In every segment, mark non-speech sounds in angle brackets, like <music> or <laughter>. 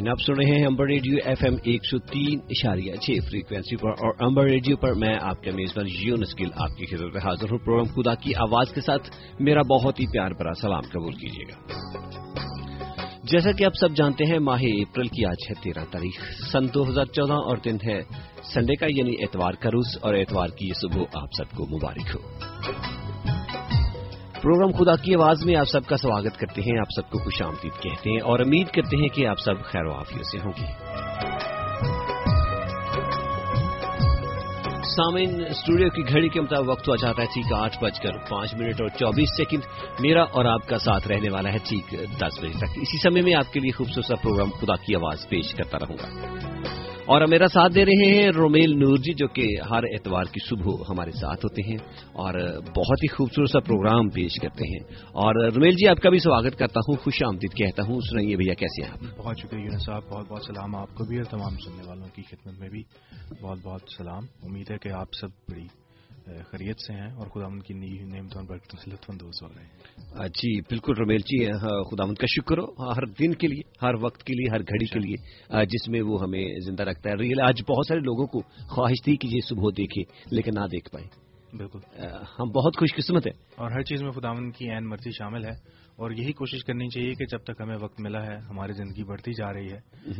سامعین آپ سن رہے ہیں امبر ریڈیو ایف ایم ایک سو تین اشاریہ چھ فریکوینسی پر، اور امبر ریڈیو پر میں آپ کے میزبان یو نسکل آپ کی خدمت میں حاضر ہوں۔ پروگرام خدا کی آواز کے ساتھ میرا بہت ہی پیار برا سلام قبول کیجیے گا۔ جیسا کہ آپ سب جانتے ہیں، ماہ اپریل کی آج ہے تیرہ تاریخ۔ سن دو ہزار چودہ اور دن ہے سنڈے کا یعنی اتوار کا روز، اور اتوار کی یہ صبح آپ سب کو مبارک ہو۔ پروگرام خدا کی آواز میں آپ سب کا سواگت کرتے ہیں، آپ سب کو خوش آمدید کہتے ہیں اور امید کرتے ہیں کہ آپ سب خیر و عافیت سے ہوں گے۔ سامعین، اسٹوڈیو کی گھڑی کے مطابق وقت ہوا چاہتا ہے ٹھیک آٹھ بج کر پانچ منٹ اور چوبیس سیکنڈ۔ میرا اور آپ کا ساتھ رہنے والا ہے ٹھیک دس بجے تک۔ اسی سمے میں آپ کے لیے خوبصورت پروگرام خدا کی آواز پیش کرتا رہوں گا۔ اور میرا ساتھ دے رہے ہیں رومیل نور جی جو کہ ہر اتوار کی صبح ہمارے ساتھ ہوتے ہیں اور بہت ہی خوبصورت سا پروگرام پیش کرتے ہیں۔ اور رومیل جی آپ کا بھی سواگت کرتا ہوں، خوش آمدید کہتا ہوں۔ سنائیے بھیا، کیسے ہیں آپ؟ بہت شکریہ صاحب، بہت بہت سلام آپ کو بھی اور تمام سننے والوں کی خدمت میں بھی۔ بہت بہت سلام۔ امید ہے کہ آپ سب بڑی خرید سے ہیں اور خدا ان کی نعمتوں پر لطف اندوز ہو رہے ہیں۔ جی بالکل رمیل جی خدا کا شکر ہو ہر دن کے لیے ہر وقت کے لیے ہر گھڑی کے لیے جس میں وہ ہمیں زندہ رکھتا ہے۔ ریل آج بہت سارے لوگوں کو خواہش تھی کہ یہ صبح دیکھے لیکن نہ دیکھ پائے۔ بالکل۔ ہم بہت خوش قسمت ہیں۔ اور ہر چیز میں خداون کی عین مرضی شامل ہے۔ اور یہی کوشش کرنی چاہیے کہ جب تک ہمیں وقت ملا ہے ہماری زندگی بڑھتی جا رہی ہے۔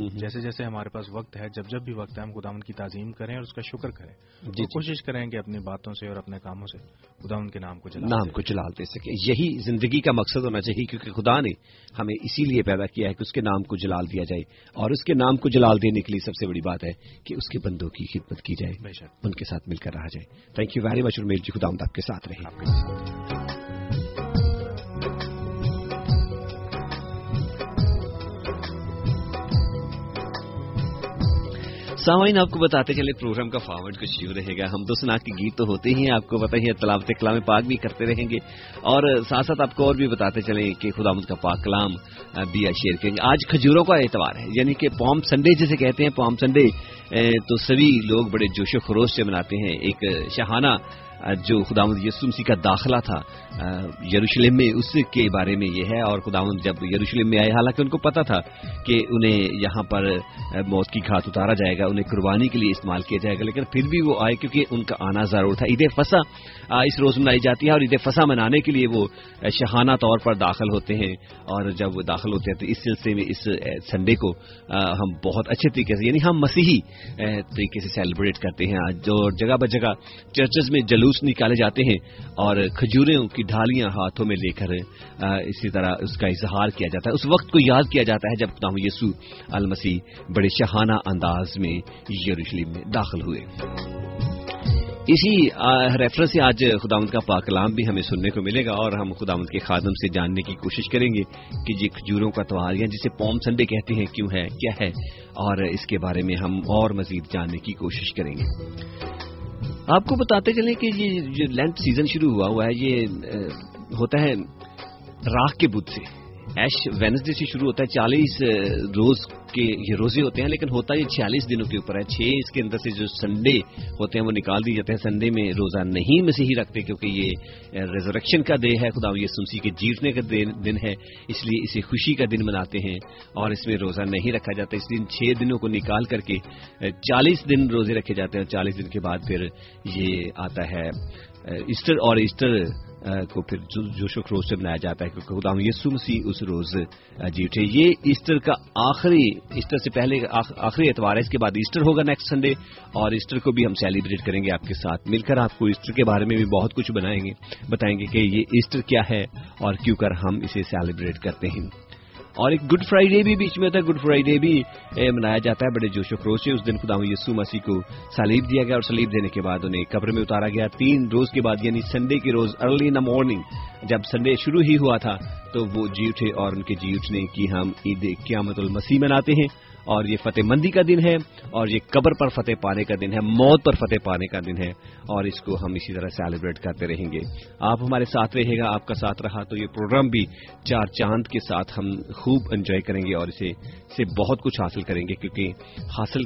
جیسے جیسے ہمارے پاس وقت ہے جب جب بھی وقت ہے ہم خداون کی تعظیم کریں اور اس کا شکر کریں۔ جی, جی۔ کوشش کریں کہ اپنی باتوں سے اور اپنے کاموں سے خداون کے نام کو نام کو جلال دے سکے۔ یہی زندگی کا مقصد ہونا چاہیے کیونکہ خدا نے ہمیں اسی لیے پیدا کیا ہے کہ اس کے نام کو جلال دیا جائے۔ اور اس کے نام کو جلال دینے کے لیے سب سے بڑی بات ہے کہ اس کے بندوں کی خدمت کی جائے ان کے ساتھ مل کر رہا جائے۔ تھینک یو ویری مچ اور میل جی خدا آپ کے ساتھ رہے۔ سامعین، آپ کو بتاتے چلے پروگرام کا فارورڈ کچھ یوں رہے گا۔ ہم تو سنا کے گیت تو ہوتے ہی ہیں، آپ کو پتہ ہی تلاوت کلام پاک بھی کرتے رہیں گے۔ اور ساتھ ساتھ آپ کو اور بھی بتاتے چلیں کہ خدا مد کا پاک کلام بھی شیئر کریں گے۔ آج کھجوروں کا اعتبار ہے یعنی کہ پوم سنڈے جسے کہتے ہیں پوم سنڈے تو سبھی لوگ بڑے جوش و خروش سے مناتے ہیں۔ ایک شہانہ جو خدا یسمسی کا داخلہ تھا یروشلم میں، اس کے بارے میں یہ ہے، اور خدا جب یروشلم میں آئے، حالانکہ ان کو پتا تھا کہ انہیں یہاں پر موت کی گھات اتارا جائے گا، انہیں قربانی کے لیے استعمال کیا جائے گا، لیکن پھر بھی وہ آئے کیونکہ ان کا آنا ضرور تھا۔ عید فسا اس روز منائی جاتی ہے، اور عید فسا منانے کے لیے وہ شہانہ طور پر داخل ہوتے ہیں۔ اور جب وہ داخل ہوتے ہیں، تو اس سلسلے میں، اس سنڈے کو ہم بہت اچھے طریقے سے یعنی ہم مسیحی طریقے سے سیلیبریٹ کرتے ہیں۔ جو جگہ ب جگہ چرچز میں جلوس جلوس نکالے جاتے ہیں اور کھجوروں کی ڈھالیاں ہاتھوں میں لے کر اسی طرح اس کا اظہار کیا جاتا ہے۔ اس وقت کو یاد کیا جاتا ہے جب خدا یسو المسیح بڑے شہانہ انداز میں یروشلم میں داخل ہوئے۔ اسی ریفرنس سے آج خدامت کا پاکلام بھی ہمیں سننے کو ملے گا اور ہم خدامت کے خادم سے جاننے کی کوشش کریں گے کہ یہ کھجوروں کا تہوار یا جسے پوم سنڈے کہتے ہیں، کیوں ہے، کیا ہے؟ اور اس کے بارے میں ہم اور مزید جاننے کی کوشش کریں گے۔ آپ کو بتاتے چلیں کہ یہ جو لینڈ سیزن شروع ہوا ہوا ہے، یہ ہوتا ہے راکھ کے بدھ سے۔ ایش وینسڈے سے شروع ہوتا ہے. چالیس روز کے یہ روزے ہوتے ہیں، لیکن ہوتا یہ چھیالیس دنوں کے اوپر ہے. چھ اس کے اندر سے جو سنڈے ہوتے ہیں، وہ نکال دی جاتے ہیں. سنڈے میں روزہ نہیں مسیحی رکھتے، کیونکہ یہ ریزریکشن کا دے ہے. خدا یہ سمسی کے جیتنے کا دن ہے، اس لیے اسے خوشی کا دن مناتے ہیں اور اس میں روزہ نہیں رکھا جاتا. اس دن چھ دنوں کو نکال کر کے چالیس دن روزے رکھے جاتے ہیں اور چالیس دن کے بعد پھر یہ آتا ہے ایسٹر اور ایسٹر کو پھر جوش و خروش سے منایا جاتا ہے کیونکہ خدا یسو مسیح اس روز جی اٹھے یہ ایسٹر کا آخری، ایسٹر سے پہلے آخری اتوار ہے، اس کے بعد ایسٹر ہوگا نیکسٹ سنڈے اور ایسٹر کو بھی ہم سیلیبریٹ کریں گے آپ کے ساتھ۔ مل کر آپ کو ایسٹر کے بارے میں بھی بہت کچھ بنائیں گے، بتائیں گے کہ یہ ایسٹر کیا ہے اور کیوں کر ہم اسے سیلیبریٹ کرتے ہیں۔ اور ایک گڈ فرائیڈے بھی بیچ میں ہوتا ہے گڈ فرائیڈے بھی منایا جاتا ہے، بڑے جوش و خروش سے۔ اس دن خدا یسو مسیح کو سلیب دیا گیا اور سلیب دینے کے بعد انہیں قبر میں اتارا گیا۔ تین روز کے بعد یعنی سنڈے کے روز ارلی ان دا مارننگ جب سنڈے شروع ہی ہوا تھا، تو وہ جی اٹھے اور ان کے جی اٹھنے کی ہم عید قیامت المسیح مناتے ہیں۔ اور یہ فتح مندی کا دن ہے اور یہ قبر پر فتح پانے کا دن ہے، موت پر فتح پانے کا دن ہے اور اس کو ہم اسی طرح سیلیبریٹ کرتے رہیں گے۔ آپ ہمارے ساتھ رہے گا، آپ کا ساتھ رہا، تو یہ پروگرام بھی چار چاند کے ساتھ ہم خوب انجوائے کریں گے اور اسے، سے بہت کچھ حاصل کریں گے، کیونکہ حاصل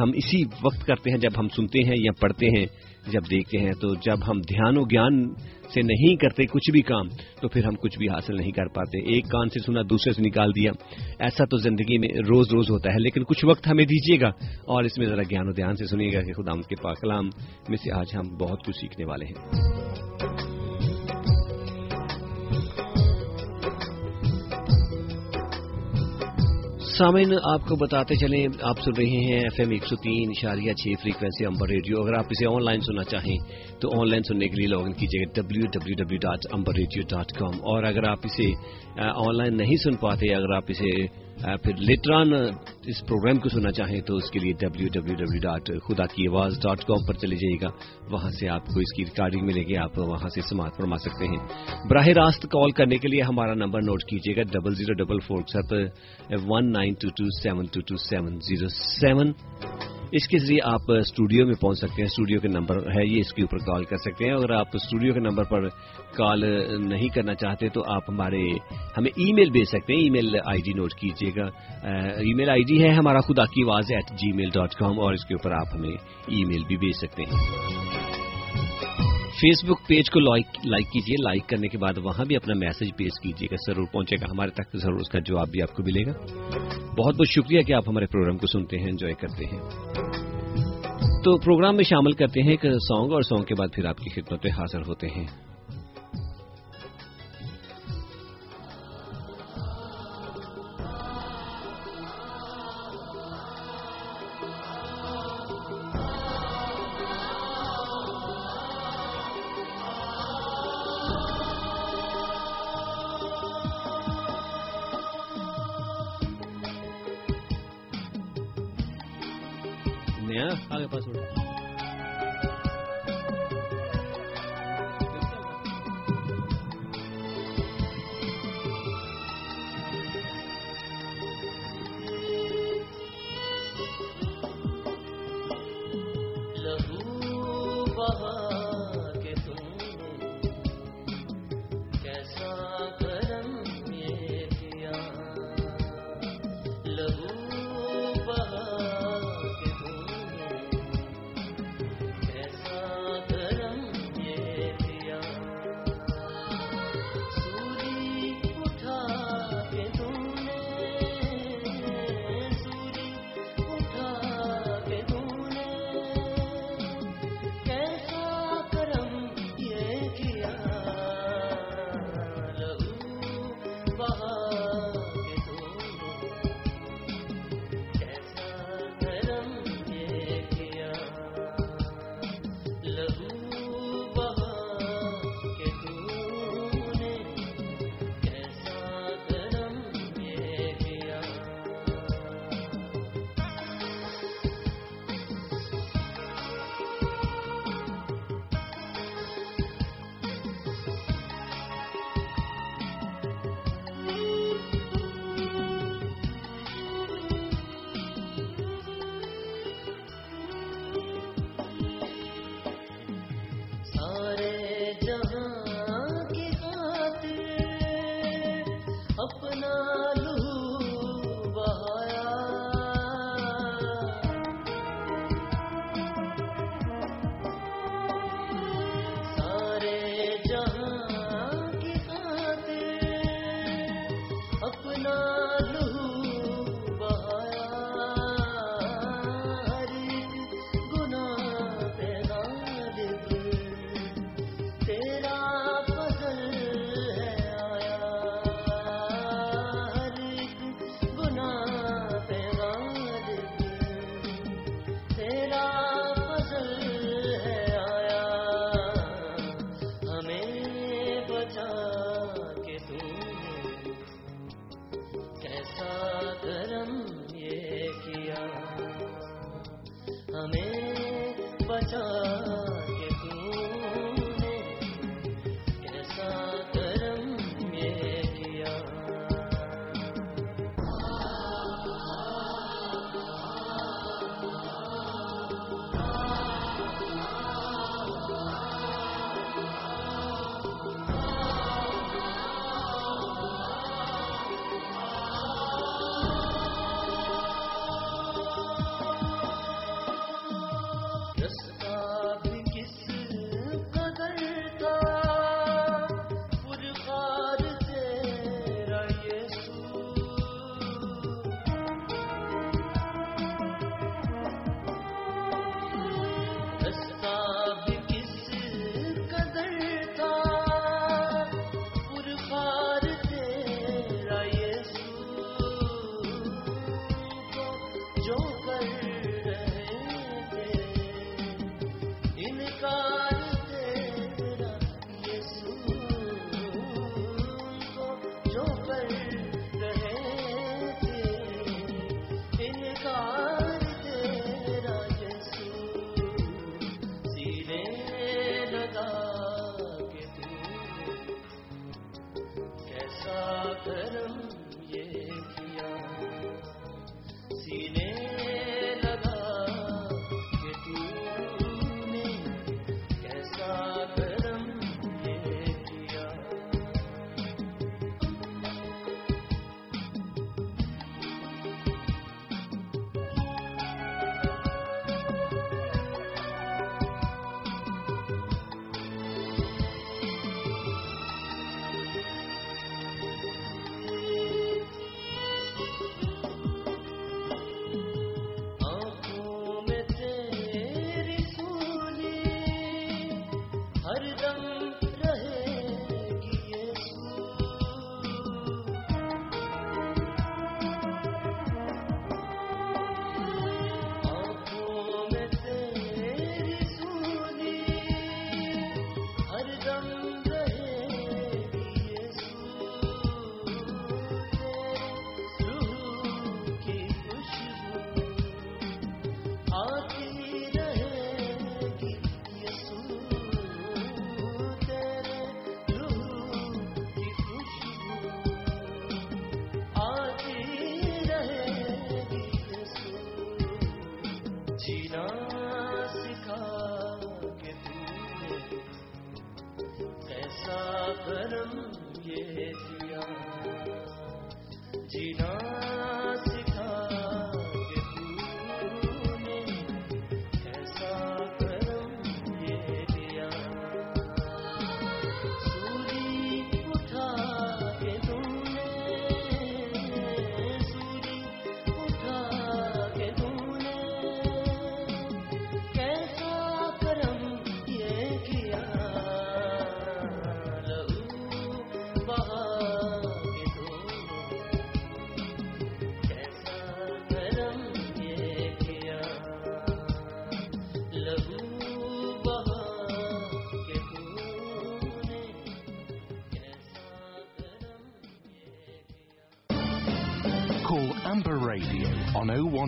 ہم اسی وقت کرتے ہیں جب ہم سنتے ہیں یا پڑھتے ہیں۔ جب دیکھتے ہیں تو جب ہم دھیان و گیان سے نہیں کرتے کچھ بھی کام، تو پھر ہم کچھ بھی حاصل نہیں کر پاتے۔ ایک کان سے سنا، دوسرے سے نکال دیا۔ ایسا تو زندگی میں روز روز ہوتا ہے، لیکن کچھ وقت ہمیں دیجیے گا۔ اور اس میں ذرا گیان و دھیان سے سنیے گا کہ خدا کے پاکلام میں سے آج ہم بہت کچھ سیکھنے والے ہیں۔ سامعین، آپ کو بتاتے چلیں، آپ سن رہے ہیں ایف ایم ایک سو تین اشاریہ چھ فریکوینسی امبر ریڈیو۔ اگر آپ اسے آن لائن سننا چاہیں تو آن لائن سننے کے لیے لاگ ان کیجیے گا W W W dot Amber Radio dot com اور اگر آپ اسے آن لائن نہیں سن پاتے، اگر آپ اسے پھر لیٹران اس پروگرام کو سننا چاہیں تو اس کے لیے ڈبلو ڈبلو ڈبلو ڈاٹ خدا کی آواز ڈاٹ کام پر چلے جائیے گا۔ وہاں سے آپ کو اس کی ریکارڈنگ ملے گی، آپ وہاں سے سماعت فرما سکتے ہیں۔ براہ راست کال کرنے کے لیے ہمارا نمبر نوٹ کیجیے گا double zero double four seven one nine two two seven two two seven zero seven اس کے ذریعے آپ اسٹوڈیو میں پہنچ سکتے ہیں اسٹوڈیو کے نمبر ہے یہ، اس کے اوپر کال کر سکتے ہیں۔ اگر آپ اسٹوڈیو کے نمبر پر کال نہیں کرنا چاہتے تو آپ ہمارے، ہمیں ای میل بھیج سکتے ہیں۔ ای میل آئی ڈی نوٹ کیجیے گا۔ ای میل آئی ڈی ہے ہمارا خدا کی آواز at G mile dot com اور اس کے اوپر آپ ہمیں ای میل بھی بھیج سکتے ہیں۔ فیس بک پیج کو لائک کیجیے لائک کرنے کے بعد وہاں بھی اپنا میسج پیش کیجیے گا. ضرور پہنچے گا. ہمارے تک ضرور اس کا جواب بھی آپ کو ملے گا. بہت بہت شکریہ کہ آپ ہمارے پروگرام کو سنتے ہیں انجوائے کرتے ہیں. تو پروگرام میں شامل کرتے ہیں ایک سانگ اور سانگ کے بعد پھر آپ کی خدمت میں حاضر ہوتے ہیں. paso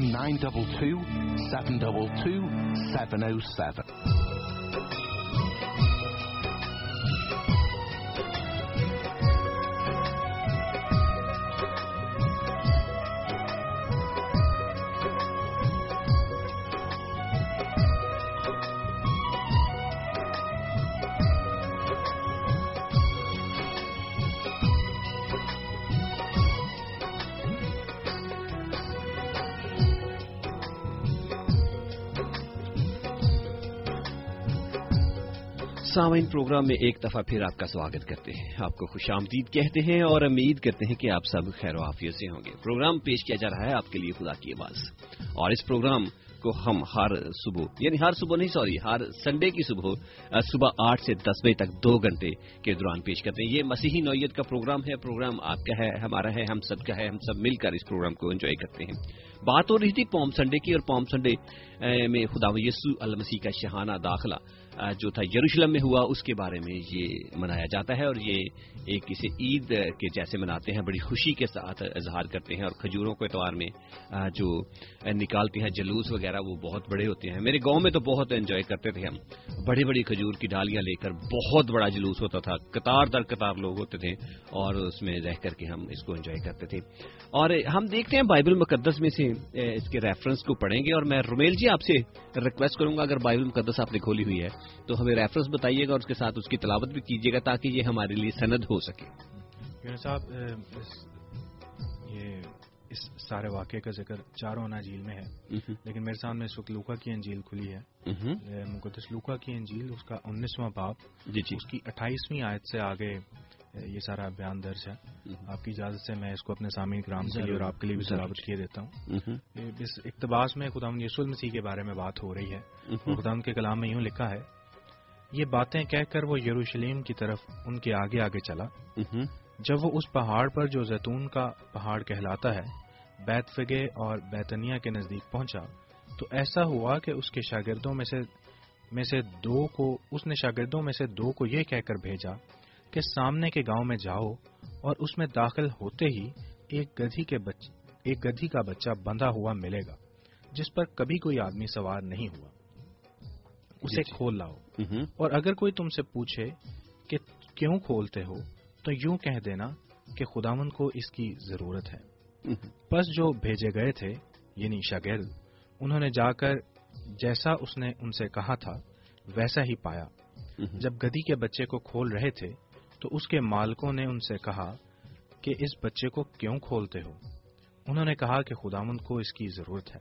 01922 722 707. سامعین پروگرام میں ایک دفعہ پھر آپ کا سواگت کرتے ہیں۔ آپ کو خوش آمدید کہتے ہیں اور امید کرتے ہیں کہ آپ سب خیر و حافظ سے ہوں گے۔ پروگرام پیش کیا جا رہا ہے آپ کے لیے خدا کی آواز۔ اور اس پروگرام کو ہم ہر صبح یعنی ہر صبح نہیں، سوری، ہر سنڈے کی صبح صبح آٹھ سے دس بجے تک دو گھنٹے کے دوران پیش کرتے ہیں۔ یہ مسیحی نوعیت کا پروگرام ہے، پروگرام آپ کا ہے، ہمارا ہے، ہم سب کا ہے، ہم سب مل کر اس پروگرام کو انجوائے کرتے ہیں۔ بات ہو رہی تھی پوم سنڈے کی اور پوم سنڈے میں خدا یسو المسیح کا شہانہ داخلہ۔ جو تھا یروشلم میں ہوا، اس کے بارے میں یہ منایا جاتا ہے اور یہ ایک اسے عید کے جیسے مناتے ہیں، بڑی خوشی کے ساتھ اظہار کرتے ہیں اور کھجوروں کے اتوار میں جو نکالتے ہیں، جلوس وغیرہ، وہ بہت بڑے ہوتے ہیں۔ میرے گاؤں میں تو بہت انجوائے کرتے تھے ہم۔ بڑی بڑی کھجور کی ڈالیاں لے کر بہت بڑا جلوس ہوتا تھا۔ قطار در قطار لوگ ہوتے تھے اور اس میں رہ کر کے ہم اس کو انجوائے کرتے تھے۔ اور ہم دیکھتے ہیں بائبل مقدس میں سے اس کے ریفرنس کو پڑھیں گے اور میں رومیل جی آپ سے ریکویسٹ کروں گا، اگر بائبل مقدس آپ نے کھولی ہوئی ہے۔ تو ہمیں ریفرنس بتائیے گا اور اس کے ساتھ اس کی تلاوت بھی کیجیے گا تاکہ یہ ہمارے لیے سند ہو سکے۔ صاحب یہ اس سارے واقعے کا ذکر چاروں اناجیل میں ہے۔ لیکن میرے سامنے اس وقت لوکا کی انجیل کھلی ہے۔ مقدس لوکا کی انجیل اس کا انیسواں باپ۔ جی جی۔ اس کی اٹھائیسویں آیت سے آگے یہ سارا بیان درج ہے۔ آپ کی اجازت سے میں اس کو اپنے سامعین کرام کے لیے اور آپ کے لیے بھی سلاوت کیے دیتا ہوں۔ اس اقتباس میں خدا یسول مسیح کے بارے میں بات ہو رہی ہے۔ خدا کے کلام میں یوں لکھا ہے یہ باتیں کہہ کر وہ یروشلیم کی طرف ان کے آگے آگے چلا۔ جب وہ اس پہاڑ پر جو زیتون کا پہاڑ کہلاتا ہے بیت فگے اور بیتنیا کے نزدیک پہنچا تو ایسا ہوا کہ اس کے شاگردوں میں سے میں سے دو کو اس نے شاگردوں میں سے دو کو یہ کہہ کر بھیجا کہ سامنے کے گاؤں میں جاؤ اور اس میں داخل ہوتے ہی ایک گدھی کے بچ ایک گدھی کا بچہ بندھا ہوا ملے گا جس پر کبھی کوئی آدمی سوار نہیں ہوا۔ اسے کھول لاؤ۔ اور اگر کوئی تم سے پوچھے کہ کیوں کھولتے ہو تو یوں کہہ دینا کہ خداون کو اس کی ضرورت ہے۔ بس جو بھیجے گئے تھے یعنی شاگرد انہوں نے جا کر جیسا اس نے ان سے کہا تھا ویسا ہی پایا۔ جب گدی کے بچے کو کھول رہے تھے تو اس کے مالکوں نے ان سے کہا کہ اس بچے کو کیوں کھولتے ہو؟ انہوں نے کہا کہ خداون کو اس کی ضرورت ہے۔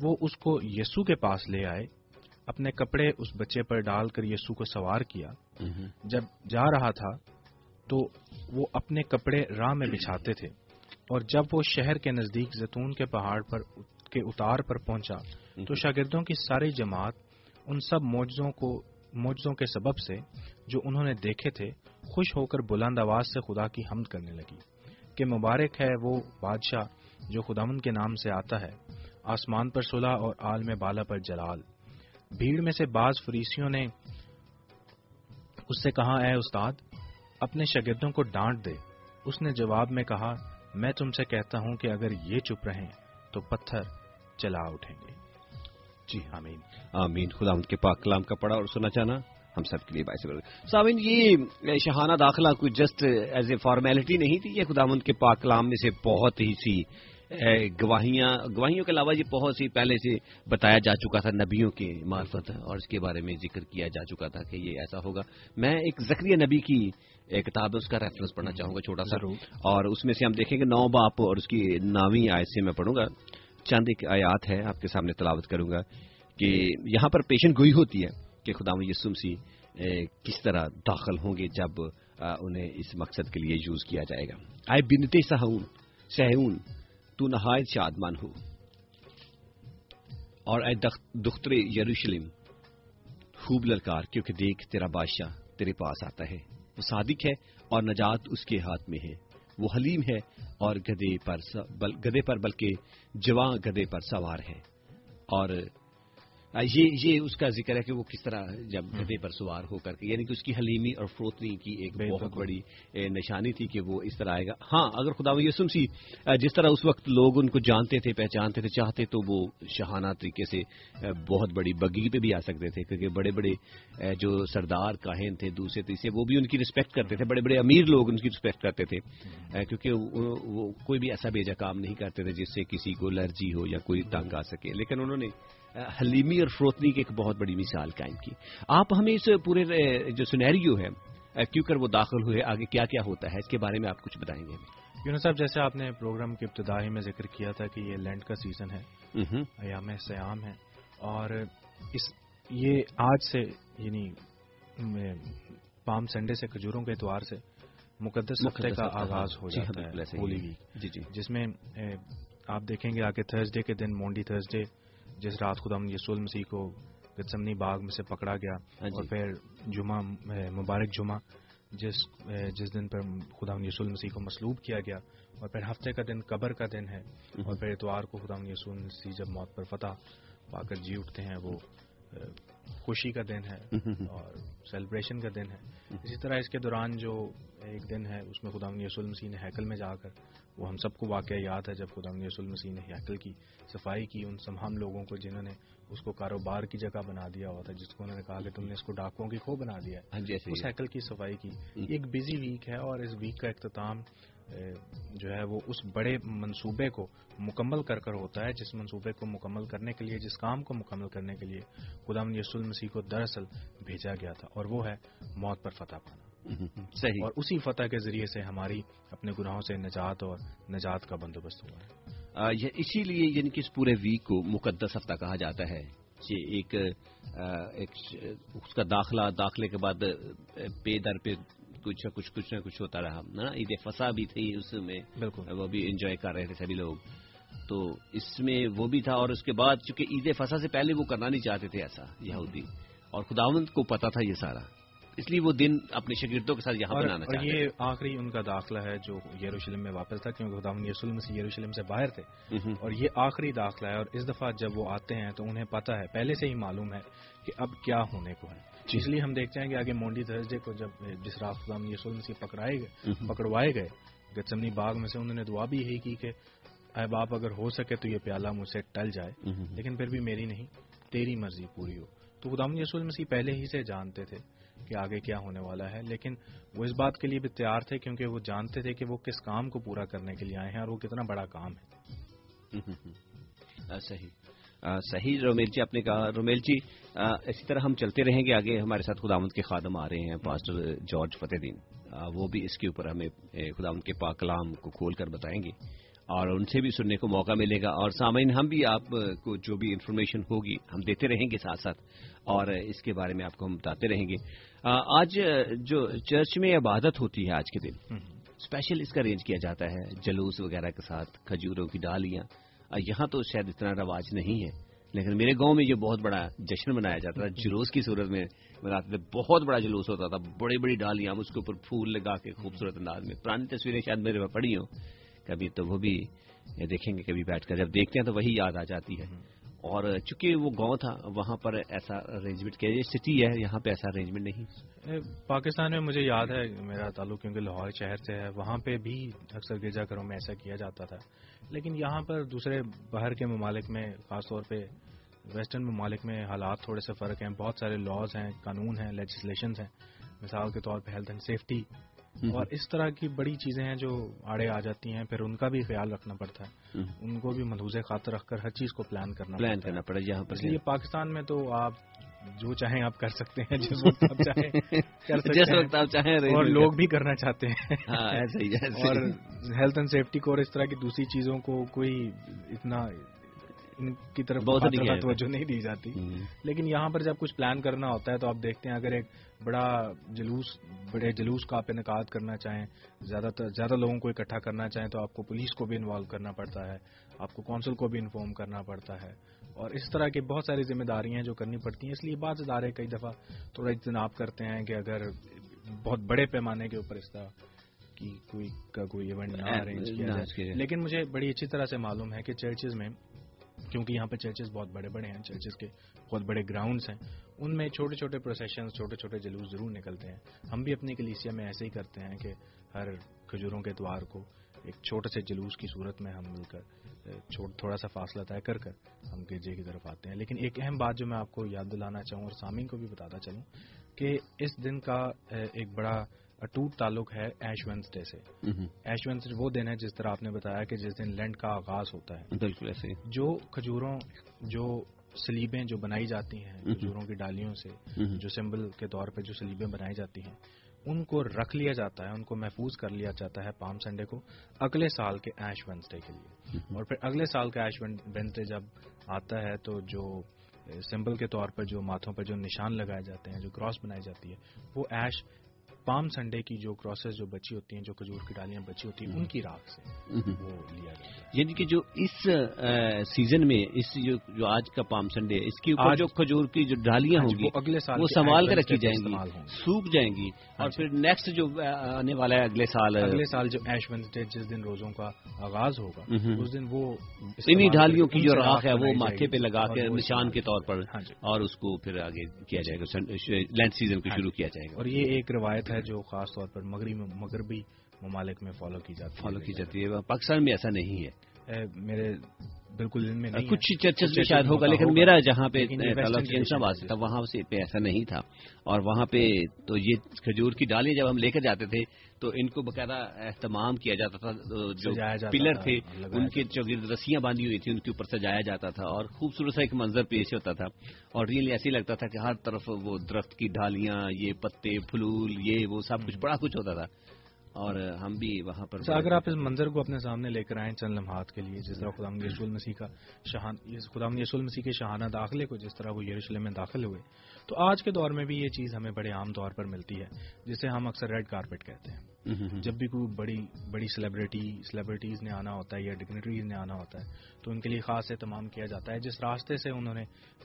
وہ اس کو یسو کے پاس لے آئے اپنے کپڑے اس بچے پر ڈال کر یسو کو سوار کیا۔ جب جا رہا تھا تو وہ اپنے کپڑے راہ میں بچھاتے تھے اور جب وہ شہر کے نزدیک زیتون کے پہاڑ پر کے اتار پر پہنچا تو شاگردوں کی ساری جماعت ان سب موجزوں کو موجزوں کے سبب سے جو انہوں نے دیکھے تھے خوش ہو کر بلند آواز سے خدا کی حمد کرنے لگی کہ مبارک ہے وہ بادشاہ جو خدا کے نام سے آتا ہے آسمان پر صلح اور عالم بالا پر جلال۔ بھیڑ میں سے بعض فریسیوں نے اس سے کہا، اے استاد، اپنے شاگردوں کو ڈانٹ دے۔ اس نے جواب میں کہا، میں تم سے کہتا ہوں کہ اگر یہ چپ رہیں تو پتھر چلا اٹھیں گے۔ جی آمین۔ آمین۔ خدا ان کے پاک کلام کا پڑا اور سنا چاہنا، ہم سب کے لیے باعث سامن یہ شہانہ داخلہ کوئی جسٹ ایز اے فارمیلٹی نہیں تھی، یہ خدا ان کے پاک کلام میں سے بہت ہی سی گواہیاں گواہیوں کے علاوہ یہ بہت سی پہلے سے بتایا جا چکا تھا نبیوں کے معرفت اور اس کے بارے میں ذکر کیا جا چکا تھا کہ یہ ایسا ہوگا۔ میں ایک ذکری نبی کی کتاب اس کا ریفرنس پڑھنا چاہوں گا چھوٹا سا۔ اور اس میں سے ہم دیکھیں گے نو باپ اور اس کی نامی آیت سے میں پڑھوں گا۔ چند ایک آیات ہے آپ کے سامنے تلاوت کروں گا کہ یہاں پر پیشن گوئی ہوتی ہے کہ خدا یسم سی کس طرح داخل ہوں گے جب انہیں اس مقصد کے لیے یوز کیا جائے گا۔ آئے بنتے سہون سہون۔ تو نہایت شادمان ہو۔ اور اے دختر یروشلم، خوب للکار، کیونکہ دیکھ تیرا بادشاہ تیرے پاس آتا ہے۔ وہ صادق ہے اور نجات اس کے ہاتھ میں ہے۔ وہ حلیم ہے اور گدے پر گدے پر بلکہ جواں گدے پر سوار ہے۔ اور یہ یہ اس کا ذکر ہے کہ وہ کس طرح جب گدے پر سوار ہو کر کے یعنی کہ اس کی حلیمی اور فروتنی کی ایک بہت بڑی نشانی تھی کہ وہ اس طرح آئے گا۔ ہاں اگر خدا یسم سی جس طرح اس وقت لوگ ان کو جانتے تھے پہچانتے تھے چاہتے تو وہ شہانہ طریقے سے بہت بڑی بگی پہ بھی آ سکتے تھے۔ کیونکہ بڑے بڑے جو سردار کاہن تھے دوسرے تیسرے وہ بھی ان کی رسپیکٹ کرتے تھے۔ بڑے بڑے امیر لوگ ان کی رسپیکٹ کرتے تھے۔ کیونکہ وہ کوئی بھی ایسا بیجا کام نہیں کرتے تھے جس سے کسی کو الرجی ہو یا کوئی تنگ آ سکے۔ لیکن انہوں نے حلیمی اور فروتنی کی ایک بہت بڑی مثال قائم کی۔ آپ ہمیں اس پورے جو سنیریو ہے کیوں کر وہ داخل ہوئے؟ آگے کیا کیا ہوتا ہے؟ اس کے بارے میں آپ کچھ بتائیں گے یونس صاحب جیسے آپ نے پروگرام کی ابتدائی میں ذکر کیا تھا کہ یہ لینڈ کا سیزن ہے ایام سیام ہے اور اس یہ آج سے یعنی پام سنڈے سے کھجوروں کے اتوار سے مقدس ہفتے کا آغاز ہو جاتا ہے ہولی ویک جی جی۔ جس میں آپ دیکھیں گے آگے تھرسڈے کے دن مونڈی تھرسڈے جس رات خدا یسول مسیح کو گتسمنی باغ میں سے پکڑا گیا ہاں جی۔ اور پھر جمعہ مبارک جمعہ جس جس دن پر خدا یسول مسیح کو مسلوب کیا گیا اور پھر ہفتے کا دن قبر کا دن ہے اور پھر اتوار کو خدا یسول مسیح جب موت پر فتح پا کر جی اٹھتے ہیں وہ خوشی کا دن ہے اور سیلیبریشن کا دن ہے۔ اسی طرح اس کے دوران جو ایک دن ہے اس میں خدا یسول مسیح نے ہیکل میں جا کر وہ ہم سب کو واقعہ یاد ہے جب خدا یسول مسیح نے ہیکل کی صفائی کی ان تمام لوگوں کو جنہوں نے اس کو کاروبار کی جگہ بنا دیا ہوا تھا جس کو انہوں نے کہا کہ تم نے اس کو ڈاکوں کی کھو بنا دیا ہاں جی، اس ہیکل کی صفائی کی ایک بزی ویک ہے اور اس ویک کا اختتام جو ہے وہ اس بڑے منصوبے کو مکمل کر کر ہوتا ہے جس منصوبے کو مکمل کرنے کے لیے جس کام کو مکمل کرنے کے لیے خدا یسول مسیح کو دراصل بھیجا گیا تھا اور وہ ہے موت پر فتح پانا۔ صحیح۔ اور اسی فتح کے ذریعے سے ہماری اپنے گناہوں سے نجات اور نجات کا بندوبست ہوا ہے۔ اسی لیے یعنی کہ اس پورے ویک کو مقدس ہفتہ کہا جاتا ہے یہ ایک اس کا داخلہ داخلے کے بعد پے در پہ کچھ کچھ کچھ نہ کچھ ہوتا رہا۔ نا عید فسا بھی تھی اس میں۔ بالکل۔ وہ بھی انجوائے کر رہے تھے سبھی لوگ۔ تو اس میں وہ بھی تھا اور اس کے بعد چونکہ عید فسا سے پہلے وہ کرنا نہیں چاہتے تھے ایسا یہودی۔ اور خداوند کو پتا تھا یہ سارا۔ اس لیے وہ دن اپنے شاگردوں کے ساتھ یہاں بنانا چاہتے یہ آخری ان کا داخلہ ہے جو یروشلم میں واپس تھا کیونکہ خدا یسلم سے یروشلم سے باہر تھے۔ اور یہ آخری داخلہ ہے اور اس دفعہ جب وہ آتے ہیں تو انہیں پتا ہے پہلے سے ہی معلوم ہے کہ اب کیا ہونے کو ہے۔ اس لیے ہم دیکھتے ہیں کہ آگے مونڈی تھرسڈے کو جب جس رات خدا یسلم سے پکڑائے گئے پکڑوائے گئے گتسمنی باغ میں سے انہوں نے دعا بھی یہی کی کہ اے باپ اگر ہو سکے تو یہ پیالہ مجھ سے ٹل جائے لیکن پھر بھی میری نہیں تیری مرضی پوری ہو۔ تو خدا یسول مسیح پہلے ہی سے جانتے تھے کہ آگے کیا ہونے والا ہے لیکن وہ اس بات کے لیے بھی تیار تھے کیونکہ وہ جانتے تھے کہ وہ کس کام کو پورا کرنے کے لیے آئے ہیں اور وہ کتنا بڑا کام ہے۔ صحیح۔ صحیح رومیل جی آپ نے کہا رومیل جی اسی طرح ہم چلتے رہیں گے آگے ہمارے ساتھ خداوند کے خادم آ رہے ہیں پاسٹر جارج فتح دین وہ بھی اس کے اوپر ہمیں خداوند کے پاک کلام کو کھول کر بتائیں گے۔ اور ان سے بھی سننے کو موقع ملے گا۔ اور سامعین ہم بھی آپ کو جو بھی انفارمیشن ہوگی ہم دیتے رہیں گے ساتھ ساتھ۔ اور اس کے بارے میں آپ کو ہم بتاتے رہیں گے۔ آج جو چرچ میں عبادت ہوتی ہے آج کے دن اسپیشل اس کا ارینج کیا جاتا ہے جلوس وغیرہ کے ساتھ کھجوروں کی ڈالیاں یہاں تو شاید اتنا رواج نہیں ہے، لیکن میرے گاؤں میں یہ بہت بڑا جشن منایا جاتا تھا۔ جلوس کی صورت میں مناتے تھے بہت بڑا جلوس ہوتا تھا۔ بڑی بڑی ڈالیاں اس کے اوپر پھول لگا کے خوبصورت انداز میں۔ پرانی تصویریں شاید میرے پاس پڑی ہوں۔ کبھی تو وہ بھی دیکھیں گے، کبھی بیٹھ کر۔ جب دیکھتے ہیں تو وہی یاد آ جاتی ہے۔ اور چونکہ وہ گاؤں تھا، وہاں پر ایسا ارینجمنٹ کیا، یہ سٹی ہے، یہاں پہ ایسا ارینجمنٹ نہیں۔ پاکستان میں مجھے یاد ہے، میرا تعلق کیونکہ لاہور شہر سے ہے، وہاں پہ بھی اکثر گرجا گھروں میں ایسا کیا جاتا تھا۔ لیکن یہاں پر دوسرے باہر کے ممالک میں خاص طور پہ ویسٹرن ممالک میں حالات تھوڑے سے فرق ہیں۔ بہت سارے لاز ہیں قانون ہیں لیجسلیشنز ہیں۔ مثال کے طور پہ ہیلتھ اینڈ سیفٹی اور اس طرح کی بڑی چیزیں ہیں جو آڑے آ جاتی ہیں پھر ان کا بھی خیال رکھنا پڑتا ہے۔ ان کو بھی ملحوظ خاطر رکھ کر ہر چیز کو پلان کرنا پلان کرنا پڑا یہاں پر اس لیے پاکستان میں تو آپ جو چاہیں آپ کر سکتے ہیں جس وقت آپ چاہیں کر سکتے <laughs> وقت آپ چاہیں اور لوگ بھی کرنا چاہتے ہیں۔ ہاں، اور ہیلتھ اینڈ سیفٹی کو اور اس طرح کی دوسری چیزوں کو کوئی اتنا ان کی طرف بہت توجہ نہیں دی جاتی۔ لیکن یہاں پر جب کچھ پلان کرنا ہوتا ہے تو آپ دیکھتے ہیں اگر ایک بڑا جلوس بڑے جلوس کا آپ انعقاد کرنا چاہیں زیادہ تر زیادہ لوگوں کو اکٹھا کرنا چاہیں تو آپ کو پولیس کو بھی انوالو کرنا پڑتا ہے آپ کو کونسل کو بھی انفارم کرنا پڑتا ہے۔ اور اس طرح کی بہت ساری ذمہ داریاں جو کرنی پڑتی ہیں۔ اس لیے بعض ادارے کئی دفعہ تھوڑا اجتناب کرتے ہیں کہ اگر بہت بڑے پیمانے کے اوپر اس طرح کی کوئی کا کوئی ایونٹ نہ ارینج کیا جائے۔ لیکن مجھے بڑی اچھی طرح سے معلوم ہے کہ چرچز میں کیونکہ یہاں پہ چرچز بہت بڑے بڑے ہیں چرچز کے بہت بڑے گراؤنڈس ہیں ان میں چھوٹے چھوٹے پروسیشن چھوٹے چھوٹے جلوس ضرور نکلتے ہیں۔ ہم بھی اپنی کلیسیا میں ایسے ہی کرتے ہیں کہ ہر کھجوروں کے اتوار کو ایک چھوٹے سے جلوس کی صورت میں ہم مل کر تھوڑا سا فاصلہ طے کر کر ہم گرجے کی طرف آتے ہیں۔ لیکن ایک اہم بات جو میں آپ کو یاد دلانا چاہوں اور سامعین کو بھی بتاتا چلوں کہ اس دن کا ایک بڑا اٹوٹ تعلق ہے ایش وینسڈے سے۔ ایش وینسڈے وہ دن ہے جس طرح آپ نے بتایا کہ جس دن لینڈ کا آغاز ہوتا ہے۔ بالکل ایسے جو کھجوروں جو سلیبیں جو بنائی جاتی ہیں کھجوروں کی ڈالیوں سے جو سمبل کے طور پہ جو سلیبیں بنائی جاتی ہیں ان کو رکھ لیا جاتا ہے، ان کو محفوظ کر لیا جاتا ہے پام سنڈے کو اگلے سال کے ایش وینسڈے کے لیے۔ اور پھر اگلے سال کا ایش وینسڈے جب آتا ہے تو جو سمبل کے طور پر جو ماتھوں پہ جو نشان لگائے جاتے ہیں، جو کراس بنائی جاتی ہے، وہ ایش پام سنڈے کی جو کروسز جو بچی ہوتی ہیں جو کھجور کی ڈالیاں بچی ہوتی ہیں ان کی راکھ سے وہ لیا جاتا ہے۔ یعنی کہ جو اس سیزن میں اس جو آج کا پام سنڈے اس کے اوپر جو کھجور کی جو ڈالیاں ہاں جی، ہوں گی اگلے سال وہ سنبھال کر رکھی جائیں گی سوکھ جائیں گی اور جی۔ پھر نیکسٹ جو آنے والا ہے اگلے سال اگلے سال جو ایش ونسڈے جس دن روزوں کا آغاز ہوگا اس دن وہ انہی ڈالیوں کی جو راکھ ہے وہ ماتھے پہ لگا کے نشان کے طور پر ہاں جی۔ اور اس کو پھر آگے کیا جائے گا لینڈ سیزن کو شروع کیا جائے گا۔ اور یہ ایک روایت ہے جو خاص طور پر مغربی ممالک میں فالو کی جاتی فالو کی جاتی ہے۔ پاکستان میں ایسا نہیں ہے۔ میرے بالکل میں کچھ چرچز میں شاید ہوگا لیکن میرا جہاں پہ تھا وہاں سے پہ ایسا نہیں تھا۔ اور وہاں پہ تو یہ کھجور کی ڈالیاں جب ہم لے کر جاتے تھے تو ان کو باقاعدہ اہتمام کیا جاتا تھا جو پلر تھے ان کے جو رسیاں باندھی ہوئی تھی ان کے اوپر سجایا جاتا تھا۔ اور خوبصورت سا ایک منظر پیش ہوتا تھا۔ اور ریئلی ایسے لگتا تھا کہ ہر طرف وہ درخت کی ڈالیاں یہ پتے پھلول یہ وہ سب کچھ بڑا کچھ ہوتا تھا۔ اور ہم بھی وہاں پر اچھا، اگر آپ اس منظر کو اپنے سامنے لے کر آئیں چند لمحات کے لیے جس طرح خدا یسول مسیح کا شہان خدا یسول مسیح کے شہانہ داخلے کو جس طرح وہ یروشلم میں داخل ہوئے۔ تو آج کے دور میں بھی یہ چیز ہمیں بڑے عام طور پر ملتی ہے جسے ہم اکثر ریڈ کارپیٹ کہتے ہیں۔ جب بھی کوئی بڑی بڑی سیلیبریٹی سیلیبریٹیز نے آنا ہوتا ہے یا ڈگنیٹریز نے آنا ہوتا ہے تو ان کے لیے خاص اہتمام کیا جاتا ہے۔ جس راستے سے انہوں نے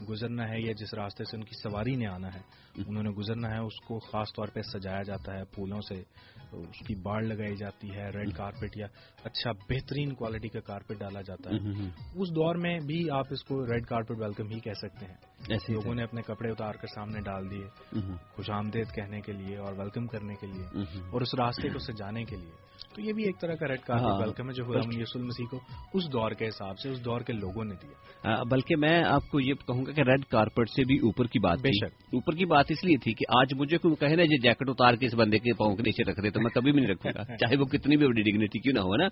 گزرنا ہے یا جس راستے سے ان کی سواری نے آنا ہے انہوں نے گزرنا ہے اس کو خاص طور پہ سجایا جاتا ہے پھولوں سے اس کی باڑ لگائی جاتی ہے ریڈ کارپیٹ یا اچھا بہترین کوالٹی کا کارپیٹ ڈالا جاتا ہے۔ اس دور میں بھی آپ اس کو ریڈ کارپیٹ ویلکم ہی کہہ سکتے ہیں۔ لوگوں نے اپنے کپڑے اتار کر سامنے ڈال دیے خوش آمدید کہنے کے لیے اور ویلکم کرنے کے لیے اور اس راستے کو سجانے کے لیے۔ تو یہ بھی ایک طرح کا ریڈ کارپیٹ ویلکم ہے جو خدا یسول مسیح کو اس دور کے حساب سے اس دور کے لوگوں نے دیا۔ بلکہ میں آپ کو یہ کہوں گا کہ ریڈ کارپیٹ سے بھی اوپر کی بات بے شک۔ اوپر کی بات اس لیے تھی کہ آج مجھے کوئی کہے نا یہ جیکٹ اتار کے اس بندے کے پاؤں کے نیچے رکھ دے تو میں کبھی بھی نہیں رکھوں گا۔ <laughs> چاہے وہ کتنی بھی بڑی ڈگنیٹی کیوں نہ ہو نا۔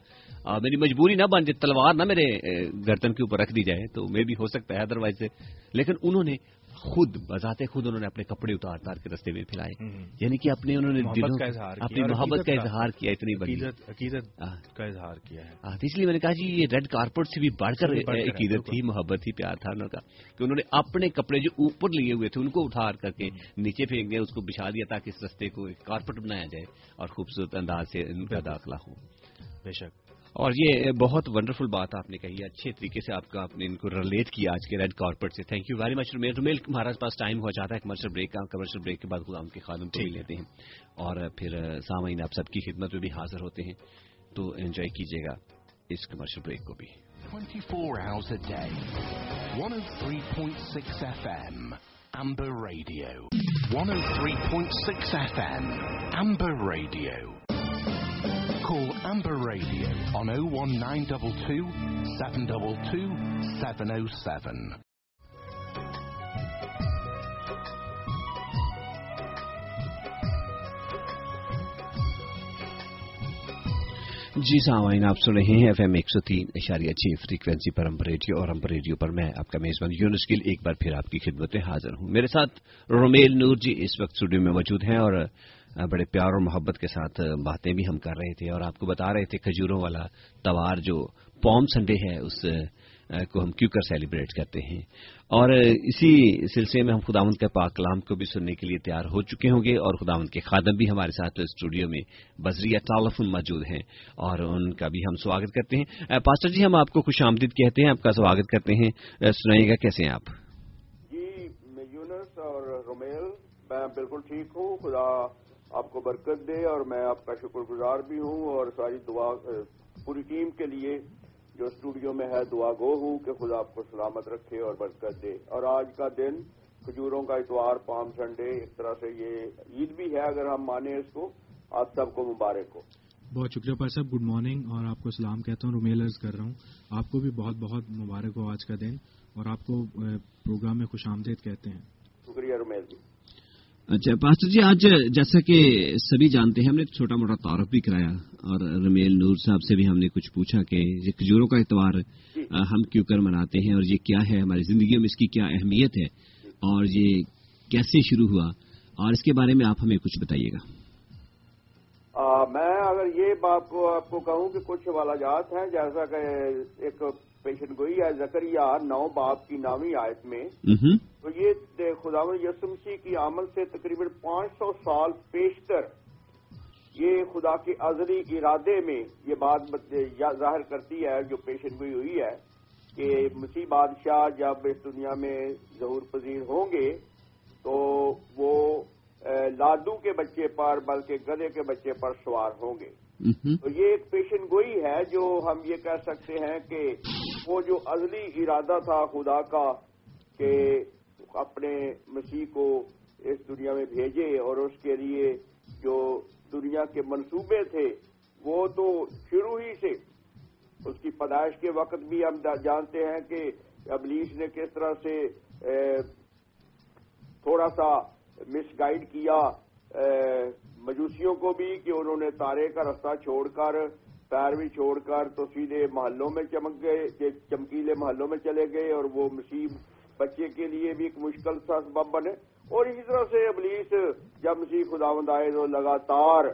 میری مجبوری نہ بن جائے تلوار نہ میرے گردن کے اوپر رکھ دی جائے تو میں بھی ہو سکتا ہے ادر وائز سے۔ لیکن انہوں نے خود بذات خود انہوں نے اپنے کپڑے اتار اتار کے رستے میں پھیلائے۔ یعنی کہ اپنے انہوں نے اپنی محبت کا اظہار کیا اتنی بڑی۔ عقیدت کا اظہار کیا ہے۔ اس لیے میں نے کہا جی یہ ریڈ کارپیٹ سے بھی بڑھ کر عقیدت تھی محبت تھی پیار تھا انہوں کا۔ کہ انہوں نے اپنے کپڑے جو اوپر لیے ہوئے تھے ان کو اتار کر کے نیچے پھینک گئے اس کو بچھا دیا تاکہ اس رستے کو ایک کارپیٹ بنایا جائے اور خوبصورت انداز سے ان کا داخلہ ہو۔ بے شک۔ اور یہ بہت ونڈرفل بات آپ نے کہی اچھے طریقے سے آپ کا آپ نے ان کو ریلیٹ کیا آج کے ریڈ کارپیٹ سے. تھینک یو ویری مچ میرے میل ہمارے پاس ٹائم ہو جاتا ہے کمرشل بریک کا کمرشل بریک کے بعد غلام کے خادم کو لیتے ہیں۔ اور پھر سامعین آپ سب کی خدمت میں بھی حاضر ہوتے ہیں تو انجوائے کیجیے گا اس کمرشل بریک کو بھی۔ 24 hours a day. 103.6 FM Amber Radio. 103.6 FM Amber Radio. Call Amber Radio on 01922 722 707. جی سامعین آپ سن رہے ہیں ایف ایم ایک سو تین اشاریہ چھ فریکوینسی پر امبر ریڈیو اور امبر ریڈیو پر میں آپ کا میزبان یونس گل ایک بار پھر آپ کی خدمت میں حاضر ہوں میرے ساتھ رومیل نور جی اس وقت اسٹوڈیو میں موجود ہیں اور بڑے پیار اور محبت کے ساتھ باتیں بھی ہم کر رہے تھے اور آپ کو بتا رہے تھے کھجوروں والا توار جو پوم سنڈے ہے، اس کو ہم کیوں کر سیلیبریٹ کرتے ہیں؟ اور اسی سلسلے میں ہم خداوند کے پاک کلام کو بھی سننے کے لیے تیار ہو چکے ہوں گے اور خداوند کے خادم بھی ہمارے ساتھ اسٹوڈیو میں بزریہ ٹالفن موجود ہیں اور ان کا بھی ہم سواگت کرتے ہیں۔ پاسٹر جی ہم آپ کو خوش آمدید کہتے ہیں، آپ کا سواگت کرتے ہیں۔ سنائیے گا کیسے ہیں آپ؟ جی میں یونس اور رومیل، میں بالکل ٹھیک ہوں، خدا آپ کو برکت دے اور میں آپ کا شکر گزار بھی ہوں اور ساری دعا پوری ٹیم کے لیے جو اسٹوڈیو میں ہے دعا گو ہوں کہ خدا آپ کو سلامت رکھے اور برکت دے۔ اور آج کا دن کھجوروں کا اتوار پام سنڈے اس طرح سے یہ عید بھی ہے اگر ہم مانیں اس کو آپ سب کو مبارک ہو۔ بہت شکریہ پائے صاحب گڈ مارننگ اور آپ کو سلام کہتا ہوں رومیل عرض کر رہا ہوں۔ آپ کو بھی بہت بہت مبارک ہو آج کا دن اور آپ کو پروگرام میں خوش آمدید کہتے ہیں۔ شکریہ رومیل جی۔ اچھا پاسٹر جی آج جیسا کہ سبھی جانتے ہیں ہم نے چھوٹا موٹا تعارف بھی کرایا اور رمیل نور صاحب سے بھی ہم نے کچھ پوچھا کہ یہ کھجوروں کا اتوار ہم کیوں کر مناتے ہیں اور یہ کیا ہے؟ ہماری زندگی میں اس کی کیا اہمیت ہے؟ اور یہ کیسے شروع ہوا؟ اور اس کے بارے میں آپ ہمیں کچھ بتائیے گا۔ میں اگر یہ آپ کو کہوں کہ کچھ والاجات ہیں جیسا کہ ایک پیشن گوئی ہے زکریہ نو باپ کی نامی آیت میں تو یہ خدا یسمسی کی عمل سے تقریباً پانچ سو سال پیشتر یہ خدا کے ازلی ارادے میں یہ بات ظاہر کرتی ہے جو پیشن گوئی ہوئی ہے کہ مسیح بادشاہ جب اس دنیا میں ظہور پذیر ہوں گے تو وہ لادو کے بچے پر بلکہ گدے کے بچے پر سوار ہوں گے۔ Mm-hmm. تو یہ ایک پیشن گوئی ہے جو ہم یہ کہہ سکتے ہیں کہ وہ جو ازلی ارادہ تھا خدا کا کہ اپنے مسیح کو اس دنیا میں بھیجے اور اس کے لیے جو دنیا کے منصوبے تھے، وہ تو شروع ہی سے۔ اس کی پیدائش کے وقت بھی ہم جانتے ہیں کہ ابلیس نے کس طرح سے تھوڑا سا مس گائڈ کیا مجوسیوں کو بھی کہ انہوں نے تارے کا رستہ چھوڑ کر پیروی چھوڑ کر تو سیدھے محلوں میں چمک گئے چمکیلے محلوں میں چلے گئے اور وہ مسیح بچے کے لیے بھی ایک مشکل سا سبب بنے۔ اور اسی طرح سے ابلیس جب مسیح خداوند آئے تو لگاتار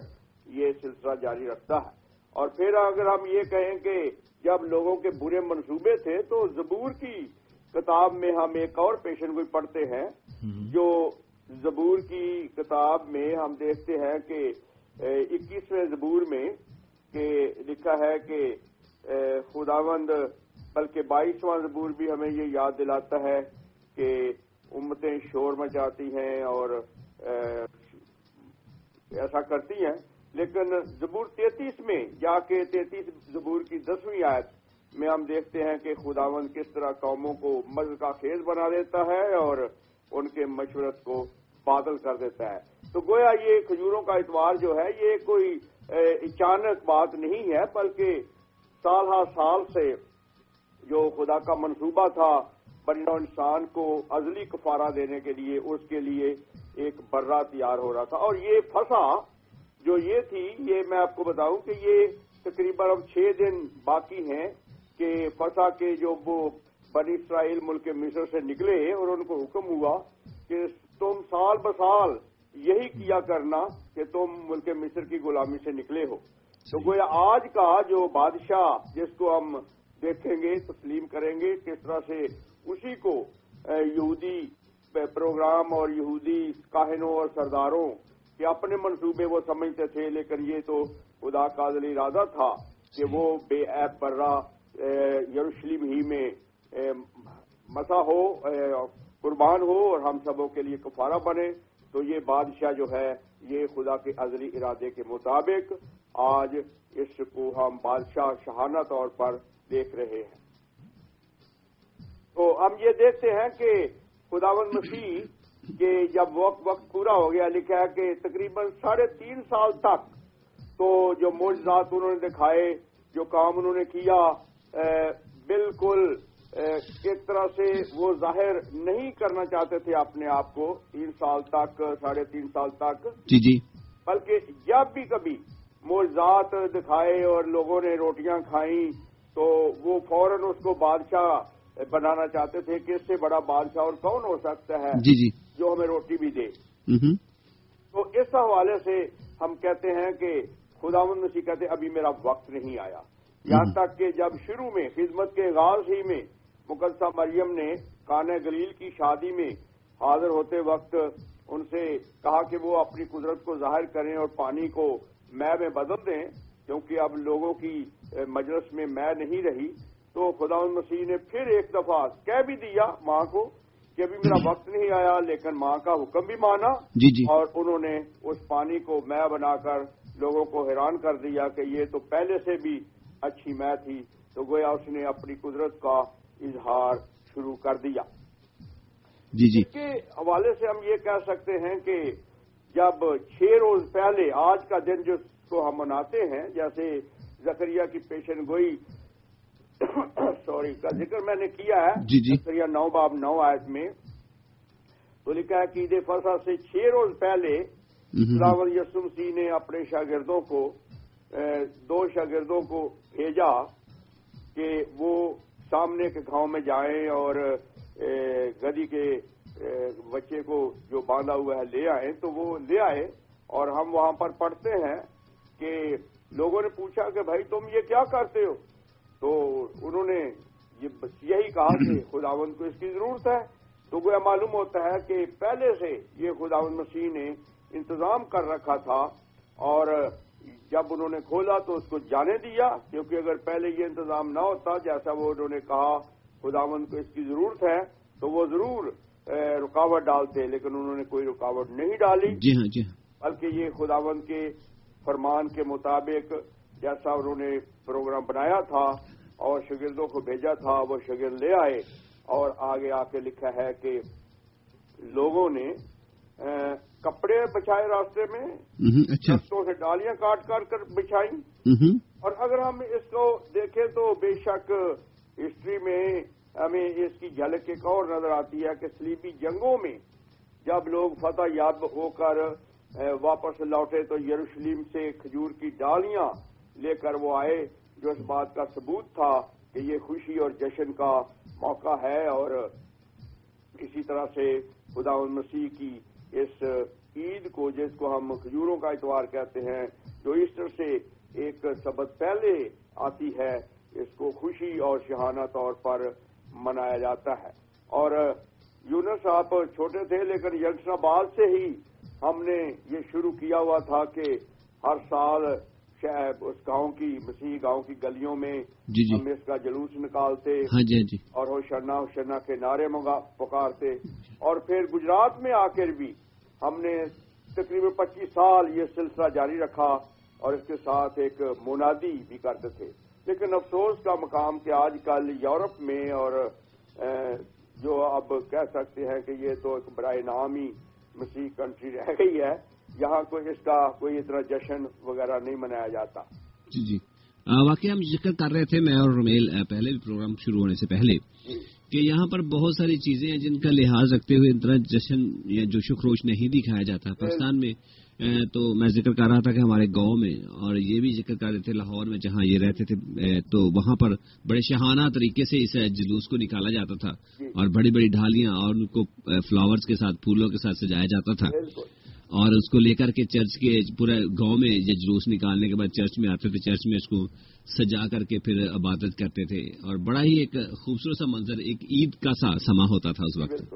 یہ سلسلہ جاری رکھتا ہے۔ اور پھر اگر ہم یہ کہیں کہ جب لوگوں کے برے منصوبے تھے تو زبور کی کتاب میں ہم ایک اور پیشن گوئی پڑھتے ہیں جو زبور کی کتاب میں ہم دیکھتے ہیں کہ اکیسویں زبور میں کہ لکھا ہے کہ خداوند، بلکہ بائیسواں زبور بھی ہمیں یہ یاد دلاتا ہے کہ امتیں شور مچاتی ہیں اور ایسا کرتی ہیں۔ لیکن زبور تینتیس میں جا کے تینتیس زبور کی دسویں آیت میں ہم دیکھتے ہیں کہ خداوند کس طرح قوموں کو مز کا خیز بنا دیتا ہے اور ان کے مشورت کو بادل کر دیتا ہے۔ تو گویا یہ کھجوروں کا اتوار جو ہے، یہ کوئی اچانک بات نہیں ہے، بلکہ سال ہر سال سے جو خدا کا منصوبہ تھا بندہ انسان کو ازلی کفارہ دینے کے لیے، اس کے لیے ایک برا تیار ہو رہا تھا۔ اور یہ پھنسا جو یہ تھی، یہ میں آپ کو بتاؤں کہ یہ تقریباً اب چھ دن باقی ہیں کہ فسا کے جو وہ بنی اسرائیل ملک مصر سے نکلے اور ان کو حکم ہوا کہ تم سال بسال یہی کیا کرنا کہ تم ملک مصر کی غلامی سے نکلے ہو۔ تو گویا آج کا جو بادشاہ جس کو ہم دیکھیں گے تسلیم کریں گے کس طرح سے اسی کو یہودی پروگرام اور یہودی کاہنوں اور سرداروں کے اپنے منصوبے وہ سمجھتے تھے لیکن یہ تو خدا کا ارادہ تھا کہ وہ بے ایپ برا یروشلم ہی میں مسا ہو قربان ہو اور ہم سبوں کے لیے کفارہ بنے، تو یہ بادشاہ جو ہے، یہ خدا کے ازلی ارادے کے مطابق آج اس کو ہم بادشاہ شہانہ طور پر دیکھ رہے ہیں۔ تو ہم یہ دیکھتے ہیں کہ خداون مسیح کے جب وقت وقت پورا ہو گیا، لکھا ہے کہ تقریباً ساڑھے تین سال تک تو جو موجزات انہوں نے دکھائے، جو کام انہوں نے کیا بالکل ایک طرح سے وہ ظاہر نہیں کرنا چاہتے تھے اپنے آپ کو تین سال تک ساڑھے تین سال تک؟ جی جی۔ بلکہ جب بھی کبھی موزات دکھائے اور لوگوں نے روٹیاں کھائیں تو وہ فوراً اس کو بادشاہ بنانا چاہتے تھے کہ اس سے بڑا بادشاہ اور کون ہو سکتا ہے جی جی۔ جو ہمیں روٹی بھی دے۔ تو اس حوالے سے ہم کہتے ہیں کہ خدا مسیح کہتے ابھی میرا وقت نہیں آیا۔ یہاں تک کہ جب شروع میں خدمت کے غاز ہی میں مقدسہ مریم نے کان گلیل کی شادی میں حاضر ہوتے وقت ان سے کہا کہ وہ اپنی قدرت کو ظاہر کریں اور پانی کو میں میں بدل دیں کیونکہ اب لوگوں کی مجلس میں میں نہیں رہی۔ تو خدا مسیح نے پھر ایک دفعہ کہہ بھی دیا ماں کو کہ ابھی میرا وقت نہیں آیا لیکن ماں کا حکم بھی مانا۔ جی جی۔ اور انہوں نے اس پانی کو میں بنا کر لوگوں کو حیران کر دیا کہ یہ تو پہلے سے بھی اچھی میں تھی۔ تو گویا اس نے اپنی قدرت کا اظہار شروع کر دیا۔ جی جی۔ اس کے حوالے سے ہم یہ کہہ سکتے ہیں کہ جب چھ روز پہلے آج کا دن جس کو ہم مناتے ہیں جیسے زکریہ کی پیشن گوئی سوری کا ذکر میں نے کیا ہے۔ جی جی۔ زکریہ نو باب نو آیت میں تو لکھا ہے کہ عید فصح سے چھ روز پہلے خداون یسو مسیح نے اپنے شاگردوں کو دو شاگردوں کو بھیجا کہ وہ سامنے کے گاؤں میں جائیں اور گدی کے بچے کو جو باندھا ہوا ہے لے آئیں، تو وہ لے آئے اور ہم وہاں پر پڑھتے ہیں کہ لوگوں نے پوچھا کہ بھائی تم یہ کیا کرتے ہو؟ تو انہوں نے یہی کہا کہ خداون کو اس کی ضرورت ہے۔ تو وہ معلوم ہوتا ہے کہ پہلے سے یہ خداون مسیح نے انتظام کر رکھا تھا اور جب انہوں نے کھولا تو اس کو جانے دیا کیونکہ اگر پہلے یہ انتظام نہ ہوتا جیسا وہ انہوں نے کہا خداون کو اس کی ضرورت ہے تو وہ ضرور رکاوٹ ڈالتے لیکن انہوں نے کوئی رکاوٹ نہیں ڈالی۔ جی ہاں جی ہاں۔ بلکہ یہ خداون کے فرمان کے مطابق جیسا انہوں نے پروگرام بنایا تھا اور شاگردوں کو بھیجا تھا وہ شاگرد لے آئے اور آگے آ کے لکھا ہے کہ لوگوں نے کپڑے بچھائے راستے میں اچھا۔ سے ڈالیاں کاٹ کاٹ کر بچھائی اور اگر ہم اس کو دیکھیں تو بے شک ہسٹری میں ہمیں اس کی جھلک ایک اور نظر آتی ہے کہ سلیبی جنگوں میں جب لوگ فتح یاد ہو کر واپس لوٹے تو یروشلیم سے کھجور کی ڈالیاں لے کر وہ آئے جو اس بات کا ثبوت تھا کہ یہ خوشی اور جشن کا موقع ہے اور اسی طرح سے خدا مسیح کی اس عید کو جس کو ہم کھجوروں کا اتوار کہتے ہیں، جو ایسٹر سے ایک سبق پہلے آتی ہے، اس کو خوشی اور شہانہ طور پر منایا جاتا ہے۔ اور یونس آپ چھوٹے تھے، لیکن یکساں بال سے ہی ہم نے یہ شروع کیا ہوا تھا کہ ہر سال اس گاؤں کی مسیح گاؤں کی گلیوں میں جی جی۔ ہم اس کا جلوس نکالتے ہاں جی جی۔ اور ہوشرنا ہوشرنا کے نعرے پکارتے۔ اور پھر گجرات میں آ کر بھی ہم نے تقریباً پچیس سال یہ سلسلہ جاری رکھا اور اس کے ساتھ ایک منادی بھی کرتے تھے۔ لیکن افسوس کا مقام کہ آج کل یورپ میں اور جو اب کہہ سکتے ہیں کہ یہ تو ایک برائے نامی مسیح کنٹری رہ گئی ہے یہاں کوئی اس کا کوئی اتنا جشن وغیرہ نہیں منایا جاتا۔ جی جی۔ واقعی ہم ذکر کر رہے تھے میں اور رمیل پہلے بھی پروگرام شروع ہونے سے پہلے کہ یہاں پر بہت ساری چیزیں ہیں جن کا لحاظ رکھتے ہوئے اتنا جشن یا جوش و خروش نہیں دکھایا جاتا۔ پاکستان میں تو میں ذکر کر رہا تھا کہ ہمارے گاؤں میں اور یہ بھی ذکر کر رہے تھے لاہور میں جہاں یہ رہتے تھے تو وہاں پر بڑے شہانہ طریقے سے اس جلوس کو نکالا جاتا تھا اور بڑی بڑی ڈھالیاں اور ان کو فلاورز کے ساتھ پھولوں کے ساتھ سجایا جاتا تھا۔ اور اس کو لے کر کے چرچ کے پورے گاؤں میں جلوس نکالنے کے بعد چرچ میں آتے تھے، چرچ میں اس کو سجا کر کے پھر عبادت کرتے تھے۔ اور بڑا ہی ایک خوبصورت سا منظر، ایک عید کا سا سما ہوتا تھا اس وقت۔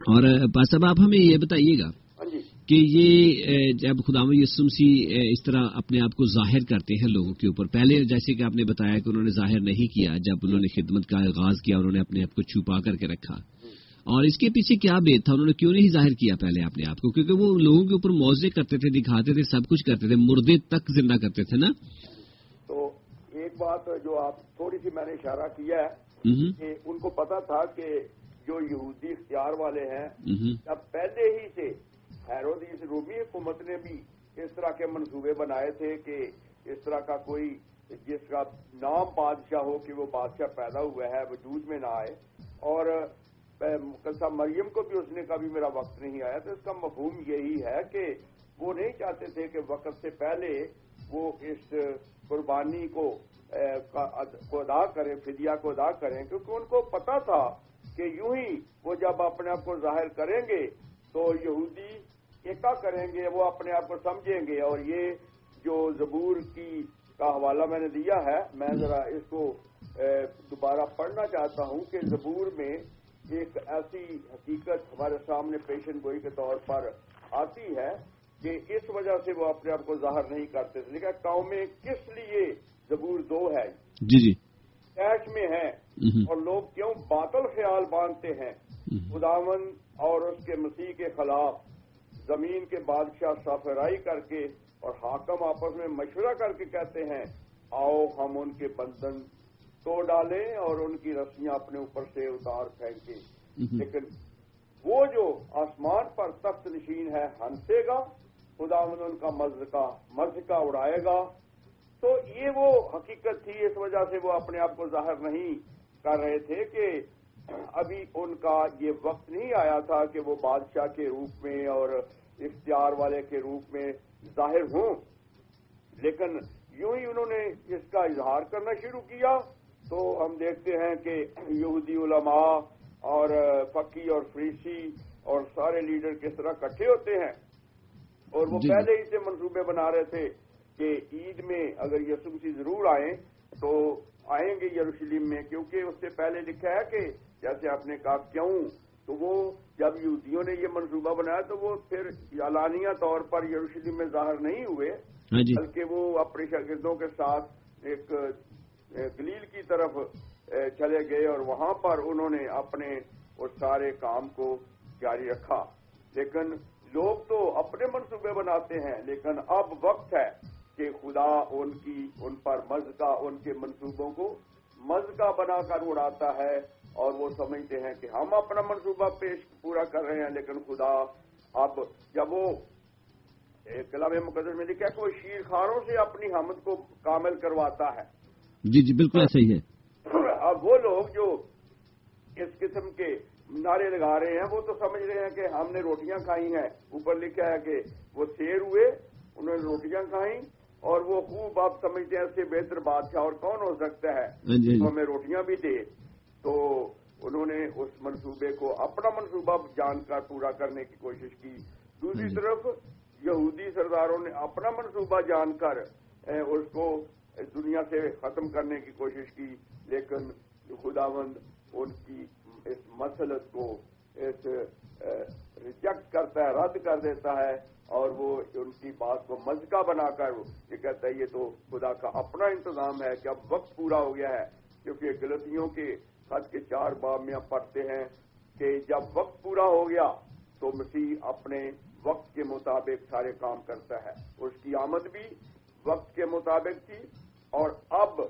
اور صاحب، آپ ہمیں یہ بتائیے گا کہ یہ جب خدا یسمسی اس طرح اپنے آپ کو ظاہر کرتے ہیں لوگوں کے اوپر۔ پہلے جیسے کہ آپ نے بتایا کہ انہوں نے ظاہر نہیں کیا، جب انہوں نے خدمت کا آغاز کیا انہوں نے اپنے آپ کو چھپا کر کے رکھا۔ اور اس کے پیچھے کیا بیت تھا؟ انہوں نے کیوں نہیں ظاہر کیا پہلے اپنے آپ کو؟ کیونکہ وہ لوگوں کے اوپر موضے کرتے تھے دکھاتے تھے سب کچھ کرتے تھے مردے تک زندہ کرتے تھے نا؟ تو ایک بات جو آپ تھوڑی سی میں نے اشارہ کیا ہے کہ ان کو پتا تھا کہ جو یہودی اختیار والے ہیں جب پہلے ہی سے حیرودیس رومی حکومت نے بھی اس طرح کے منصوبے بنائے تھے کہ اس طرح کا کوئی جس کا نام بادشاہ ہو کہ وہ بادشاہ پیدا ہوا ہے وجود میں نہ آئے۔ اور مقدسہ مریم کو بھی، اس نے کبھی میرا وقت نہیں آیا۔ تو اس کا مفہوم یہی ہے کہ وہ نہیں چاہتے تھے کہ وقت سے پہلے وہ اس قربانی کو کو ادا کریں، فدیہ کو ادا کریں۔ کیونکہ ان کو پتا تھا کہ یوں ہی وہ جب اپنے آپ کو ظاہر کریں گے تو یہودی ایکا کریں گے، وہ اپنے آپ کو سمجھیں گے۔ اور یہ جو زبور کی کا حوالہ میں نے دیا ہے، میں ذرا اس کو دوبارہ پڑھنا چاہتا ہوں کہ زبور میں ایک ایسی حقیقت ہمارے سامنے پیشن گوئی کے طور پر آتی ہے کہ اس وجہ سے وہ اپنے آپ کو ظاہر نہیں کرتے تھے۔ لیکن قومیں کس لیے زبور دو ہے جی جی۔ ایش میں ہے اور لوگ کیوں باطل خیال باندھتے ہیں؟ خداون اور اس کے مسیح کے خلاف زمین کے بادشاہ سافرائی کر کے اور حاکم آپس میں مشورہ کر کے کہتے ہیں آؤ ہم ان کے بندن توڑ ڈالیں اور ان کی رسیاں اپنے اوپر سے اتار پھینکیں۔ لیکن وہ جو آسمان پر تخت نشین ہے ہنسے گا خدا ان کا مرض کا مرض کا اڑائے گا۔ تو یہ وہ حقیقت تھی اس وجہ سے وہ اپنے آپ کو ظاہر نہیں کر رہے تھے کہ ابھی ان کا یہ وقت نہیں آیا تھا کہ وہ بادشاہ کے روپ میں اور اختیار والے کے روپ میں ظاہر ہوں۔ لیکن یوں ہی انہوں نے اس کا اظہار کرنا شروع کیا۔ تو ہم دیکھتے ہیں کہ یہودی علماء اور فقی اور فریسی اور سارے لیڈر کس طرح کٹھے ہوتے ہیں اور وہ جی، جی۔ پہلے ہی سے منصوبے بنا رہے تھے کہ عید میں اگر یسو مسیح ضرور آئیں تو آئیں گے یروشلم میں کیونکہ اس سے پہلے لکھا ہے کہ جیسے آپ نے کہا کیوں تو وہ جب یہودیوں نے یہ منصوبہ بنایا تو وہ پھر اعلانیہ طور پر یروشلم میں ظاہر نہیں ہوئے ہاں جی۔ بلکہ وہ اپنے شاگردوں کے ساتھ ایک گلیل کی طرف چلے گئے اور وہاں پر انہوں نے اپنے اس سارے کام کو جاری رکھا۔ لیکن لوگ تو اپنے منصوبے بناتے ہیں، لیکن اب وقت ہے کہ خدا ان کی، ان پر مز کا ان کے منصوبوں کو مز کا بنا کر اڑاتا ہے اور وہ سمجھتے ہیں کہ ہم اپنا منصوبہ پیش پورا کر رہے ہیں، لیکن خدا اب جب وہ کلام مقدس میں لکھا کہ وہ شیر خاروں سے اپنی حمد کو کامل کرواتا ہے۔ جی جی بالکل ایسا ہی ہے۔ اب وہ لوگ جو اس قسم کے نعرے لگا رہے ہیں وہ تو سمجھ رہے ہیں کہ ہم نے روٹیاں کھائی ہیں۔ اوپر لکھا ہے کہ وہ شیر ہوئے انہوں نے روٹیاں کھائیں اور وہ خوب آپ سمجھتے ہیں اس سے بہتر بادشاہ اور کون ہو سکتا ہے۔ ہاں جی، ہاں جی۔ ہمیں روٹیاں بھی دے۔ تو انہوں نے اس منصوبے کو اپنا منصوبہ جان کر پورا کرنے کی کوشش کی۔ دوسری ہاں جی۔ طرف یہودی سرداروں نے اپنا منصوبہ جان کر اس کو دنیا سے ختم کرنے کی کوشش کی، لیکن خداوند ان کی اس مسلط کو اس ریجیکٹ کرتا ہے، رد کر دیتا ہے اور وہ ان کی بات کو مزکا بنا کر یہ کہتا ہے، یہ تو خدا کا اپنا انتظام ہے کہ اب وقت پورا ہو گیا ہے، کیونکہ غلطیوں کے خط کے چار باب میں پڑھتے ہیں کہ جب وقت پورا ہو گیا تو مسیح اپنے وقت کے مطابق سارے کام کرتا ہے۔ اس کی آمد بھی وقت کے مطابق تھی اور اب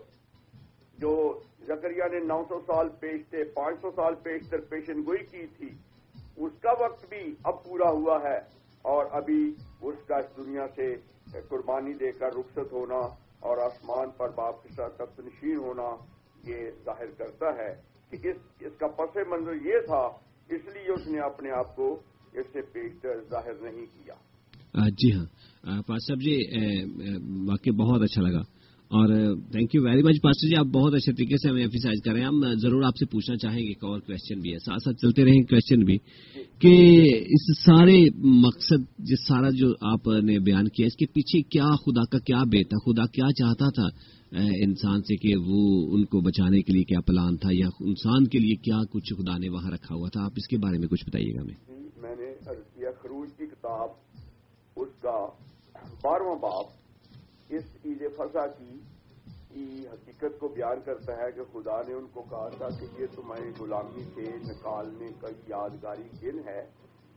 جو زکریہ نے نو سو سال پیشتے پانچ سو سال پیشتر پیشن گوئی کی تھی، اس کا وقت بھی اب پورا ہوا ہے۔ اور ابھی اس کا اس دنیا سے قربانی دے کر رخصت ہونا اور آسمان پر باپ کے ساتھ تخت نشین ہونا، یہ ظاہر کرتا ہے کہ اس اس کا پس منظر یہ تھا، اس لیے اس نے اپنے آپ کو اس سے پیشتر ظاہر نہیں کیا۔ جی ہاں۔ پاس صاحب جی واقعی بہت اچھا لگا۔ اور thank you very much pastor ji آپ بہت اچھے طریقے سے ہمیں ایفیسائز کر رہے ہیں. ہم uh, ضرور آپ سے پوچھنا چاہیں گے ایک اور کوشچن بھی ہے. ساتھ ساتھ چلتے رہیں کوشچن بھی. کہ اس سارے مقصد، جس سارا جو آپ uh, نے بیان کیا، اس کے پیچھے کیا خدا کا کیا بے تھا؟ خدا کیا چاہتا تھا uh, انسان سے کہ وہ ان کو بچانے کے لیے کیا پلان تھا یا انسان کے لیے کیا کچھ خدا نے وہاں رکھا ہوا تھا؟ آپ اس کے بارے میں کچھ بتائیے گا ہمیں. میں نے خروج کی کتاب، اس کا بارہواں باپ اس عید فضا کی حقیقت کو بیان کرتا ہے کہ خدا نے ان کو کہا تھا کہ یہ تمہاری غلامی سے نکالنے کا یادگاری دن ہے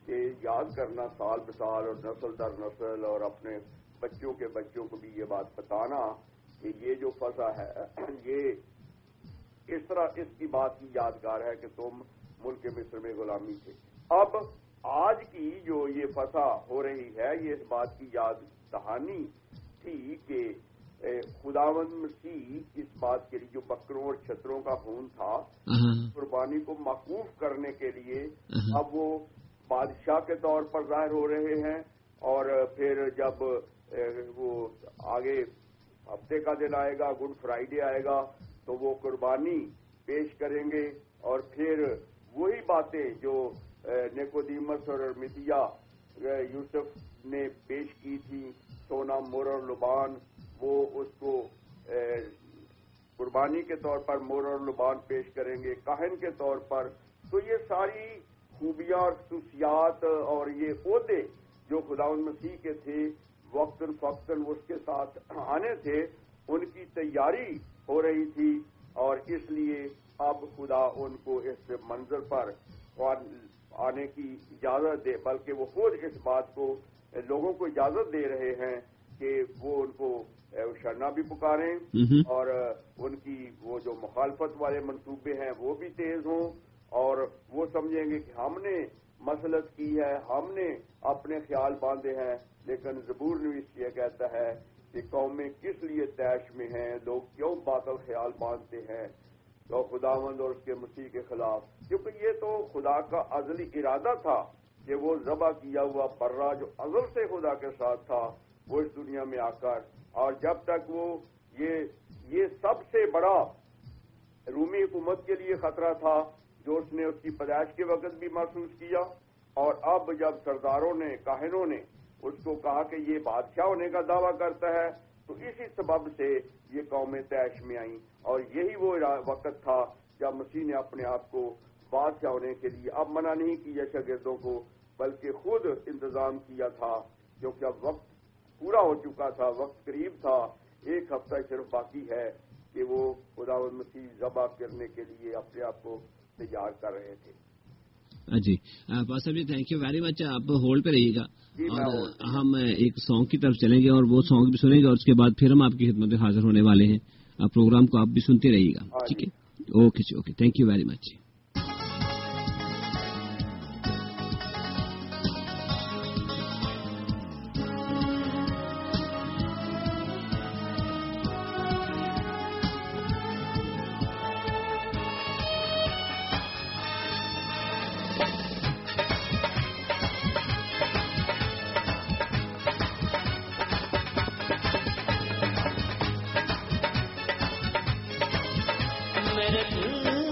کہ یاد کرنا سال بسال اور نسل در نسل اور اپنے بچوں کے بچوں کو بھی یہ بات بتانا کہ یہ جو فضا ہے، <clears throat> یہ اس طرح اس کی بات کی یادگار ہے کہ تم ملک مصر میں غلامی تھے۔ اب آج کی جو یہ فضا ہو رہی ہے، یہ اس بات کی یاد دہانی تھی کہ خداوند مسیح اس بات کے لیے جو بکروں اور چھتروں کا خون تھا قربانی کو موقوف کرنے کے لیے اب وہ بادشاہ کے طور پر ظاہر ہو رہے ہیں اور پھر جب وہ آگے ہفتے کا دن آئے گا گڈ فرائیڈے آئے گا تو وہ قربانی پیش کریں گے اور پھر وہی باتیں جو نیکودیمس اور متیا یوسف نے پیش کی تھی، سونا مور اور لبان، وہ اس کو قربانی کے طور پر مور اور لبان پیش کریں گے، کاہن کے طور پر۔ تو یہ ساری خوبیاں اور خصوصیات اور یہ عہدے جو خدا مسیح کے تھے وقتاً فوقتاً اس کے ساتھ آنے تھے ان کی تیاری ہو رہی تھی اور اس لیے اب خدا ان کو اس منظر پر آنے کی اجازت دے، بلکہ وہ خود اس بات کو لوگوں کو اجازت دے رہے ہیں کہ وہ ان کو شرنا بھی پکاریں اور ان کی وہ جو مخالفت والے منصوبے ہیں وہ بھی تیز ہوں اور وہ سمجھیں گے کہ ہم نے مسلط کی ہے ہم نے اپنے خیال باندھے ہیں لیکن زبور نویس یہ کہتا ہے کہ قومیں کس لیے تیش میں ہیں لوگ کیوں باطل خیال باندھتے ہیں؟ تو خداوند اور اس کے مسیح کے خلاف کیونکہ یہ تو خدا کا ازلی ارادہ تھا۔ کہ وہ ذبح کیا ہوا پرا جو ازل سے خدا کے ساتھ تھا، وہ اس دنیا میں آ کر اور جب تک وہ یہ یہ سب سے بڑا رومی حکومت کے لیے خطرہ تھا، جو اس نے اس کی پیدائش کے وقت بھی محسوس کیا، اور اب جب سرداروں نے، کاہنوں نے اس کو کہا کہ یہ بادشاہ ہونے کا دعویٰ کرتا ہے، تو اسی سبب سے یہ قومیں تیش میں آئیں۔ اور یہی وہ وقت تھا جب مسیح نے اپنے آپ کو بادشاہ ہونے کے لیے اب منع نہیں کیا شاگردوں کو بلکہ خود انتظام کیا تھا کیونکہ اب وقت پورا ہو چکا تھا وقت قریب تھا۔ ایک ہفتہ صرف باقی ہے کہ وہ خدا مسیح ذبح کرنے کے لیے اپنے آپ کو تیار کر رہے تھے۔ جی۔ صاحب جی تھینک یو ویری مچ آپ ہولڈ پہ رہیے گا۔ جی، اور ہم ایک سانگ کی طرف چلیں گے اور وہ سانگ بھی سنیں گے اور اس کے بعد پھر ہم آپ کی خدمت میں حاضر ہونے والے ہیں۔ پروگرام کو آپ بھی سنتے رہیے گا۔ ہاں ٹھیک جی۔ ہے؟ Okay G okay thank you very much جی ہویا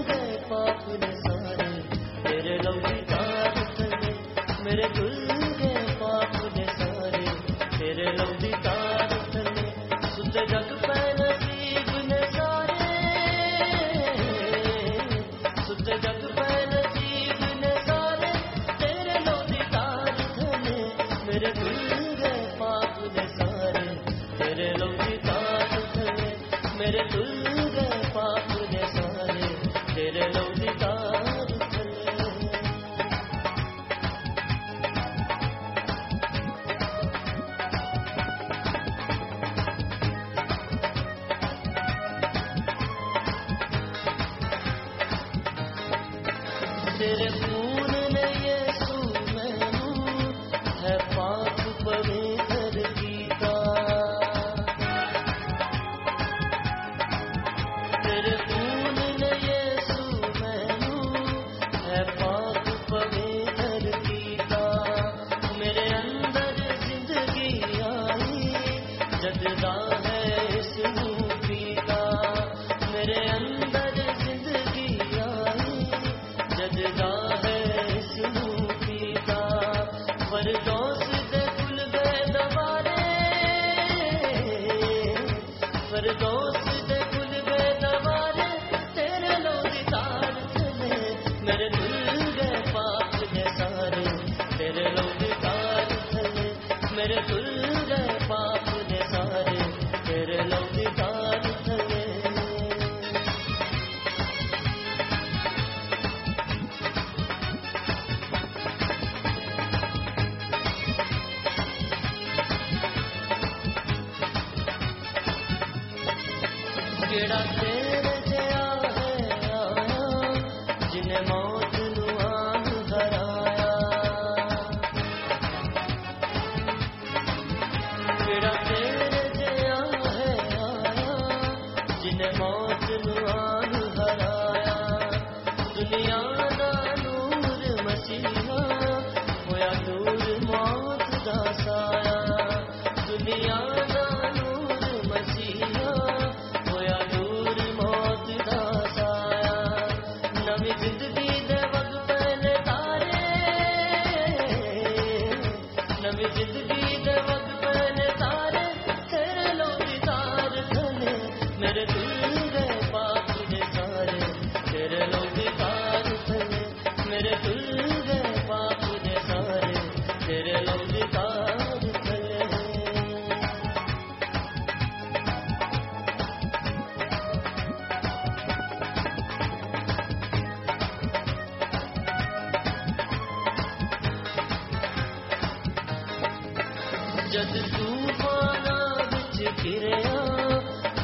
جد جدوالا بچ گریا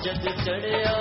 جد چڑیا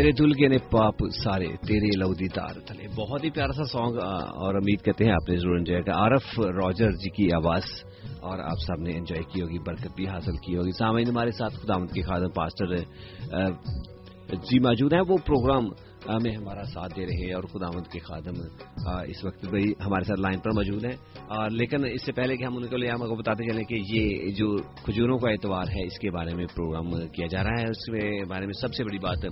میرے دل کے نے پاپ سارے، تیرے لو تار تھلے بہت ہی پیارا سا سانگ اور امید کہتے ہیں آپ نے ضرور انجوائے کیا۔ عارف راجر جی کی آواز، اور آپ سب نے انجوائے کی ہوگی، برکت بھی حاصل کی ہوگی۔ سامعین ہمارے ساتھ خدامت کے خادم پاسٹر جی موجود ہیں۔ وہ پروگرام میں ہمارا ساتھ دے رہے اور خدا کے خادم اس وقت بھی ہمارے ساتھ لائن پر موجود ہیں۔ اور لیکن اس سے پہلے کہ ہم ان کے لیے ہم کو بتاتے چلیں کہ یہ جو کھجوروں کا اتوار ہے، اس کے بارے میں پروگرام کیا جا رہا ہے۔ اس کے بارے میں سب سے بڑی بات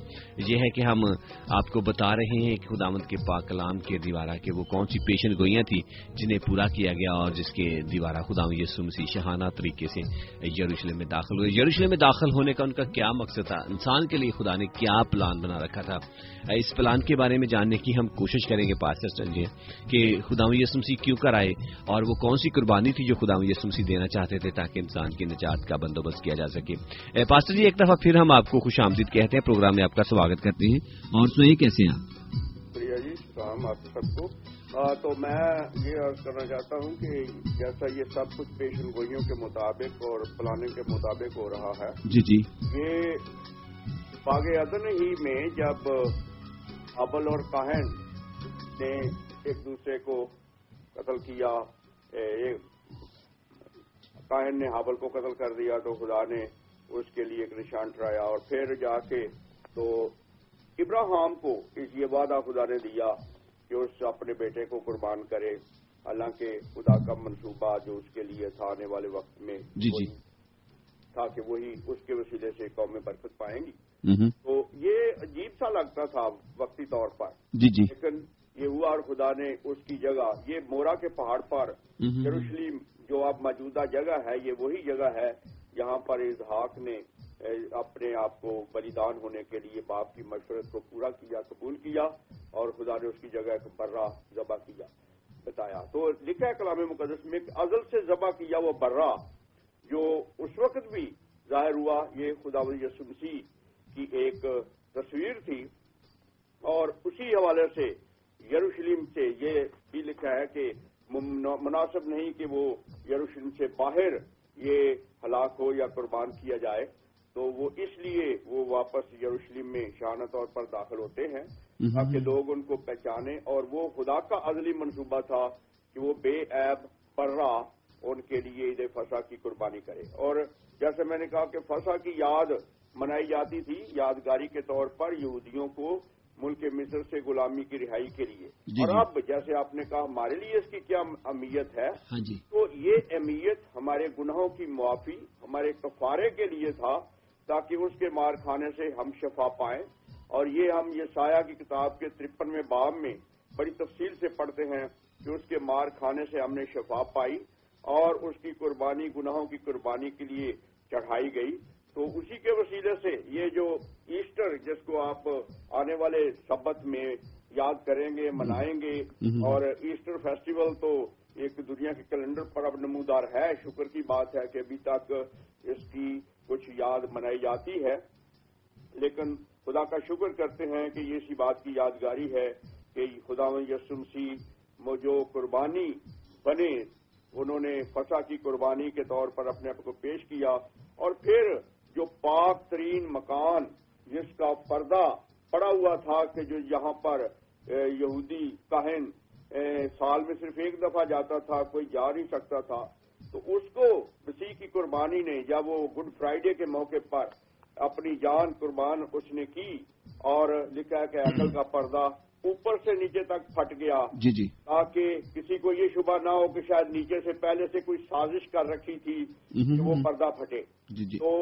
یہ ہے کہ ہم آپ کو بتا رہے ہیں کہ خدا مد کے پاک کلام کے دیوارہ کے وہ کون سی پیشن گوئیاں تھیں جنہیں پورا کیا گیا اور جس کے دیوارہ خدا یسو مسیح شہانہ طریقے سے یروشلم میں داخل ہوئے۔ یروشلم میں داخل ہونے کا ان کا کیا مقصد تھا؟ انسان کے لیے خدا نے کیا پلان بنا رکھا تھا؟ اس پلان کے بارے میں جاننے کی ہم کوشش کریں گے پاسٹر سنجے کہ خدا یسمسی کیوں کرائے اور وہ کون سی قربانی تھی جو خدا یسمسی دینا چاہتے تھے تاکہ انسان کی نجات کا بندوبست کیا جا سکے۔ پاسٹر جی ایک دفعہ پھر ہم آپ کو خوش آمدید کہتے ہیں پروگرام میں آپ کا سواگت کرتے ہیں۔ اور سنائیے کیسے ہیں آپ؟ جی، سب کو۔ تو میں یہ عرض کرنا چاہتا ہوں کہ جیسا یہ سب کچھ پیشن گوئیوں کے مطابق اور پلاننگ کے مطابق ہو رہا ہے جی جی۔ یہ باغ ادن ہی میں جب ابل اور کاہن نے ایک دوسرے کو قتل کیا۔ کاہن نے حابل کو قتل کر دیا تو خدا نے اس کے لیے ایک نشان ٹھہرایا اور پھر جا کے تو ابراہام کو اس یہ وعدہ خدا نے دیا کہ اس اپنے بیٹے کو قربان کرے۔ حالانکہ خدا کا منصوبہ جو اس کے لیے تھا آنے والے وقت میں جی جی۔ تھا کہ وہی اس کے وسیلے سے قوم برکت پائیں گی۔ Mm-hmm. تو یہ عجیب سا لگتا تھا وقتی طور پر۔ جی جی۔ لیکن یہ ہوا اور خدا نے اس کی جگہ یہ مورا کے پہاڑ پر mm-hmm. یروشلیم جو اب موجودہ جگہ ہے یہ وہی جگہ ہے جہاں پر اظہاق نے اپنے آپ کو بلیدان ہونے کے لیے باپ کی مشورت کو پورا کیا قبول کیا اور خدا نے اس کی جگہ ایک برہ ذبح کیا بتایا۔ تو لکھا ہے کلام مقدس میں ازل سے ذبح کیا وہ برہ جو اس وقت بھی ظاہر ہوا یہ خدا یسو مسیح کی ایک تصویر تھی اور اسی حوالے سے یروشلم سے یہ بھی لکھا ہے کہ مناسب نہیں کہ وہ یروشلم سے باہر یہ ہلاک ہو یا قربان کیا جائے۔ تو وہ اس لیے وہ واپس یروشلم میں شانہ طور پر داخل ہوتے ہیں تاکہ لوگ ان کو پہچانیں اور وہ خدا کا عزلی منصوبہ تھا کہ وہ بے عیب پرا ان کے لیے عید فسا کی قربانی کرے۔ اور جیسے میں نے کہا کہ فسا کی یاد منائی جاتی تھی یادگاری کے طور پر یہودیوں کو ملک مصر سے غلامی کی رہائی کے لیے۔ جی اور جی۔ اب جیسے آپ نے کہا ہمارے لیے اس کی کیا اہمیت ہے ہاں جی۔ تو یہ اہمیت ہمارے گناہوں کی معافی ہمارے کفارے کے لیے تھا تاکہ اس کے مار کھانے سے ہم شفا پائیں۔ اور یہ ہم یہ سایہ کی کتاب کے ترپنویں باب میں بڑی تفصیل سے پڑھتے ہیں کہ اس کے مار کھانے سے ہم نے شفا پائی اور اس کی قربانی گناہوں کی قربانی کے لیے چڑھائی گئی۔ تو اسی کے وسیلے سے یہ جو ایسٹر جس کو آپ آنے والے سبت میں یاد کریں گے منائیں گے اور ایسٹر فیسٹیول تو ایک دنیا کے کیلنڈر پر اب نمودار ہے۔ شکر کی بات ہے کہ ابھی تک اس کی کچھ یاد منائی جاتی ہے۔ لیکن خدا کا شکر کرتے ہیں کہ یہ اسی بات کی یادگاری ہے کہ خدا یسم سی جو قربانی بنے انہوں نے فسا کی قربانی کے طور پر اپنے آپ کو پیش کیا اور پھر جو پاک ترین مکان جس کا پردہ پڑا ہوا تھا کہ جو یہاں پر یہودی کہن سال میں صرف ایک دفعہ جاتا تھا کوئی جا نہیں سکتا تھا تو اس کو مسیح کی قربانی نے جب وہ گڈ فرائیڈے کے موقع پر اپنی جان قربان اس نے کی اور لکھا کہ عقل کا پردہ اوپر سے نیچے تک پھٹ گیا جی جی۔ تاکہ کسی کو یہ شبہ نہ ہو کہ شاید نیچے سے پہلے سے کوئی سازش کر رکھی تھی کہ وہ پردہ پھٹے۔ جی جی۔ تو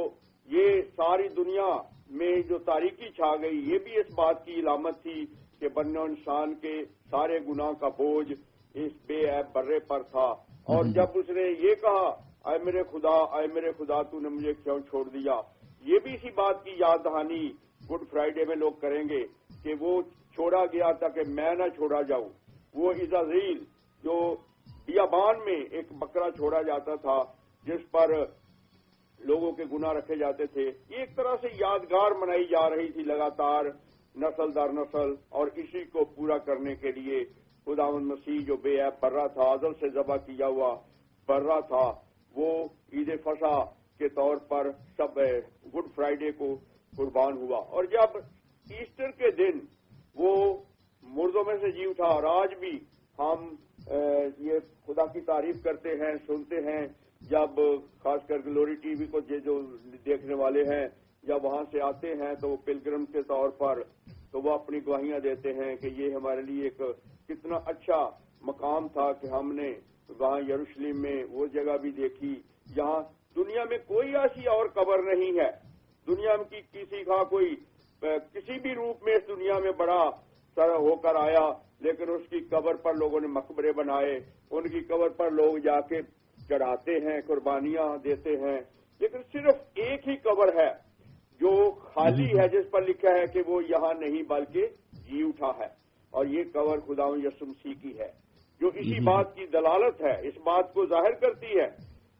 یہ ساری دنیا میں جو تاریخی چھا گئی یہ بھی اس بات کی علامت تھی کہ بنو انسان کے سارے گناہ کا بوجھ اس بے ایب برے پر تھا۔ اور جب اس نے یہ کہا اے میرے خدا اے میرے خدا تو نے مجھے کیوں چھوڑ دیا؟ یہ بھی اسی بات کی یاد دہانی گڈ فرائیڈے میں لوگ کریں گے کہ وہ چھوڑا گیا تاکہ میں نہ چھوڑا جاؤں۔ وہ ازازیل جو بیابان میں ایک بکرا چھوڑا جاتا تھا جس پر لوگوں کے گناہ رکھے جاتے تھے۔ یہ ایک طرح سے یادگار منائی جا رہی تھی لگاتار، نسل در نسل، اور اسی کو پورا کرنے کے لیے۔ خدا مسیح جو بے ایب برا تھا عدل سے ذبح کیا ہوا برا تھا، وہ عید فسا کے طور پر سب گڈ فرائیڈے کو قربان ہوا۔ اور جب ایسٹر کے دن وہ مردوں میں سے جی اٹھا، اور آج بھی ہم یہ خدا کی تعریف کرتے ہیں، سنتے ہیں جب خاص کر گلوری ٹی وی کو جو دیکھنے والے ہیں، جب وہاں سے آتے ہیں تو وہ پلگرم کے طور پر تو وہ اپنی گواہیاں دیتے ہیں کہ یہ ہمارے لیے ایک کتنا اچھا مقام تھا کہ ہم نے وہاں یروشلم میں وہ جگہ بھی دیکھی۔ جہاں دنیا میں کوئی ایسی اور قبر نہیں ہے۔ دنیا کی کسی کا کوئی، کسی بھی روپ میں اس دنیا میں بڑا سر ہو کر آیا، لیکن اس کی قبر پر لوگوں نے مقبرے بنائے۔ ان کی قبر پر لوگ جا کے چڑھاتے ہیں قربانیاں دیتے ہیں لیکن صرف ایک ہی قبر ہے جو خالی ہے جس پر لکھا ہے کہ وہ یہاں نہیں بلکہ جی اٹھا ہے۔ اور یہ قبر خدا یسم سی کی ہے۔ جو اسی بات کی دلالت ہے اس بات کو ظاہر کرتی ہے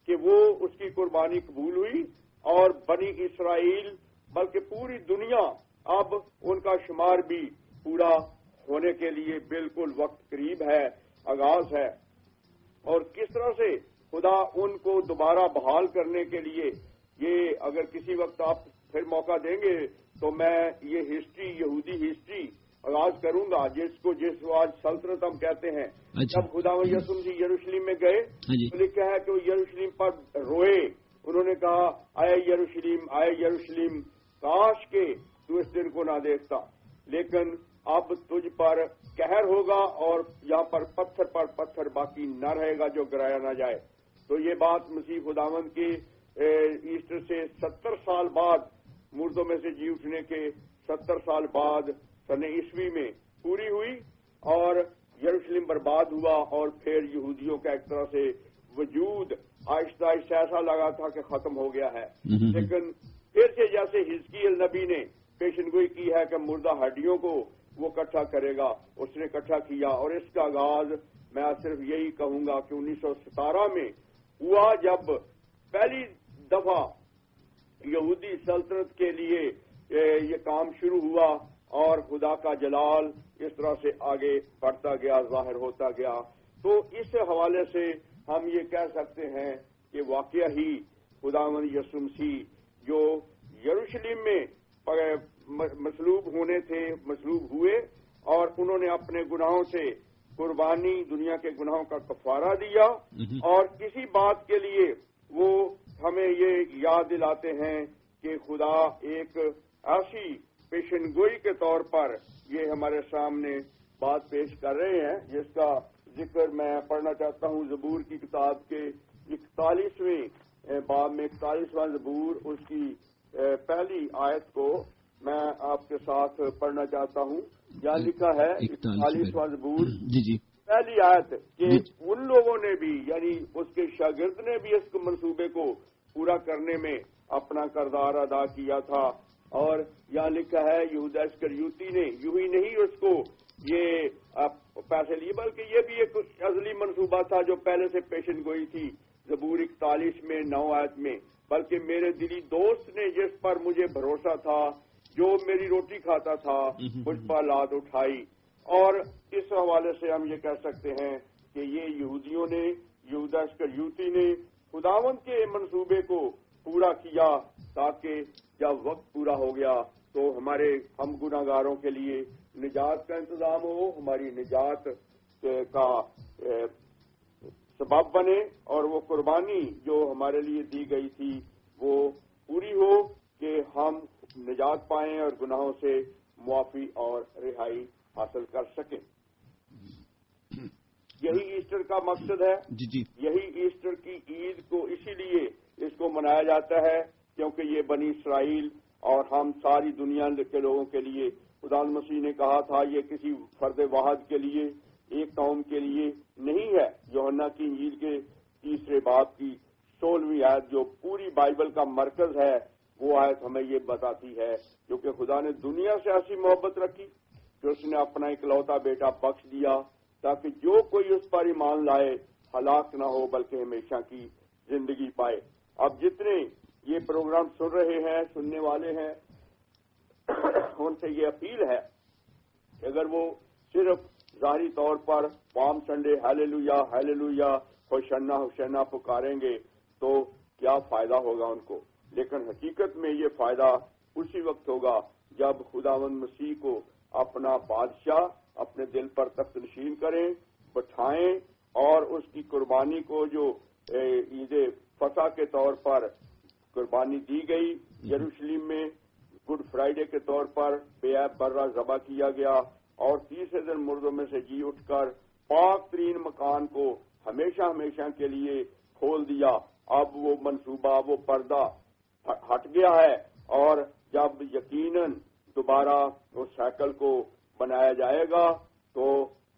کہ وہ اس کی قربانی قبول ہوئی اور بنی اسرائیل بلکہ پوری دنیا اب ان کا شمار بھی پورا ہونے کے لیے بالکل وقت قریب ہے آغاز ہے۔ اور کس طرح سے خدا ان کو دوبارہ بحال کرنے کے لیے یہ اگر کسی وقت آپ پھر موقع دیں گے تو میں یہ ہسٹری یہودی ہسٹری آغاز کروں گا جس کو جس کو آج سلطنت ہم کہتے ہیں اچھا۔ جب خدا یسم جی یروشلم میں گئے ہاں جی۔ تو لکھا ہے کہ وہ یروشلم پر روئے انہوں نے کہا آئے یروشلم آئے یروشلم کاش کے تو اس دن کو نہ دیکھتا لیکن اب تجھ پر قہر ہوگا اور یہاں پر پتھر پر پتھر باقی نہ رہے گا جو گرایا نہ جائے تو یہ بات مسیح خداوند کی ایسٹر سے ستر سال بعد مردوں میں سے جی اٹھنے کے ستر سال بعد سن عیسوی میں پوری ہوئی اور یروشلم برباد ہوا اور پھر یہودیوں کا ایک طرح سے وجود آہستہ آہستہ ایسا لگا تھا کہ ختم ہو گیا ہے۔ لیکن پھر سے جیسے ہزکی النبی نے پیشن گوئی کی ہے کہ مردہ ہڈیوں کو وہ اکٹھا کرے گا اس نے اکٹھا کیا اور اس کا آغاز میں صرف یہی کہوں گا کہ انیس سو ستارہ میں ہوا جب پہلی دفعہ یہودی سلطنت کے لیے یہ کام شروع ہوا اور خدا کا جلال اس طرح سے آگے بڑھتا گیا، ظاہر ہوتا گیا۔ تو اس حوالے سے ہم یہ کہہ سکتے ہیں کہ واقعہ ہی خدا من یسمسی جو یروشلم میں مسلوب ہونے تھے مسلوب ہوئے اور انہوں نے اپنے گناہوں سے قربانی دنیا کے گناہوں کا کفارہ دیا اور کسی بات کے لیے وہ ہمیں یہ یاد دلاتے ہیں کہ خدا ایک ایسی پیشن گوئی کے طور پر یہ ہمارے سامنے بات پیش کر رہے ہیں جس کا ذکر میں پڑھنا چاہتا ہوں۔ زبور کی کتاب کے اکتالیسویں باب میں اکتالیسواں زبور اس کی پہلی آیت کو میں آپ کے ساتھ پڑھنا چاہتا ہوں۔ یہاں لکھا ہے اکتالیسواں زبور جی جی۔ پہلی آیت کہ۔ ان لوگوں نے بھی یعنی اس کے شاگرد نے بھی اس منصوبے کو پورا کرنے میں اپنا کردار ادا کیا تھا۔ اور یہاں لکھا ہے یہودا اسکریوتی نے یوں ہی نہیں اس کو یہ پیسے لیے بلکہ یہ بھی ایک ازلی منصوبہ تھا جو پہلے سے پیشن گوئی تھی۔ زبور اکتالیس میں نو آیت میں بلکہ میرے دلی دوست نے جس پر مجھے بھروسہ تھا جو میری روٹی کھاتا تھا مجھ پر لاد اٹھائی۔ اور اس حوالے سے ہم یہ کہہ سکتے ہیں کہ یہ یہودیوں نے یہودا یوتی نے خداون کے منصوبے کو پورا کیا تاکہ جب وقت پورا ہو گیا تو ہمارے ہم گناہ گاروں کے لیے نجات کا انتظام ہو ہماری نجات کا سبب بنے اور وہ قربانی جو ہمارے لیے دی گئی تھی وہ پوری ہو کہ ہم نجات پائیں اور گناہوں سے معافی اور رہائی حاصل کر سکیں۔ یہی ایسٹر کا مقصد ہے۔ جی، جی۔ یہی ایسٹر کی عید کو اسی لیے اس کو منایا جاتا ہے کیونکہ یہ بنی اسرائیل اور ہم ساری دنیا کے لوگوں کے لیے خدان مسیح نے کہا تھا یہ کسی فرد واحد کے لیے ایک قوم کے لیے نہیں ہے۔ یونا کی عید کے تیسرے باپ کی سولہویں آیت جو پوری بائبل کا مرکز ہے وہ آیت ہمیں یہ بتاتی ہے کیونکہ خدا نے دنیا سے ایسی محبت رکھی کہ اس نے اپنا اکلوتا بیٹا بخش دیا تاکہ جو کوئی اس پر ایمان لائے، ہلاک نہ ہو بلکہ ہمیشہ کی زندگی پائے۔ اب جتنے یہ پروگرام سن رہے ہیں، سننے والے ہیں، ان سے یہ اپیل ہے کہ اگر وہ صرف ظاہری طور پر پام سنڈے ہیلے لویا ہیلے لویا ہوشنا ہوشنا پکاریں گے تو کیا فائدہ ہوگا ان کو؟ لیکن حقیقت میں یہ فائدہ اسی وقت ہوگا جب خداون مسیح کو اپنا بادشاہ اپنے دل پر تخت نشین کریں، بٹھائیں اور اس کی قربانی کو جو عید فتح کے طور پر قربانی دی گئی، یروشلم میں گڈ فرائیڈے کے طور پر بے عیب برہ ذبح کیا گیا اور تیسرے دن مردوں میں سے جی اٹھ کر پاک ترین مکان کو ہمیشہ ہمیشہ کے لیے کھول دیا۔ اب وہ منصوبہ، وہ پردہ ہٹ گیا ہے اور جب یقیناً دوبارہ اس سائیکل کو بنایا جائے گا تو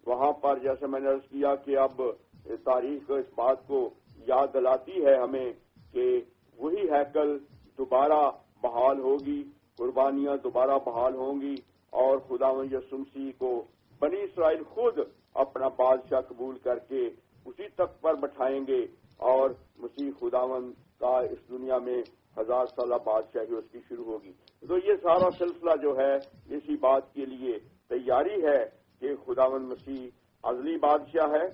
وہاں پر جیسے میں نے عرض کیا کہ اب تاریخ اس بات کو یاد دلاتی ہے ہمیں کہ وہی ہیکل دوبارہ بحال ہوگی، قربانیاں دوبارہ بحال ہوں گی اور خدا یسمسی کو بنی اسرائیل خود اپنا بادشاہ قبول کر کے اسی تک پر بٹھائیں گے اور مسیح خداون کا اس دنیا میں ہزار سالہ بادشاہی اس کی شروع ہوگی۔ تو یہ سارا سلسلہ جو ہے، اسی بات کے لیے تیاری ہے کہ خداون مسیح ازلی بادشاہ ہے۔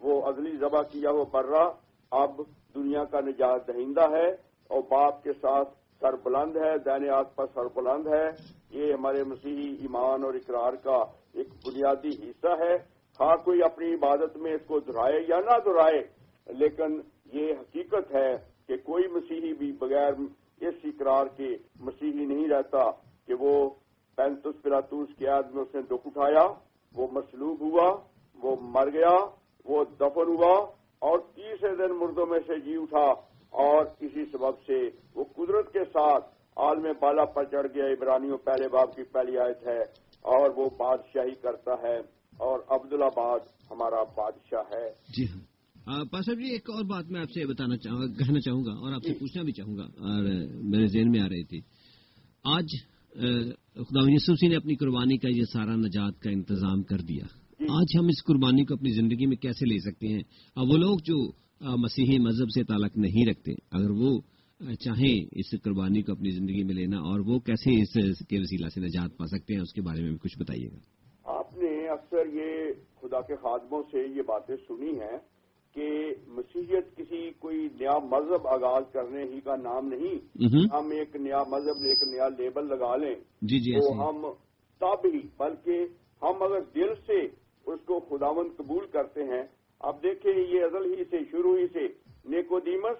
وہ ازلی ذبح کیا وہ برا اب دنیا کا نجات دہندہ ہے اور باپ کے ساتھ سر بلند ہے، دین آس پر سر بلند ہے۔ یہ ہمارے مسیحی ایمان اور اقرار کا ایک بنیادی حصہ ہے۔ ہاں کوئی اپنی عبادت میں اس کو دہرائے یا نہ دہرائے، لیکن یہ حقیقت ہے کہ کوئی مسیحی بھی بغیر اس اقرار کے مسیحی نہیں رہتا کہ وہ پینتس پلاتوس کے عید میں اس نے دکھ اٹھایا، وہ مسلوب ہوا، وہ مر گیا، وہ دفن ہوا اور تیسرے دن مردوں میں سے جی اٹھا اور اسی سبب سے وہ قدرت کے ساتھ عالم بالا پر چڑھ گیا۔ عبرانیوں پہلے باب کی پہلی آیت ہے اور وہ بادشاہی کرتا ہے اور عبدالآباد ہمارا بادشاہ ہے۔ جی ہاں۔ پاسر جی ایک اور بات میں آپ سے بتانا چاہوں گا، کہنا چاہوں گا اور آپ سے پوچھنا بھی چاہوں گا۔ اور میرے ذہن میں آ رہی تھی۔ آج خدا یوسفی نے اپنی قربانی کا یہ سارا نجات کا انتظام کر دیا۔ آج ہم اس قربانی کو اپنی زندگی میں کیسے لے سکتے ہیں؟ اور وہ لوگ جو مسیحی مذہب سے تعلق نہیں رکھتے، اگر وہ چاہیں اس قربانی کو اپنی زندگی میں لینا، اور وہ کیسے اس کے وسیلہ سے نجات پا سکتے ہیں، اس کے بارے میں بھی کچھ بتائیے گا۔ آپ نے اکثر یہ خدا کے خادموں سے یہ باتیں سنی ہیں۔ کہ مسیحیت کسی کوئی نیا مذہب آغاز کرنے ہی کا نام نہیں ہم ایک نیا مذہب ایک نیا لیبل لگا لیں جی جی تو ہم تب ہی بلکہ ہم اگر دل سے اس کو خداون قبول کرتے ہیں اب دیکھیں یہ ازل ہی سے شروع ہی سے نیکودیمس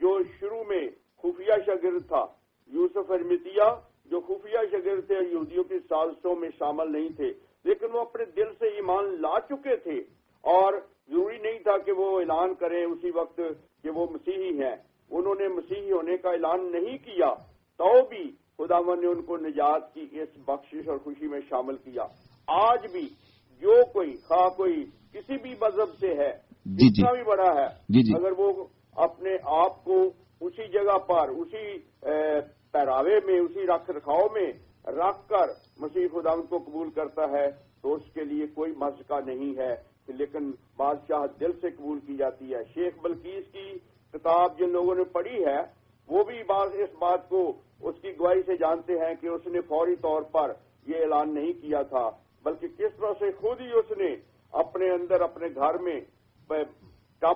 جو شروع میں خفیہ شاگرد تھا یوسف ارمتیا جو خفیہ شاگرد تھے یہودیوں کی سازشوں میں شامل نہیں تھے لیکن وہ اپنے دل سے ایمان لا چکے تھے اور ضروری نہیں تھا کہ وہ اعلان کریں اسی وقت کہ وہ مسیحی ہیں۔ انہوں نے مسیحی ہونے کا اعلان نہیں کیا تو بھی خدا نے ان کو نجات کی اس بخشش اور خوشی میں شامل کیا۔ آج بھی جو کوئی خواہ کوئی کسی بھی مذہب سے ہے جی جی۔ بھی بڑا ہے جی جی۔ اگر وہ اپنے آپ کو اسی جگہ پر اسی پہراوے میں اسی رکھ رکھاؤ میں رکھ کر مسیح خدا کو قبول کرتا ہے تو اس کے لیے کوئی مسکا نہیں ہے۔ لیکن بادشاہ دل سے قبول کی جاتی ہے۔ شیخ بلکیس کی کتاب جن لوگوں نے پڑھی ہے، وہ بھی اس بات کو اس کی گواہی سے جانتے ہیں کہ اس نے فوری طور پر یہ اعلان نہیں کیا تھا، بلکہ کس طرح سے خود ہی اس نے اپنے اندر اپنے گھر میں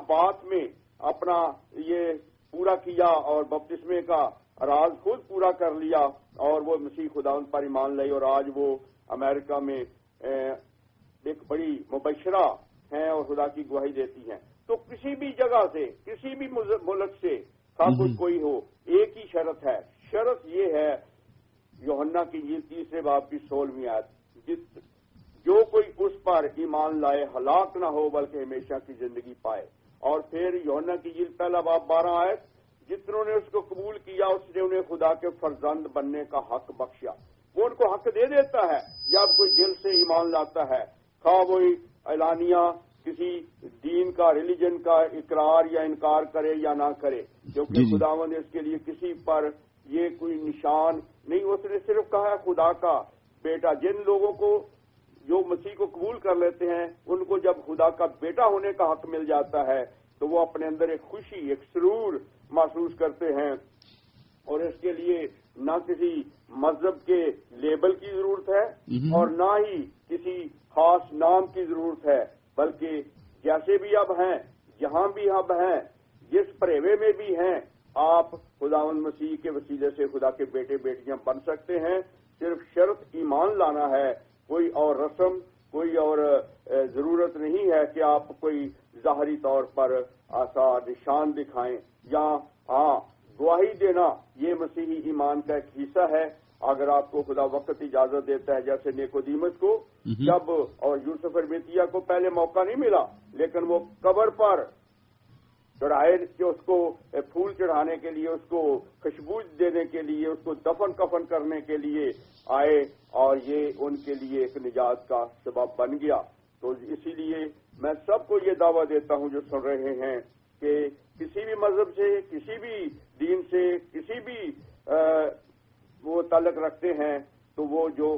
بات میں اپنا یہ پورا کیا اور بپتسمے کا راز خود پورا کر لیا اور وہ مسیح خدا ان پر ایمان لائی اور آج وہ امریکہ میں ایک بڑی مبشرہ ہیں اور خدا کی گواہی دیتی ہیں۔ تو کسی بھی جگہ سے کسی بھی ملک سے کچھ کوئی ہو ایک ہی شرط ہے۔ شرط یہ ہے یوہنا کی یہ تیسرے باپ کی سولہویں آیت جس جو کوئی اس پر ایمان لائے ہلاک نہ ہو بلکہ ہمیشہ کی زندگی پائے۔ اور پھر یوہنا کی جیل پہلا باپ بارہ آئے جتنوں نے اس کو قبول کیا اس نے انہیں خدا کے فرزند بننے کا حق بخشا وہ ان کو حق دے دیتا ہے جب کوئی دل سے ایمان لاتا ہے خواہ وہ اعلانیہ کسی دین کا ریلیجن کا اقرار یا انکار کرے یا نہ کرے۔ کیونکہ جی، جی۔ خداون اس کے لیے کسی پر یہ کوئی نشان نہیں اس نے صرف کہا ہے خدا کا بیٹا۔ جن لوگوں کو جو مسیح کو قبول کر لیتے ہیں ان کو جب خدا کا بیٹا ہونے کا حق مل جاتا ہے تو وہ اپنے اندر ایک خوشی ایک سرور محسوس کرتے ہیں۔ اور اس کے لیے نہ کسی مذہب کے لیبل کی ضرورت ہے اور نہ ہی کسی خاص نام کی ضرورت ہے، بلکہ جیسے بھی اب ہیں جہاں بھی اب ہیں، جس پریوے میں بھی ہیں، آپ خداون مسیح کے وسیلے سے خدا کے بیٹے بیٹیاں بن سکتے ہیں۔ صرف شرط ایمان لانا ہے، کوئی اور رسم، کوئی اور ضرورت نہیں ہے کہ آپ کوئی ظاہری طور پر ایسا نشان دکھائیں۔ یا ہاں گواہی دینا، یہ مسیحی ایمان کا ایک حصہ ہے۔ اگر آپ کو خدا وقت اجازت دیتا ہے جیسے نیکو دیمت کو جب اور یوسف اربیتیا کو پہلے موقع نہیں ملا لیکن وہ قبر پر چڑھائے کہ اس کو پھول چڑھانے کے لیے اس کو خوشبو دینے کے لیے اس کو دفن کفن کرنے کے لیے آئے اور یہ ان کے لیے ایک نجات کا سبب بن گیا۔ تو اسی لیے میں سب کو یہ دعویٰ دیتا ہوں جو سن رہے ہیں کہ کسی بھی مذہب سے کسی بھی دین سے کسی بھی وہ تعلق رکھتے ہیں، تو وہ جو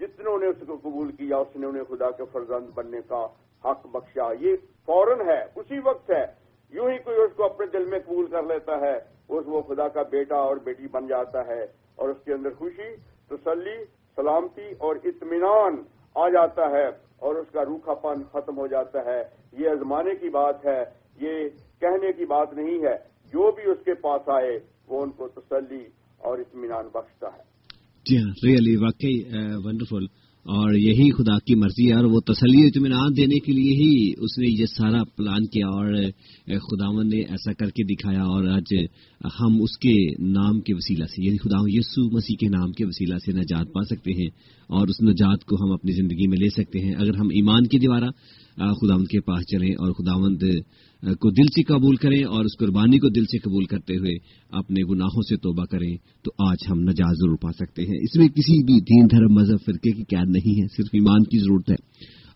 جتنوں نے اس کو قبول کیا، اس نے انہیں خدا کے فرزند بننے کا حق بخشا۔ یہ فوراً ہے، اسی وقت ہے۔ یوں ہی کوئی اس کو اپنے دل میں قبول کر لیتا ہے، اس وہ خدا کا بیٹا اور بیٹی بن جاتا ہے اور اس کے اندر خوشی، تسلی، سلامتی اور اطمینان آ جاتا ہے اور اس کا روکھا پن ختم ہو جاتا ہے۔ یہ آزمانے کی بات ہے، یہ کہنے کی بات نہیں ہے۔ جو بھی اس کے پاس آئے، وہ ان کو تسلی اور اطمینان بخشتا ہے۔ جی ہاں ریئلی واقعی ونڈرفل اور یہی خدا کی مرضی ہے، اور وہ تسلی، اطمینان دینے کے لیے ہی اس نے یہ سارا پلان کیا، اور خداون نے ایسا کر کے دکھایا، اور آج ہم اس کے نام کے وسیلہ سے یعنی خدا یسو مسیح کے نام کے وسیلہ سے نجات پا سکتے ہیں، اور اس نجات کو ہم اپنی زندگی میں لے سکتے ہیں۔ اگر ہم ایمان کے دوارا خداوند کے پاس چلیں اور خداوند کو دل سے قبول کریں اور اس قربانی کو دل سے قبول کرتے ہوئے اپنے گناہوں سے توبہ کریں تو آج ہم نجات ضرور پا سکتے ہیں۔ اس میں کسی بھی دین دھرم مذہب فرقے کی قید نہیں ہے صرف ایمان کی ضرورت ہے۔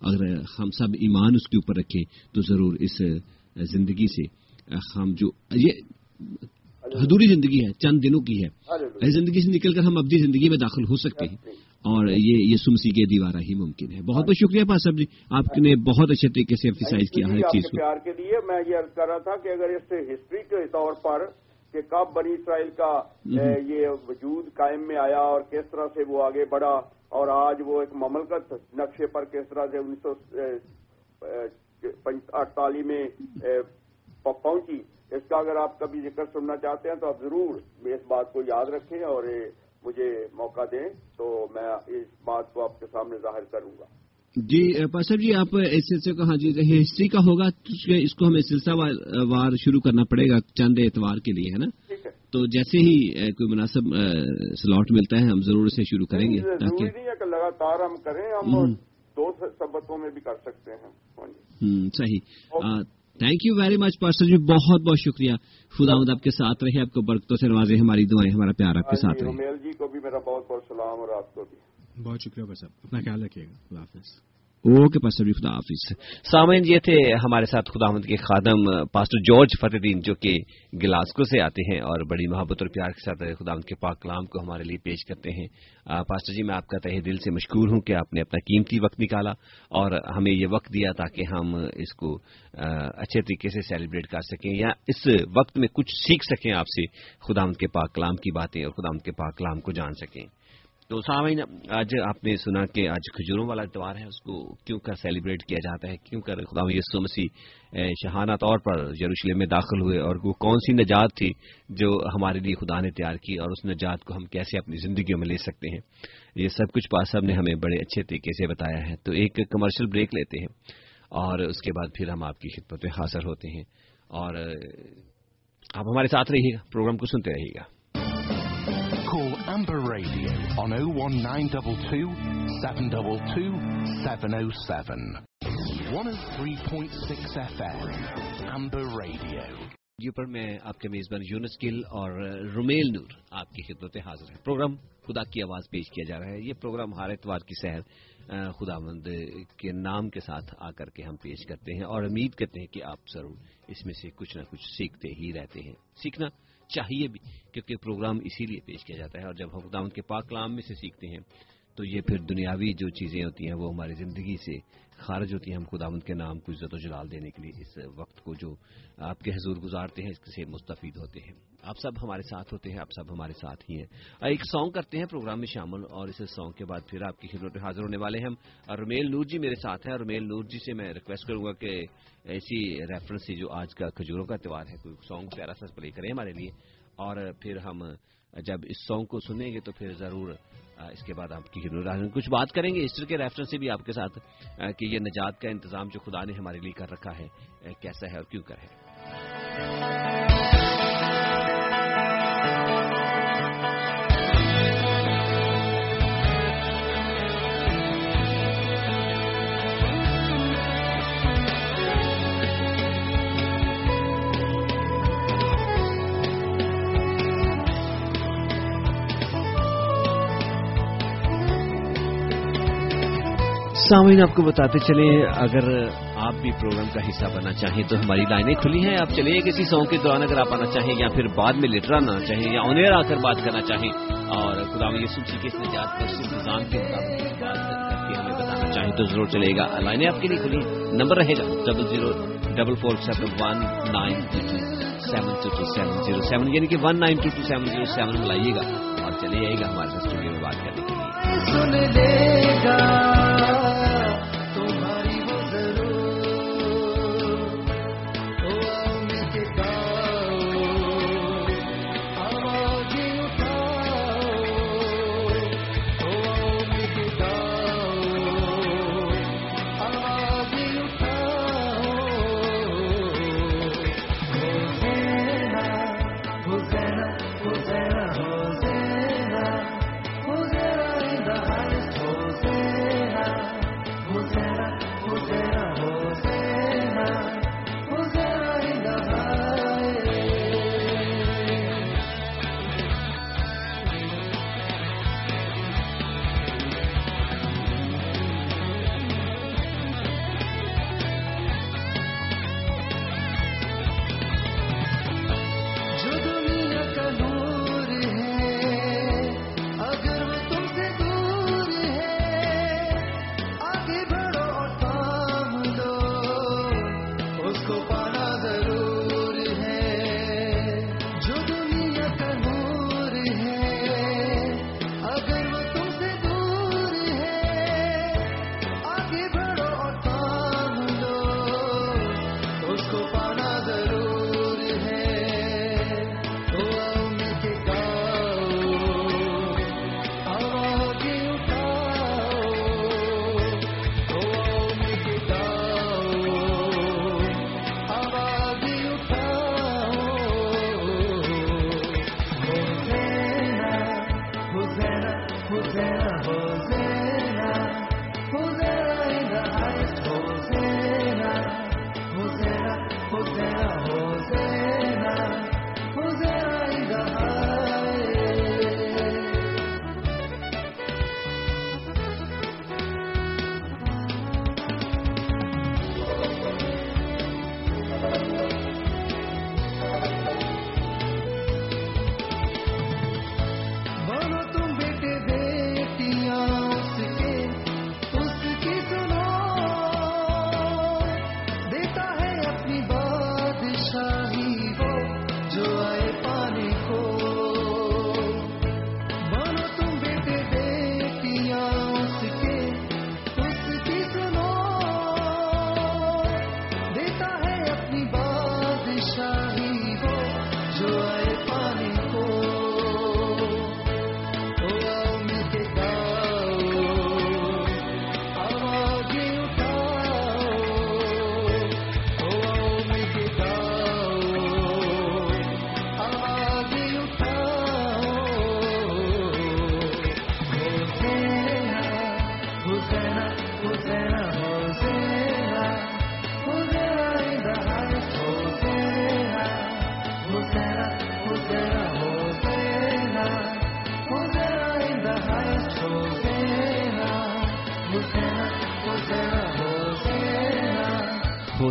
اگر ہم سب ایمان اس کے اوپر رکھیں تو ضرور اس زندگی سے ہم جو یہ حدوری زندگی ہے چند دنوں کی ہے۔ زندگی سے نکل کر ہم ابدی زندگی میں داخل ہو سکتے ہیں۔ اور یہ یہ سمسی کے دیوارہ ہی ممکن ہے۔ بہت بہت شکریہ پاس صاحب جی۔ آپ نے بہت اچھے طریقے سے ایمفیسائز کیا ہر چیز یعنی پیار کے لیے میں یہ عرض کر رہا تھا کہ اگر اس ہسٹری کے طور پر کہ کب بنی اسرائیل کا یہ وجود قائم میں آیا اور کس طرح سے وہ آگے بڑھا اور آج وہ ایک مملکت نقشے پر کس طرح سے انیس سو اڑتالیس میں پہنچی اس کا اگر آپ کبھی ذکر سننا چاہتے ہیں تو آپ ضرور اس بات کو یاد رکھیں اور مجھے موقع دیں تو میں اس بات کو آپ کے سامنے ظاہر کروں گا۔ جی صاحب جی آپ اس سلسلے کا ہاں جی ہسٹری کا ہوگا اس کو ہمیں سلسلہ وار شروع کرنا پڑے گا چند اتوار کے لیے ہے نا؟ تو جیسے ہی کوئی مناسب سلاٹ ملتا ہے ہم ضرور اسے شروع کریں گے تاکہ لگاتار ہم کریں ہم دو سبتوں میں بھی کر سکتے ہیں۔ ہاں جی۔ صحیح۔ تھینک یو ویری مچ پارسل جی بہت بہت شکریہ۔ خدا خدا آپ کے ساتھ رہے آپ کو برکتوں سے نوازے ہماری دعائیں ہمارا پیار آپ کے ہاں جی، ساتھ رہے۔ جی کو بھی میرا بہت بہت سلام اور آپ کو بھی۔ بہت شکریہ بھائی صاحب اپنا خیال رکھیے گا اللہ حافظ۔ اوکے پاسٹر بھی خدا حافظ۔ سامعین، یہ تھے ہمارے ساتھ خدا مد کے خادم پاسٹر جارج فتح دین جو کہ گلاسکو سے آتے ہیں اور بڑی محبت اور پیار کے ساتھ خدا کے پاک کلام کو ہمارے لیے پیش کرتے ہیں۔ پاسٹر جی میں آپ کا تہ دل سے مشکور ہوں کہ آپ نے اپنا قیمتی وقت نکالا اور ہمیں یہ وقت دیا تاکہ ہم اس کو اچھے طریقے سے سیلیبریٹ کر سکیں یا اس وقت میں کچھ سیکھ سکیں آپ سے خدا کے پاک کلام کی باتیں اور خدا کے پاک کلام کو جان سکیں۔ تو سامعین، آج آپ نے سنا کہ آج کھجوروں والا اتوار ہے، اس کو کیوں کر سیلیبریٹ کیا جاتا ہے؟ کیوں کر خدا یسو مسیح شہانہ طور پر یروشلم میں داخل ہوئے؟ اور وہ کون سی نجات تھی جو ہمارے لیے خدا نے تیار کی؟ اور اس نجات کو ہم کیسے اپنی زندگیوں میں لے سکتے ہیں؟ یہ سب کچھ پاس صاحب نے ہمیں بڑے اچھے طریقے سے بتایا ہے۔ تو ایک کمرشل بریک لیتے ہیں، اور اس کے بعد پھر ہم آپ کی خدمت میں حاصل ہوتے ہیں۔ اور آپ ہمارے ساتھ رہیے گا پروگرام کو سنتے رہیے گا۔ Call Amber Radio on 01922 722 707. 103.6 FM Amber Radio. میں آپ کے میزبان یونس گل اور رومیل نور آپ کی خدمت حاضر ہیں پروگرام خدا کی آواز پیش کیا جا رہا ہے یہ پروگرام ہر اتوار کی سحر خدا مند کے نام کے ساتھ آ کر کے ہم پیش کرتے ہیں اور امید کرتے ہیں کہ آپ ضرور اس میں سے کچھ نہ کچھ سیکھتے ہی رہتے ہیں سیکھنا چاہیے بھی، کیونکہ پروگرام اسی لیے پیش کیا جاتا ہے اور جب ہم کے پاک کلام میں سے سیکھتے ہیں، تو یہ پھر دنیاوی جو چیزیں ہوتی ہیں، وہ ہماری زندگی سے خارج ہوتی ہے ہم خداوند کے نام کو عزت و جلال دینے کے لیے اس وقت کو جو آپ کے حضور گزارتے ہیں اس سے مستفید ہوتے ہیں۔ آپ سب ہمارے ساتھ ہوتے ہیں، آپ سب ہمارے ساتھ ہی ہیں۔ ایک سانگ کرتے ہیں پروگرام میں شامل اور اس سانگ کے بعد پھر آپ کی خدمت میں حاضر ہونے والے ہیں رومیل نور جی میرے ساتھ ہیں۔ رومیل نور جی سے میں ریکویسٹ کروں گا کہ ایسی ریفرنس سے جو آج کا کھجوروں کا تہوار ہے، کوئی سانگ پیارا سا پلے کریں ہمارے لیے۔ اور پھر ہم جب اس سانگ کو سنیں گے تو پھر ضرور اس کے بعد آپ کی کچھ بات کریں گے ہسٹری کے ریفرنس سے بھی آپ کے ساتھ کہ یہ نجات کا انتظام جو خدا نے ہمارے لیے کر رکھا ہے کیسا ہے اور کیوں کر ہے۔ سامعین، آپ کو بتاتے چلے اگر آپ بھی پروگرام کا حصہ بننا چاہیں تو ہماری لائنیں کھلی ہیں۔ آپ چلیے کسی سانگ کے دوران اگر آپ آنا چاہیں یا پھر بعد میں لیٹر آنا چاہیں یا اونیر آ کر بات کرنا چاہیں، اور خدا میں جی کے اس نجات پر نظام کے مطابق ہمیں بتانا چاہیں تو ضرور چلے گا۔ لائنیں آپ کے لیے کھلی نمبر رہے گا double zero double four seven one nine two two seven two two seven zero seven یعنی کہ one nine two two seven zero seven لائیے گا اور چلے آئیے گا ہمارے ساتھ اسٹوڈیو میں بات کرنے کے لیے۔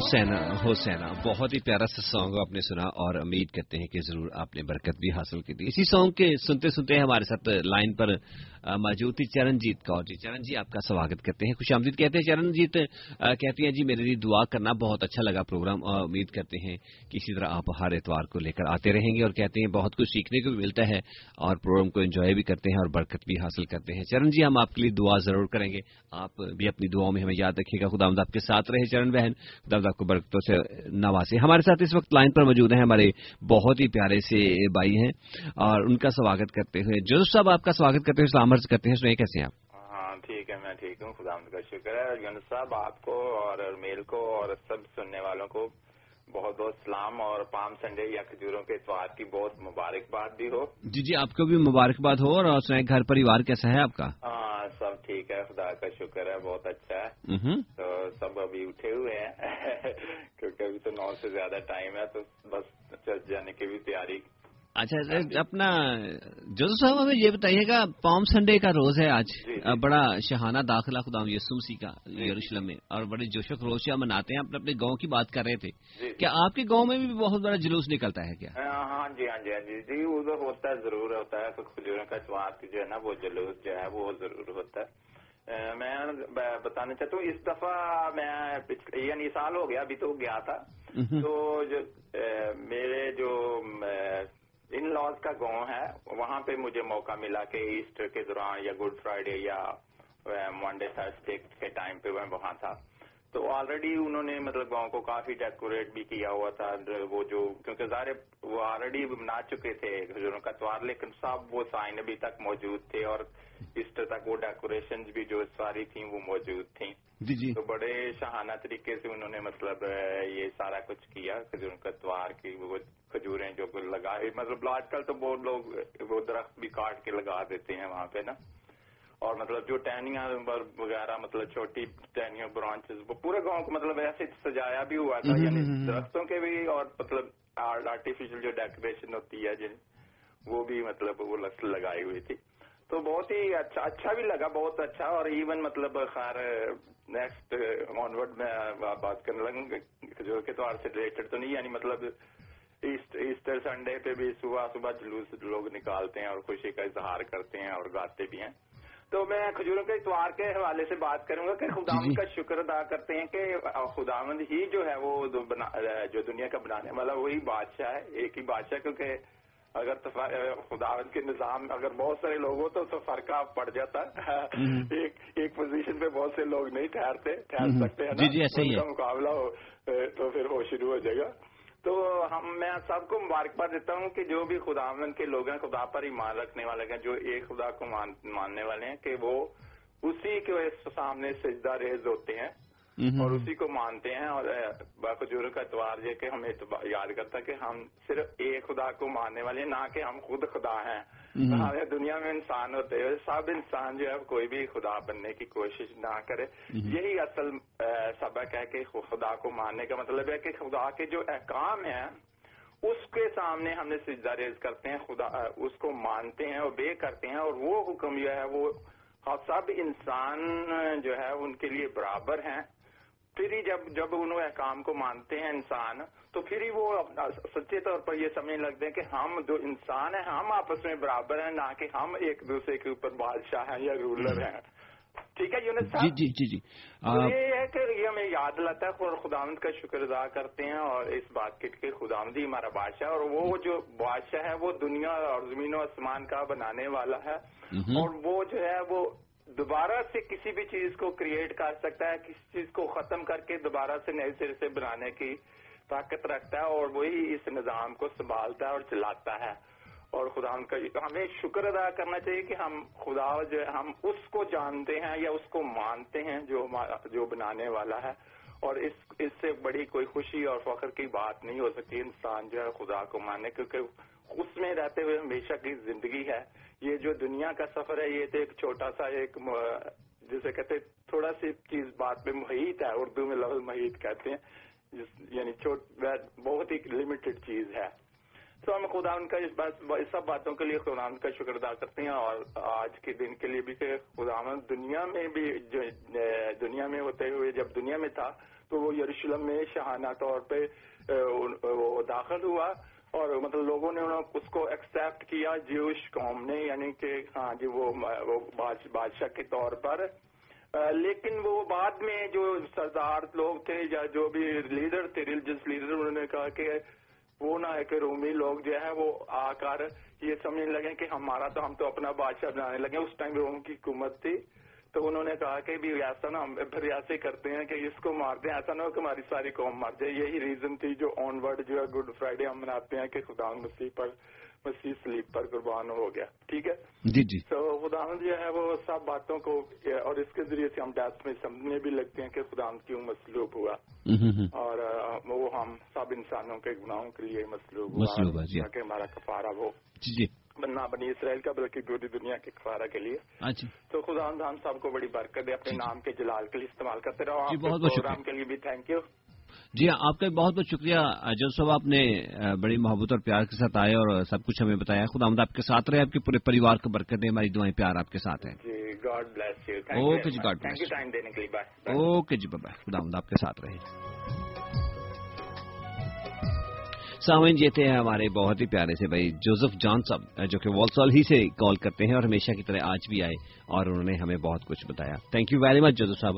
حسینا حسینا، بہت ہی پیارا سا سانگ آپ نے سنا اور امید کرتے ہیں کہ ضرور آپ نے برکت بھی حاصل کی تھی۔ اسی سانگ کے سنتے سنتے ہمارے ساتھ لائن پر موجود چرنجیت کور جی۔ چرن جی آپ کا سواگت کرتے ہیں۔ خوش آمدید کہتے ہیں۔ چرنجیت کہتے ہیں جی میرے لیے دعا کرنا بہت اچھا لگا پروگرام۔ امید کرتے ہیں کہ اسی طرح آپ ہر اتوار کو لے کر آتے رہیں گے اور کہتے ہیں بہت کچھ سیکھنے کو بھی ملتا ہے اور پروگرام کو انجوائے بھی کرتے ہیں اور برکت بھی حاصل کرتے ہیں۔ چرن جی ہم آپ کے لیے دعا ضرور کریں گے۔ آپ بھی اپنی دعاؤں میں ہمیں یاد رکھیے گا۔ خدا آمد آپ کے ساتھ رہے، چرن بہن۔ خدا آمد آپ کو برکتوں سے نوازے۔ ہمارے ساتھ اس وقت لائن پر موجود ہیں ہمارے بہت ہی پیارے سے بھائی ہیں اور ان کا سواگت کرتے ہوئے جوزف صاحب، آپ کا سواگت کرتے ہوئے فرض کرتے ہیں سنیے کیسے آپ؟ ہاں ٹھیک ہے میں ٹھیک ہوں خدا کا شکر ہے۔ یونس صاحب آپ کو اور میل کو اور سب سننے والوں کو بہت بہت سلام۔ اور پام سنڈے یا کھجوروں کے اتوار کی بہت مبارکباد بھی ہو۔ جی جی آپ کو بھی مبارکباد ہو۔ اور سنائیں گھر پریوار کیسا ہے آپ کا؟ ہاں سب ٹھیک ہے خدا کا شکر ہے بہت اچھا ہے۔ تو سب ابھی اٹھے ہوئے ہیں کیونکہ ابھی تو نو سے زیادہ ٹائم ہے تو بس چرچ جانے کی بھی تیاری اچھا اپنا جوزو صاحب ہمیں یہ بتائیے گا پام سنڈے کا روز ہے آج۔ جی، جی۔ بڑا شہانہ داخلہ خدا یسوسی کا جی، یروشلم میں۔ اور بڑے جوش و خروش مناتے ہیں اپنے اپنے گاؤں کی بات کر رہے تھے۔ کیا آپ کے گاؤں میں بھی بہت بڑا جلوس نکلتا ہے کیا؟ ہاں, ہاں، جی ہاں جی ہاں جی جی وہ ہوتا ہے ضرور ہوتا ہے۔ کھجور کا جو ہے نا وہ جلوس جو ہے وہ ضرور ہوتا ہے۔ میں بتانا چاہتا ہوں اس دفعہ میں یعنی سال ہو گیا ابھی تو گیا تھا۔ تو جو میرے جو ان لاز کا گاؤں ہے، وہاں پہ مجھے موقع ملا کہ ایسٹر کے دوران یا گڈ فرائیڈے یا uh, منڈے تھرسڈے کے ٹائم پہ میں وہاں تھا۔ تو آلریڈی انہوں نے مطلب گاؤں کو کافی ڈیکوریٹ بھی کیا ہوا تھا وہ جو کیونکہ ظاہر وہ آلریڈی بنا چکے تھے حضوروں کا توار لیکن سب وہ سائن ابھی تک موجود تھے اور اسٹر تک وہ ڈیکوریشن بھی جو ساری تھیں وہ موجود تھیں۔ جی جی۔ تو بڑے شہانہ طریقے سے انہوں نے مطلب یہ سارا کچھ کیا کھجور کا توار کی وہ کھجوریں جو لگائے مطلب آج کل تو بہت لوگ وہ درخت بھی کاٹ کے لگا دیتے ہیں وہاں پہ نا۔ اور مطلب جو ٹہنیاں وغیرہ مطلب چھوٹی ٹہنیاں برانچز وہ پورے گاؤں کو مطلب ایسے سجایا بھی ہوا تھا یعنی درختوں کے بھی اور مطلب آرٹیفیشل جو ڈیکوریشن ہوتی ہے جن وہ بھی مطلب وہ لگائی ہوئی تھی۔ تو بہت ہی اچھا اچھا بھی لگا بہت اچھا۔ اور ایون مطلب خیر نیکسٹ آنورڈ میں بات کرنے لگوں جو کہ تہوار سے ریلیٹڈ تو نہیں یعنی مطلب ایسٹر سنڈے پہ بھی صبح صبح جلوس لوگ نکالتے ہیں اور خوشی کا اظہار کرتے ہیں اور گاتے بھی ہیں۔ تو میں کھجوروں کے اتوار کے حوالے سے بات کروں گا کہ خداوند کا شکر ادا کرتے ہیں کہ خدا مند ہی جو ہے وہ جو دنیا کا بنانے والا وہی بادشاہ ہے ایک ہی بادشاہ کیونکہ اگر خدا مند کے نظام اگر بہت سارے لوگ ہو تو فرقہ پڑ جاتا۔ ہے ایک ایک پوزیشن پہ بہت سے لوگ نہیں ٹھہرتے ٹھہر سکتے ہیں مطلب مقابلہ ہو تو پھر وہ شروع ہو جائے گا۔ تو ہم میں سب کو مبارکباد دیتا ہوں کہ جو بھی خدا کے لوگ ہیں خدا پر ایمان رکھنے والے ہیں جو ایک خدا کو ماننے والے ہیں کہ وہ اسی کے سامنے سجدہ ریز ہوتے ہیں اور اسی کو مانتے ہیں اور باخجور کا اتوار یہ کہ ہمیں یاد کرتا کہ ہم صرف ایک خدا کو ماننے والے ہیں نہ کہ ہم خود خدا ہیں۔ سارے دنیا میں انسان ہوتے ہوئے سب انسان جو ہے کوئی بھی خدا بننے کی کوشش نہ کرے۔ یہی اصل سبق ہے کہ خدا کو ماننے کا مطلب ہے کہ خدا کے جو احکام ہیں اس کے سامنے ہم نے سجدہ ریز کرتے ہیں خدا اس کو مانتے ہیں اور بے کرتے ہیں اور وہ حکم جو ہے وہ سب انسان جو ہے ان کے لیے برابر ہیں۔ پھر ہی جب جب ان احکام کو مانتے ہیں انسان تو پھر ہی وہ سچے طور پر یہ سمجھنے لگتے ہیں کہ ہم جو انسان ہیں ہم آپس میں برابر ہیں نہ کہ ہم ایک دوسرے کے اوپر بادشاہ ہیں یا رولر ہیں۔ ٹھیک ہے یونس صاحب؟ جی جی جی, جی۔ یہ ہے کہ یہ ہمیں یاد لاتا ہے اور خداوند کا شکر ادا کرتے ہیں اور اس بات کے خداوند ہی ہمارا بادشاہ اور وہ جو بادشاہ ہے وہ دنیا اور زمین و آسمان کا بنانے والا ہے۔ اور وہ جو ہے وہ دوبارہ سے کسی بھی چیز کو کریٹ کر سکتا ہے، کسی چیز کو ختم کر کے دوبارہ سے نئے سر سے بنانے کی طاقت رکھتا ہے اور وہی اس نظام کو سنبھالتا ہے اور چلاتا ہے۔ اور خدا ان کا ہمیں شکر ادا کرنا چاہیے کہ ہم خدا جو ہم اس کو جانتے ہیں یا اس کو مانتے ہیں جو جو بنانے والا ہے۔ اور اس اس سے بڑی کوئی خوشی اور فخر کی بات نہیں ہو سکتی، انسان جو ہے خدا کو ماننے کیونکہ اس میں رہتے ہوئے ہمیشہ کی زندگی ہے۔ یہ جو دنیا کا سفر ہے، یہ تو ایک چھوٹا سا ایک جسے کہتے تھوڑا سی چیز بات پہ محیط ہے، اردو میں لفظ محیط کہتے ہیں۔ جس یعنی بہت ہی لمیٹڈ چیز ہے۔ تو ہم خدا ان کا اس بات سب باتوں کے لیے خدا ان کا شکر ادا کرتے ہیں اور آج کے دن کے لیے بھی کہ خدا دنیا میں بھی جو دنیا میں ہوتے ہوئے جب دنیا میں تھا تو وہ یروشلم میں شہانہ طور پہ داخل ہوا۔ اور مطلب لوگوں نے اس کو ایکسپٹ کیا جیوش قوم نے یعنی کہ ہاں جی وہ بادشاہ کے طور پر۔ لیکن وہ بعد میں جو سردار لوگ تھے یا جو بھی لیڈر تھے ریلیجس لیڈر انہوں نے کہا کہ وہ نہ ہے کہ رومی لوگ جو ہے وہ آ کر یہ سمجھنے لگے کہ ہمارا تو ہم تو اپنا بادشاہ بنانے لگے۔ اس ٹائم روم کی حکومت تھی۔ تو انہوں نے کہا کہ بھی ایسا نا ہم ایسے کرتے ہیں کہ اس کو مار دیں۔ ایسا نہ ہو کہ ہماری ساری قوم مار جائے۔ یہی ریزن تھی جو آن ورڈ جو ہے گڈ فرائیڈے ہم مناتے ہیں کہ خدا مسیح پر مسیح سلیپ پر قربان ہو گیا۔ ٹھیک ہے؟ جی جی۔ تو خدا جو ہے وہ سب باتوں کو اور اس کے ذریعے سے ہم ڈیتھ میں سمجھنے بھی لگتے ہیں کہ خدا کیوں مسلوب ہوا۔ اور وہ ہم سب انسانوں کے گناہوں کے لیے مسلوب ہوا۔ جی۔ کہ ہمارا کفارہ وہ جی جی۔ نہ بنی اسرائیل کا بلکہ پوری دنیا کے کفارہ کے لیے۔ اچھا۔ تو خدا ہم سب کو بڑی برکت دے اپنے نام کے جلال کے لیے استعمال کرتے رہو۔ جی، آپ بہت بہت پروگرام کے لیے بھی تھینک یو جی ہاں آپ کا بہت بہت شکریہ۔ جب صاحب آپ نے بڑی محبت اور پیار کے ساتھ آئے اور سب کچھ ہمیں بتایا۔ خدا آمد آپ کے ساتھ رہے آپ کے پورے پریوار کو برکت دیں ہماری دعائیں پیار آپ کے ساتھ ہیں۔ جی بلیس اوکے جی گاڈ بائے اوکے جی بابا خدا آمد آپ کے ساتھ رہے۔ سامعین یہ تھے ہمارے بہت ہی پیارے سے بھائی جوزف جان صاحب جو کہ والسال ہی سے کال کرتے ہیں اور ہمیشہ کی طرح آج بھی آئے اور انہوں نے ہمیں بہت کچھ بتایا۔ Thank you very much Joseph صاحب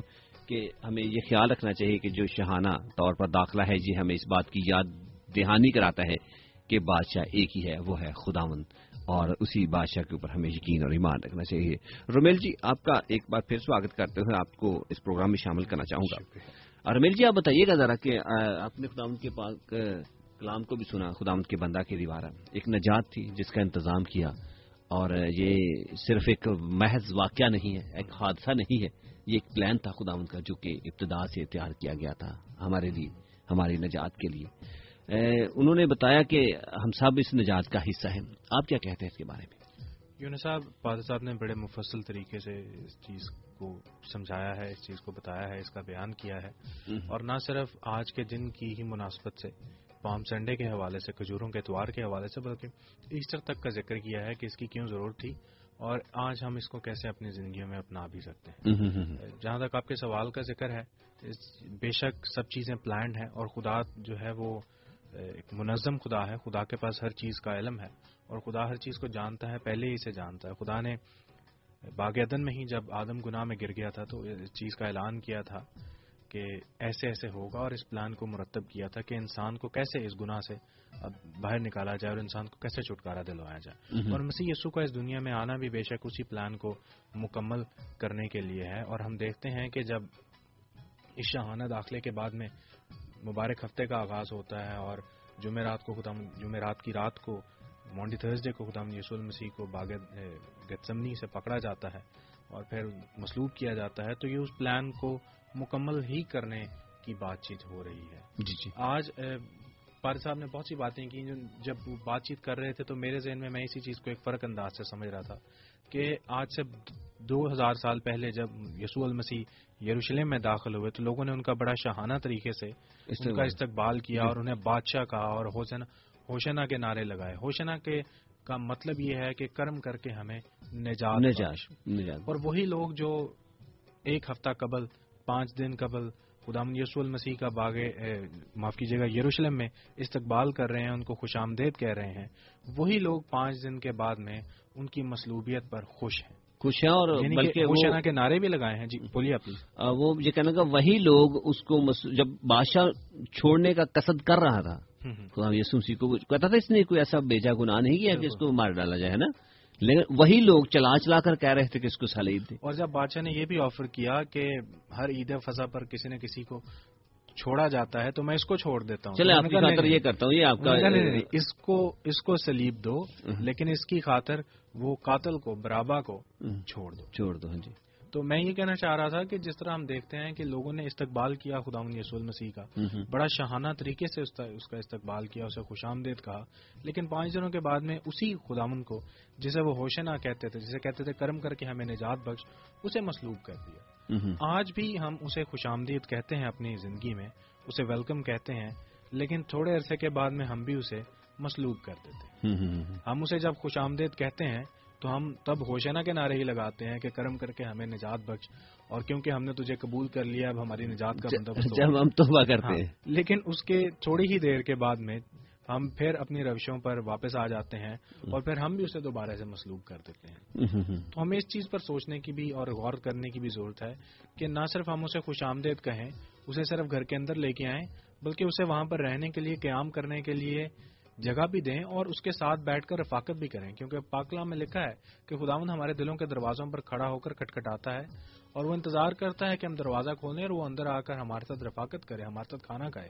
کہ ہمیں یہ خیال رکھنا چاہیے کہ جو شہانہ طور پر داخلہ ہے جی ہمیں اس بات کی یاد دہانی کراتا ہے کہ بادشاہ ایک ہی ہے وہ ہے خداون اور اسی بادشاہ کے اوپر ہمیں یقین اور ایمان رکھنا چاہیے۔ رومیل جی آپ کا ایک بار پھر سواگت کرتے ہوئے آپ کو اس پروگرام میں شامل کرنا چاہوں گا۔ اور رومیل جی آپ بتائیے گا ذرا کہ آپ نے خداون کے پاک کلام کو بھی سنا خداون کے بندہ کے دیوارہ۔ ایک نجات تھی جس کا انتظام کیا۔ اور یہ صرف ایک محض واقعہ نہیں ہے ایک حادثہ نہیں ہے۔ یہ ایک پلان تھا خداون کا جو کہ ابتدا سے تیار کیا گیا تھا ہمارے لیے ہماری نجات کے لیے۔ انہوں نے بتایا کہ ہم سب اس نجات کا حصہ ہیں۔ آپ کیا کہتے ہیں اس کے بارے میں؟ یون صاحب فادر صاحب نے بڑے مفصل طریقے سے اس چیز کو سمجھایا ہے اس چیز کو بتایا ہے اس کا بیان کیا ہے۔ اور نہ صرف آج کے دن کی ہی مناسبت سے پام سنڈے کے حوالے سے کھجوروں کے اتوار کے حوالے سے بلکہ ایسٹر تک کا ذکر کیا ہے کہ اس کی کیوں ضرورت تھی اور آج ہم اس کو کیسے اپنی زندگیوں میں اپنا بھی سکتے ہیں۔ جہاں تک آپ کے سوال کا ذکر ہے بے شک سب چیزیں پلانڈ ہیں اور خدا جو ہے وہ ایک منظم خدا ہے۔ خدا کے پاس ہر چیز کا علم ہے اور خدا ہر چیز کو جانتا ہے پہلے ہی سے جانتا ہے۔ خدا نے باغ عدن میں ہی جب آدم گناہ میں گر گیا تھا تو اس چیز کا اعلان کیا تھا۔ کہ ایسے ایسے ہوگا اور اس پلان کو مرتب کیا تھا کہ انسان کو کیسے اس گناہ سے باہر نکالا جائے اور انسان کو کیسے چھٹکارا دلوایا جائے۔ اور مسیح یسو کا اس دنیا میں آنا بھی بے شک اسی پلان کو مکمل کرنے کے لیے ہے اور ہم دیکھتے ہیں کہ جب اس شہانہ داخلے کے بعد میں مبارک ہفتے کا آغاز ہوتا ہے اور جمعرات کو خدا جمعرات کی رات کو مونڈی تھرسڈے کو خدا یسو المسیح کو باغ گتسمنی سے پکڑا جاتا ہے اور پھر مسلوب کیا جاتا ہے تو یہ اس پلان کو مکمل ہی کرنے کی بات چیت ہو رہی ہے۔ جی جی۔ آج پار صاحب نے بہت سی باتیں کی جب بات چیت کر رہے تھے تو میرے ذہن میں میں اسی چیز کو ایک فرق انداز سے سمجھ رہا تھا کہ آج سے دو ہزار سال پہلے جب یسوع المسیح یروشلم میں داخل ہوئے تو لوگوں نے ان کا بڑا شاہانہ طریقے سے ان کا استقبال۔ کیا اور انہیں بادشاہ کہا اور ہوشنا کے نعرے لگائے۔ ہوشنا کے کا مطلب یہ ہے کہ کرم کر کے ہمیں نجات نجات۔ اور وہی لوگ جو ایک ہفتہ قبل پانچ دن قبل خدام یسو المسیح کا باغ معاف کیجیے گا یروشلم میں استقبال کر رہے ہیں ان کو خوش آمدید کہہ رہے ہیں۔ وہی لوگ پانچ دن کے بعد میں ان کی مصلوبیت پر خوش ہیں۔ خوش ہیں اور یعنی بلکہ کے نعرے بھی لگائے ہیں۔ جی بولیے پلیز۔ وہ یہ کہنا کہ وہی لوگ اس کو جب بادشاہ چھوڑنے کا قصد کر رہا تھا خدا یسو مسیح کو کہتا تھا اس نے کوئی ایسا بیجا گناہ نہیں کیا کہ اس کو مار ڈالا جائے نا؟ لیکن وہی لوگ چلا چلا کر کہہ رہے تھے کہ اس کو سلیب دے اور جب بادشاہ نے یہ بھی آفر کیا کہ ہر عید فضا پر کسی نہ کسی کو چھوڑا جاتا ہے تو میں اس کو چھوڑ دیتا ہوں۔ چلے آپ کی خاطر یہ کرتا ہوں یہ آپ کا اس کو اس کو سلیب دو لیکن اس کی خاطر وہ قاتل کو برابا کو چھوڑ دو۔ چھوڑ دو ہاں جی۔ تو میں یہ کہنا چاہ رہا تھا کہ جس طرح ہم دیکھتے ہیں کہ لوگوں نے استقبال کیا خدا یسول مسیح کا بڑا شاہانہ طریقے سے اس کا استقبال کیا اسے خوش آمدید کہا۔ لیکن پانچ دنوں کے بعد میں اسی خدامن کو جسے وہ ہوشنا کہتے تھے جسے کہتے تھے کرم کر کے ہمیں نجات بخش اسے مسلوب کر دیا۔ آج بھی ہم اسے خوش آمدید کہتے ہیں اپنی زندگی میں اسے ویلکم کہتے ہیں لیکن تھوڑے عرصے کے بعد میں ہم بھی اسے مسلوب کر دیتے ہیں۔ ہم اسے جب خوش آمدید کہتے ہیں تو ہم تب ہوشنا کے نعرے ہی لگاتے ہیں کہ کرم کر کے ہمیں نجات بخش۔ اور کیونکہ ہم نے تجھے قبول کر لیا اب ہماری نجات کا بندوبست۔ جب ہم توبہ کرتے ہاں، ہیں لیکن اس کے تھوڑی ہی دیر کے بعد میں ہم پھر اپنی روشوں پر واپس آ جاتے ہیں اور پھر ہم بھی اسے دوبارہ سے مسلوب کر دیتے ہیں۔ تو ہمیں اس چیز پر سوچنے کی بھی اور غور کرنے کی بھی ضرورت ہے کہ نہ صرف ہم اسے خوش آمدید کہیں اسے صرف گھر کے اندر لے کے آئیں بلکہ اسے وہاں پر رہنے کے لیے قیام کرنے کے لیے جگہ بھی دیں اور اس کے ساتھ بیٹھ کر رفاقت بھی کریں کیونکہ پاکلام میں لکھا ہے کہ خداون ہمارے دلوں کے دروازوں پر کھڑا ہو کر کھٹکھٹاتا ہے اور وہ انتظار کرتا ہے کہ ہم دروازہ کھولیں اور وہ اندر آ کر ہمارے ساتھ رفاقت کرے ہمارے ساتھ کھانا کھائے۔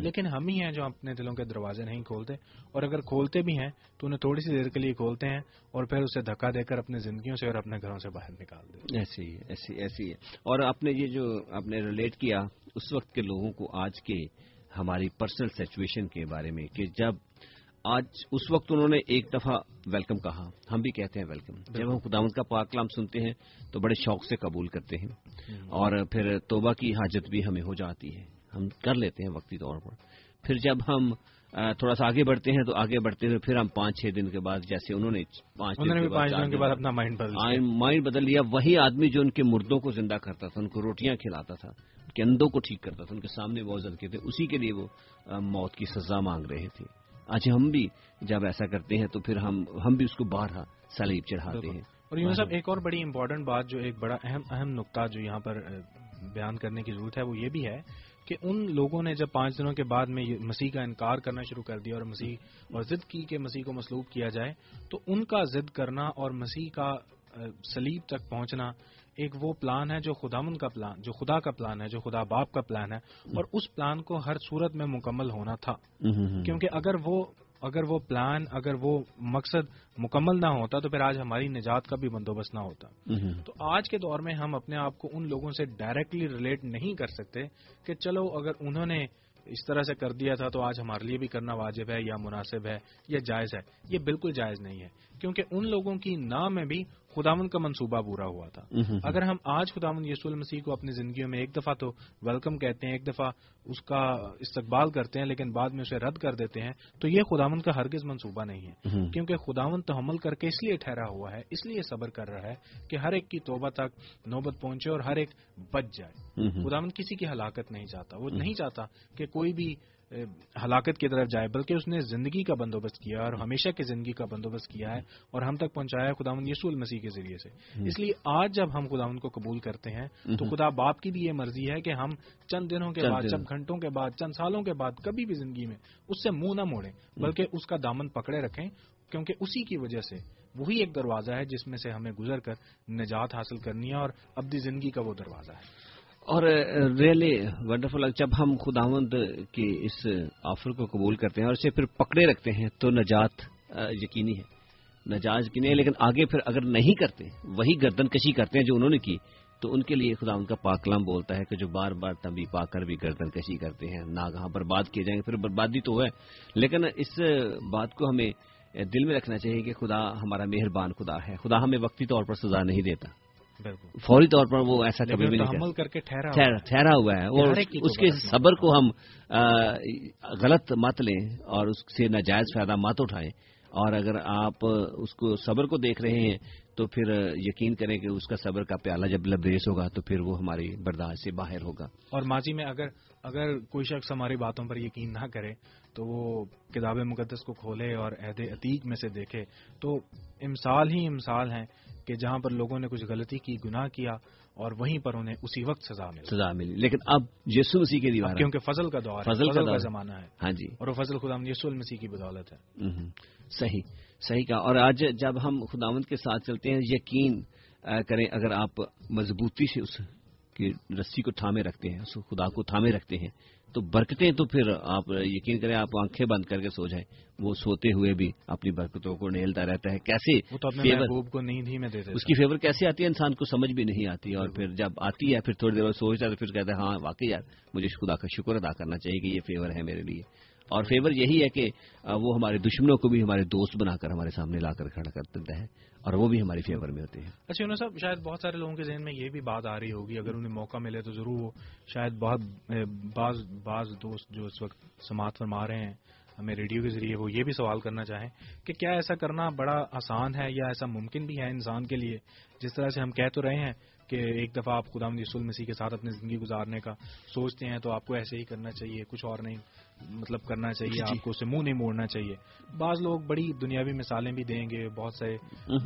لیکن ہم ہی ہیں جو اپنے دلوں کے دروازے نہیں کھولتے اور اگر کھولتے بھی ہیں تو انہیں تھوڑی سی دیر کے لیے کھولتے ہیں اور پھر اسے دھکا دے کر اپنی زندگیوں سے اور اپنے گھروں سے باہر نکال دیتے ایسی ایسی ایسی ہے۔ اور آپ نے یہ جو آپ نے ریلیٹ کیا اس وقت کے لوگوں کو آج کے ہماری پرسنل سچویشن کے بارے میں کہ جب آج اس وقت انہوں نے ایک دفعہ ویلکم کہا۔ ہم بھی کہتے ہیں ویلکم۔ جب ہم خداوند کا پاک کلام سنتے ہیں تو بڑے شوق سے قبول کرتے ہیں۔ اور پھر توبہ کی حاجت بھی ہمیں ہو جاتی ہے۔ ہم کر لیتے ہیں وقتی طور پر۔ پھر جب ہم تھوڑا سا آگے بڑھتے ہیں تو آگے بڑھتے ہوئے پھر ہم پانچ چھ دن کے بعد جیسے انہوں نے پانچ دن کے بعد اپنا مائنڈ بدل مائنڈ بدل لیا۔ وہی آدمی جو ان کے مردوں کو زندہ کرتا تھا ان کو روٹیاں کھلاتا تھا ان کے اندوں کو ٹھیک کرتا تھا ان کے سامنے موزن کے تھے اسی کے لیے وہ موت کی سزا مانگ رہے تھے۔ آج ہم بھی جب ایسا کرتے ہیں تو پھر ہم ہم بھی اس کو بارہا سلیب چڑھاتے ہیں۔ اور یوں صاحب ایک اور بڑی امپورٹنٹ بات جو ایک بڑا اہم اہم نقطہ جو یہاں پر بیان کرنے کی ضرورت ہے وہ یہ بھی ہے کہ ان لوگوں نے جب پانچ دنوں کے بعد میں مسیح کا انکار کرنا شروع کر دیا اور مسیح اور ضد کی کہ مسیح کو مسلوب کیا جائے تو ان کا ضد کرنا اور مسیح کا سلیب تک پہنچنا ایک وہ پلان ہے جو خدامن کا پلان جو خدا کا پلان ہے جو خدا باپ کا پلان ہے اور اس پلان کو ہر صورت میں مکمل ہونا تھا۔ کیونکہ اگر وہ اگر وہ پلان اگر وہ مقصد مکمل نہ ہوتا تو پھر آج ہماری نجات کا بھی بندوبست نہ ہوتا۔ تو آج کے دور میں ہم اپنے آپ کو ان لوگوں سے ڈائریکٹلی ریلیٹ نہیں کر سکتے کہ چلو اگر انہوں نے اس طرح سے کر دیا تھا تو آج ہمارے لیے بھی کرنا واجب ہے یا مناسب ہے یا جائز ہے۔ یہ بالکل جائز نہیں ہے۔ کیونکہ ان لوگوں کی نہ میں بھی خداون کا منصوبہ پورا ہوا تھا۔ اگر ہم آج خداون یسوع المسیح کو اپنی زندگیوں میں ایک دفعہ تو ویلکم کہتے ہیں ایک دفعہ اس کا استقبال کرتے ہیں لیکن بعد میں اسے رد کر دیتے ہیں تو یہ خداون کا ہرگز منصوبہ نہیں ہے۔ کیونکہ خداون تو عمل کر کے اس لیے ٹھہرا ہوا ہے اس لیے صبر کر رہا ہے کہ ہر ایک کی توبہ تک نوبت پہنچے اور ہر ایک بچ جائے۔ خداون کسی کی ہلاکت نہیں چاہتا۔ وہ نہیں چاہتا کہ کوئی بھی ہلاکت کی طرف جائے بلکہ اس نے زندگی کا بندوبست کیا اور ہمیشہ کی زندگی کا بندوبست کیا ہے اور ہم تک پہنچایا ہے خداون یسوع المسیح کے ذریعے سے۔ اس لیے آج جب ہم خداون کو قبول کرتے ہیں تو خدا باپ کی بھی یہ مرضی ہے کہ ہم چند دنوں کے بعد۔ چند گھنٹوں کے بعد چند سالوں کے بعد کبھی بھی زندگی میں اس سے منہ نہ موڑیں بلکہ اس کا دامن پکڑے رکھیں کیونکہ اسی کی وجہ سے وہی ایک دروازہ ہے جس میں سے ہمیں گزر کر نجات حاصل کرنی ہے اور ابدی زندگی کا وہ دروازہ ہے۔ اور uh, ریئلی ونڈرفل جب ہم خداوند کی اس آفر کو قبول کرتے ہیں اور اسے پھر پکڑے رکھتے ہیں تو نجات uh, یقینی ہے۔ نجات یقینی ہے، لیکن آگے پھر اگر نہیں کرتے، وہی گردن کشی کرتے ہیں جو انہوں نے کی، تو ان کے لیے خدا ان کا پاکلام بولتا ہے کہ جو بار بار تنبی پا کر بھی گردن کشی کرتے ہیں، ناگہاں برباد کیے جائیں گے، پھر بربادی تو ہے۔ لیکن اس بات کو ہمیں دل میں رکھنا چاہیے کہ خدا ہمارا مہربان خدا ہے، خدا ہمیں وقتی طور پر سزا نہیں دیتا۔ فوری طور پر وہ ایسا کبھی بھی نہیں کر کے ٹھہرا ہوا۔ ٹھہرا ٹھہرا ہوا ہے۔ اور اس کے۔ صبر کو ہم غلط مت لیں اور اس سے ناجائز فائدہ مت اٹھائیں۔ اور اگر آپ اس کو صبر کو دیکھ رہے ہیں تو پھر یقین کریں کہ اس کا صبر کا پیالہ جب لبریز ہوگا تو پھر وہ ہماری برداشت سے باہر ہوگا۔ اور ماضی میں اگر اگر کوئی شخص ہماری باتوں پر یقین نہ کرے تو وہ کتاب مقدس کو کھولے اور عہد عتیق میں سے دیکھے۔ تو امثال ہی امثال ہیں۔ کہ جہاں پر لوگوں نے کچھ غلطی کی گناہ کیا اور وہیں پر انہیں اسی وقت سزا ملی۔ سزا ملی۔ لیکن اب یسو مسیح کے دیوار کیونکہ فضل کا دور فضل کا فضل کا۔ زمانہ ہے۔ ہاں جی۔ اور وہ فضل خدا یسوع المسیح کی بدولت ہے۔ صحیح صحیح کہا۔ اور آج جب ہم خداوند کے ساتھ چلتے ہیں یقین کریں اگر آپ مضبوطی سے اس کی رسی کو تھامے رکھتے ہیں اس خدا کو تھامے رکھتے ہیں۔ تو برکتیں تو پھر آپ یقین کریں آپ آنکھیں بند کر کے سو جائیں۔ وہ سوتے ہوئے بھی اپنی برکتوں کو نہلتا رہتا ہے۔ کیسے؟ وہ تو اپنے محبوب کو نیند ہی میں اس کی فیور کیسے آتی ہے؟ انسان کو سمجھ بھی نہیں آتی اور پھر جب آتی ہے پھر تھوڑی دیر بعد سوچتا ہے تو پھر کہتا ہے ہاں واقعی یار مجھے خدا کا شکر ادا کرنا چاہیے کہ یہ فیور ہے میرے لیے۔ اور فیور یہی ہے کہ وہ ہمارے دشمنوں کو بھی ہمارے دوست بنا کر ہمارے سامنے لا کر کھڑا کر دیتا ہے اور وہ بھی ہماری فیور میں ہوتے ہیں۔ اچھا انہوں صاحب، شاید بہت سارے لوگوں کے ذہن میں یہ بھی بات آ رہی ہوگی، اگر انہیں موقع ملے تو ضرور وہ شاید بہت بعض بعض دوست جو اس وقت سماعت فرما رہے ہیں، ہمیں ریڈیو کے ذریعے وہ یہ بھی سوال کرنا چاہیں کہ کیا ایسا کرنا بڑا آسان ہے یا ایسا ممکن بھی ہے انسان کے لیے؟ جس طرح سے ہم کہہ تو رہے ہیں کہ ایک دفعہ آپ خدا رسول مسیح کے ساتھ اپنی زندگی گزارنے کا سوچتے ہیں تو آپ کو ایسے ہی کرنا چاہیے، کچھ اور نہیں۔ مطلب کرنا چاہیے جی۔ آپ کو اسے منہ نہیں موڑنا چاہیے بعض لوگ بڑی دنیاوی مثالیں بھی دیں گے بہت سے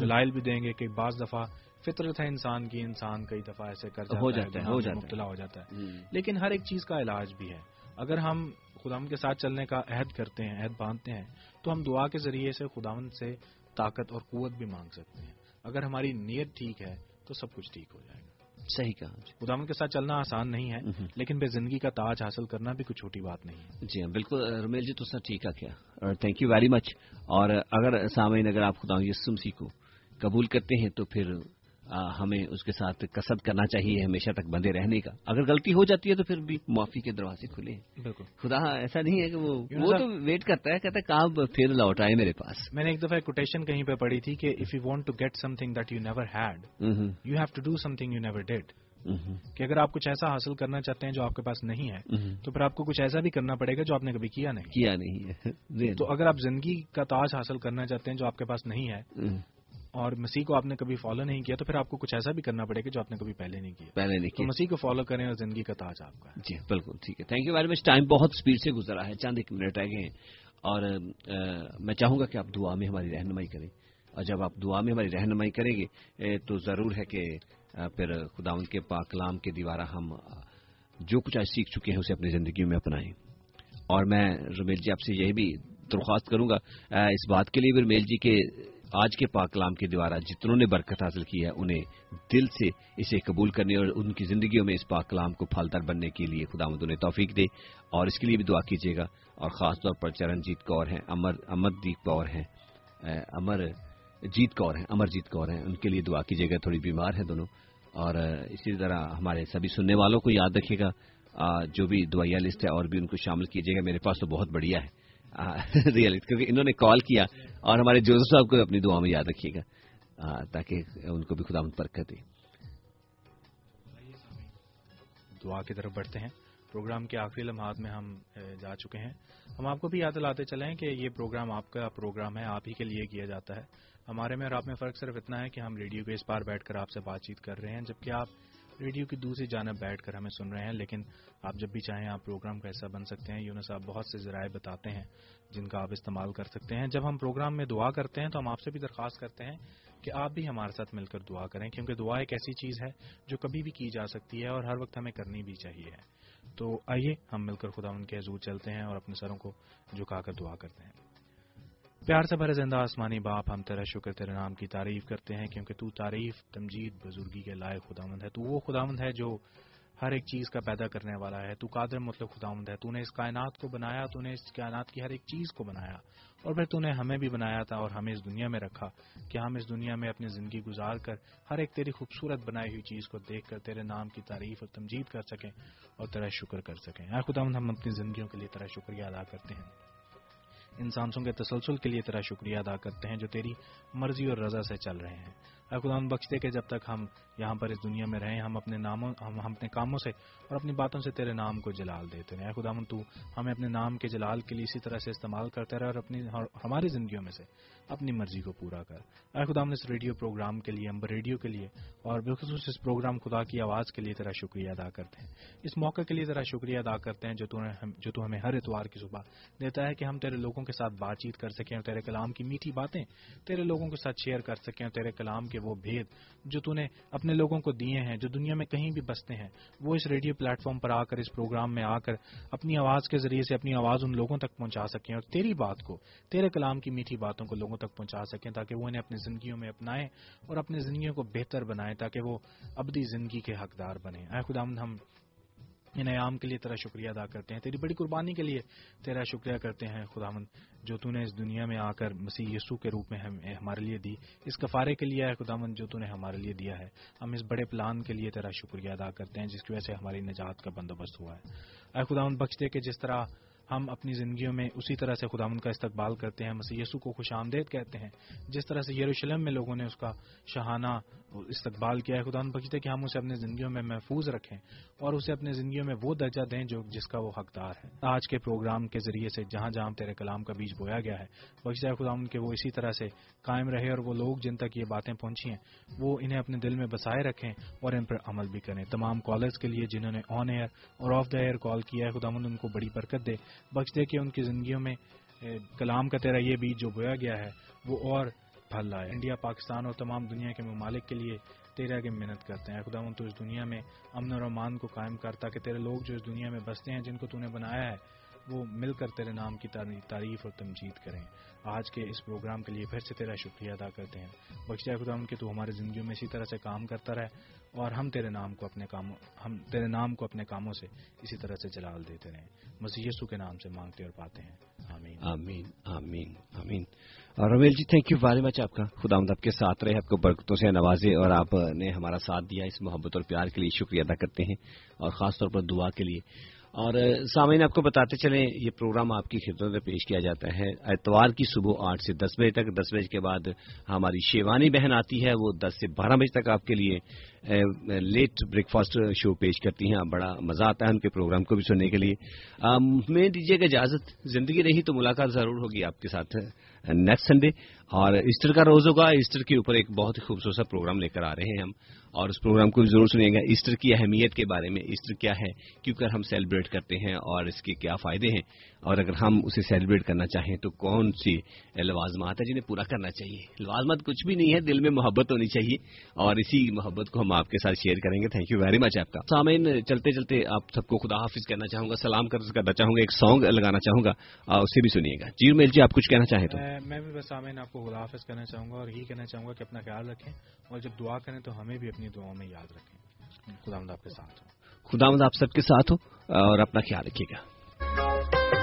دلائل بھی دیں گے کہ بعض دفعہ فطرت ہے انسان کی انسان کئی دفعہ ایسے کر ہو جاتا ہے، گناہ ہو میں جاتا ہے۔ مبتلا ہو جاتا ہے۔ لیکن ہر ایک چیز کا علاج بھی ہے اگر ہم خداون کے ساتھ چلنے کا عہد کرتے ہیں عہد باندھتے ہیں تو ہم دعا کے ذریعے سے خداون سے طاقت اور قوت بھی مانگ سکتے ہیں اگر ہماری نیت ٹھیک ہے تو سب کچھ ٹھیک ہو جائے گا صحیح کہا جی۔ خداون کے ساتھ چلنا آسان نہیں ہے۔ لیکن بے زندگی کا تاج حاصل کرنا بھی کوئی چھوٹی بات نہیں ہے۔ جی ہاں بالکل رمیل جی تو سر ٹھیک ہے کیا؟ تھینک یو ویری مچ اور اگر سامعین اگر آپ خدا یسو مسیح کو قبول کرتے ہیں تو پھر ہمیں اس کے ساتھ کسب کرنا چاہیے ہمیشہ تک بندے رہنے کا۔ اگر غلطی ہو جاتی ہے تو پھر بھی معافی کے دروازے کھلے ہیں۔ بالکل۔ خدا ایسا نہیں ہے کہ وہ وہ تو ویٹ کرتا ہے کہتا ہے کب پھر لوٹ آئے میرے پاس۔ میں نے ایک دفعہ کوٹیشن کہیں پہ پڑھی تھی کہ if you want to get something that you never had you have to do something you never did کہ اگر آپ کچھ ایسا حاصل کرنا چاہتے ہیں جو آپ کے پاس نہیں ہے۔ تو پھر آپ کو کچھ ایسا بھی کرنا پڑے گا جو آپ نے کبھی کیا نہیں۔ کیا نہیں ہے. تو اگر آپ زندگی کا تاج حاصل کرنا چاہتے ہیں جو آپ کے پاس نہیں ہے اور مسیح کو آپ نے کبھی فالو نہیں کیا تو پھر آپ کو کچھ ایسا بھی کرنا پڑے گا جو آپ نے کبھی پہلے نہیں کیا۔ پہلے نہیں کیا۔ مسیح کو فالو کریں اور زندگی کا تاج آپ کا۔ جی بالکل ٹھیک ہے۔ Thank you very much time بہت اسپیڈ سے گزرا ہے چند ایک منٹ گئے ہیں۔ اور میں چاہوں گا کہ آپ دعا میں ہماری رہنمائی کریں۔ اور جب آپ دعا میں ہماری رہنمائی کریں گے تو ضرور ہے کہ پھر خدا ان کے پاک کلام کے دیوارہ ہم جو کچھ آج سیکھ چکے ہیں اسے اپنی زندگی میں اپنائیں۔ اور میں رمیل جی آپ سے یہی بھی درخواست کروں گا اس بات کے لیے بھی رمیل جی کے آج کے پاک کلام کے دوارا جتنوں نے برکت حاصل کی ہے، انہیں دل سے اسے قبول کرنے اور ان کی زندگیوں میں اس پاک کلام کو پھلدار بننے کے لیے خدا مد انہیں توفیق دے۔ اور اس کے لیے بھی دعا کیجیے گا۔ اور خاص طور پر چرنجیت کور ہیں، امر امر دیپ کور ہیں۔ امر جیت کور ہیں، امر جیت کور ہیں۔ ان کے لیے دعا کیجیے گا، تھوڑی بیمار ہیں دونوں۔ اور اسی طرح ہمارے سبھی سننے والوں کو یاد رکھیے گا جو بھی دعائیا لسٹ ہے اور بھی ان کو شامل کیجیے گا۔ میرے پاس تو بہت بڑھیا ہے۔ ریئل، کیونکہ انہوں نے کال کیا اور ہمارے جوزف صاحب کو اپنی دعا میں یاد رکھیے گا تاکہ ان کو بھی خدا برکت دے دعا کی طرف بڑھتے ہیں۔ پروگرام کے آخری لمحات میں ہم جا چکے ہیں۔ ہم آپ کو بھی یاد دلاتے چلیں کہ یہ پروگرام آپ کا پروگرام ہے، آپ ہی کے لیے کیا جاتا ہے۔ ہمارے میں اور آپ میں فرق صرف اتنا ہے کہ ہم ریڈیو کے اس پار بیٹھ کر آپ سے بات چیت کر رہے ہیں، جبکہ آپ ریڈیو کی دوسری جانب بیٹھ کر ہمیں سن رہے ہیں، لیکن آپ جب بھی چاہیں آپ پروگرام کا حصہ بن سکتے ہیں۔ یونس صاحب بہت سے ذرائع بتاتے ہیں جن کا آپ استعمال کر سکتے ہیں۔ جب ہم پروگرام میں دعا کرتے ہیں تو ہم آپ سے بھی درخواست کرتے ہیں کہ آپ بھی ہمارے ساتھ مل کر دعا کریں، کیونکہ دعا ایک ایسی چیز ہے جو کبھی بھی کی جا سکتی ہے اور ہر وقت ہمیں کرنی بھی چاہیے۔ تو آئیے، ہم مل کر خدا ان کے حضور چلتے ہیں اور اپنے سروں کو جھکا کر دعا کرتے ہیں۔ پیار سے بھرے زندہ آسمانی باپ، ہم تیرا شکر، تیرے نام کی تعریف کرتے ہیں کیونکہ تو تعریف تمجید بزرگی کے لائق خداوند ہے۔ تو وہ خداوند ہے جو ہر ایک چیز کا پیدا کرنے والا ہے۔ تو قادر مطلب خداوند ہے۔ تو نے اس کائنات کو بنایا، تو نے اس کائنات کی ہر ایک چیز کو بنایا۔ اور پھر تو نے ہمیں بھی بنایا تھا اور ہمیں اس دنیا میں رکھا کہ ہم اس دنیا میں اپنی زندگی گزار کر ہر ایک تیری خوبصورت بنائی ہوئی چیز کو دیکھ کر تیرے نام کی تعریف اور تمجید کر سکیں اور تیرا شکر کر سکیں۔ اے خداوند، ہم اپنی زندگیوں کے لیے تیرا شکریہ ادا کرتے ہیں۔ ان سانسوں کے تسلسل کے لیے تیرا شکریہ ادا کرتے ہیں جو تیری مرضی اور رضا سے چل رہے ہیں۔ اے خدا بخش دے کہ جب تک ہم یہاں پر اس دنیا میں رہیں، ہم اپنے ناموں، ہم ہم اپنے کاموں سے اور اپنی باتوں سے تیرے نام کو جلال دیتے ہیں اے خدا تو ہمیں اپنے نام کے جلال کے لیے اسی طرح سے استعمال کرتے رہے اور اپنی ہماری زندگیوں میں سے۔ اپنی مرضی کو پورا کر۔ اے خدا ہم نے اس ریڈیو پروگرام کے لیے امبر ریڈیو کے لیے اور بالخصوص اس پروگرام خدا کی آواز کے لیے تیرا شکریہ ادا کرتے ہیں۔ اس موقع کے لیے تیرا شکریہ ادا کرتے ہیں جو تو ہم، جو تو ہمیں ہر اتوار کی صبح دیتا ہے کہ ہم تیرے لوگوں کے ساتھ بات چیت کر سکیں اور تیرے کلام کی میٹھی باتیں تیرے لوگوں کے ساتھ شیئر کر سکیں اور تیرے کلام کے وہ بھید جو تو نے اپنے لوگوں کو دیے ہیں، جو دنیا میں کہیں بھی بستے ہیں، وہ اس ریڈیو پلیٹ فارم پر آ کر، اس پروگرام میں آ کر اپنی آواز کے ذریعے سے اپنی آواز ان لوگوں تک پہنچا سکیں اور تیری بات کو، تیرے کلام کی میٹھی باتوں کو لوگوں لوگوں تک پہنچا سکیں تاکہ وہ انہیں اپنی زندگیوں میں اپنائیں اور اپنی زندگیوں کو بہتر بنائیں تاکہ وہ ابدی زندگی کے حقدار بنے اے خدا، ہم انعام کے لیے تیرا شکریہ ادا کرتے ہیں۔ تیری بڑی قربانی کے لیے تیرا شکریہ کرتے ہیں خداون جو تو نے اس دنیا میں آ کر مسیح یسو کے روپ میں ہم ہمارے لیے دی۔ اس کفارے کے لیے ہے خداون جو تو نے ہمارے لیے دیا ہے۔ ہم اس بڑے پلان کے لیے تیرا شکریہ ادا کرتے ہیں، جس کی وجہ سے ہماری نجات کا بندوبست ہوا ہے۔ اے خداون بخش دے کہ جس طرح ہم اپنی زندگیوں میں اسی طرح سے خداون کا استقبال کرتے ہیں، مسیح یسو کو خوش آمدید کہتے ہیں۔ جس طرح سے یروشلم میں لوگوں نے اس کا شہانہ استقبال کیا ہے خدا بخشتے کہ ہم اسے اپنی زندگیوں میں محفوظ رکھیں اور اسے اپنی زندگیوں میں وہ درجہ دیں جو جس کا وہ حقدار ہے۔ آج کے پروگرام کے ذریعے سے جہاں جہاں تیرے کلام کا بیج بویا گیا ہے بخش جائے خدا ان کے وہ اسی طرح سے قائم رہے اور وہ لوگ جن تک یہ باتیں پہنچی ہیں، وہ انہیں اپنے دل میں بسائے رکھیں اور ان پر عمل بھی کریں۔ تمام کالرز کے لیے جنہوں نے آن ایئر اور آف دا ایئر کال کیا ہے خدا ان کو بڑی برکت دے۔ بخش دے کہ ان کی زندگیوں میں کلام کا تیرا یہ بیج جو بویا گیا ہے، وہ اور پھل لائے۔ انڈیا، پاکستان اور تمام دنیا کے ممالک کے لیے تیرے آگے محنت کرتے ہیں۔ خدا تو اس دنیا میں امن اور امان کو قائم کرتا کہ تیرے لوگ جو اس دنیا میں بستے ہیں، جن کو تو نے بنایا ہے وہ مل کر تیرے نام کی تعریف اور تمجید کریں۔ آج کے اس پروگرام کے لیے پھر سے تیرا شکریہ ادا کرتے ہیں۔ بخش خدا ان کے تو ہمارے زندگیوں میں اسی طرح سے کام کرتا رہے اور ہم تیرے نام کو اپنے کاموں ہم تیرے نام کو اپنے کاموں سے اسی طرح سے جلال دیتے رہیں۔ مسیح یسوع کے نام سے مانگتے اور پاتے ہیں۔ آمین۔ آمین۔ آمین۔ آمین۔ اور royal G thank you very much آپ کا۔ خدا آپ کے ساتھ رہے، آپ کو برکتوں سے نوازے اور آپ نے ہمارا ساتھ دیا اس محبت اور پیار کے لیے شکریہ ادا کرتے ہیں۔ اور خاص طور پر دعا کے لیے۔ اور سامعین، آپ کو بتاتے چلیں، یہ پروگرام آپ کی خدمت میں پیش کیا جاتا ہے۔ اتوار کی صبح آٹھ سے دس بجے تک، دس بجے کے بعد ہماری شیوانی بہن آتی ہے، وہ دس سے بارہ بجے تک آپ کے لیے لیٹ بریک فاسٹ شو پیش کرتی ہیں۔ بڑا مزہ آتا ہے ان کے پروگرام کو بھی سننے کے لیے۔ میں دیجیے گا اجازت، زندگی رہی تو ملاقات ضرور ہوگی آپ کے ساتھ۔ نیکسٹ سنڈے اور ایسٹر کا روز ہوگا۔ ایسٹر کے اوپر ایک بہت ہی خوبصورت پروگرام لے کر آ رہے ہیں ہم۔ اور اس پروگرام کو بھی ضرور سنیے گا۔ ایسٹر کی اہمیت کے بارے میں ایسٹر کیا ہے، کیوں کر ہم سیلیبریٹ کرتے ہیں اور اس کے کیا فائدے ہیں؟ اور اگر ہم اسے سیلیبریٹ کرنا چاہیں تو کون سی لوازمات ہیں جنہیں پورا کرنا چاہیے؟ لوازمات کچھ بھی نہیں ہے دل میں محبت ہونی چاہیے۔ اور اسی محبت کو ہم آپ کے ساتھ شیئر کریں گے۔ تھینک یو ویری مچ آپ کا۔ سامعین، چلتے چلتے آپ سب کو خدا حافظ کہنا چاہوں گا، سلام کرنا چاہوں گا، ایک سانگ لگانا چاہوں گا اسے بھی سنیے گا۔ جی میل جی آپ کچھ کہنا چاہیں تو۔ میں- بھی بس آپ کو خدا حافظ کرنا چاہوں گا اور یہی کہنا چاہوں گا کہ اپنا خیال رکھیں اور جب دعا کریں تو ہمیں بھی اپنی دعاؤں میں یاد رکھیں۔ خدا آپ کے ساتھ ہو خدا آپ سب کے ساتھ ہو اور اپنا خیال رکھیے گا۔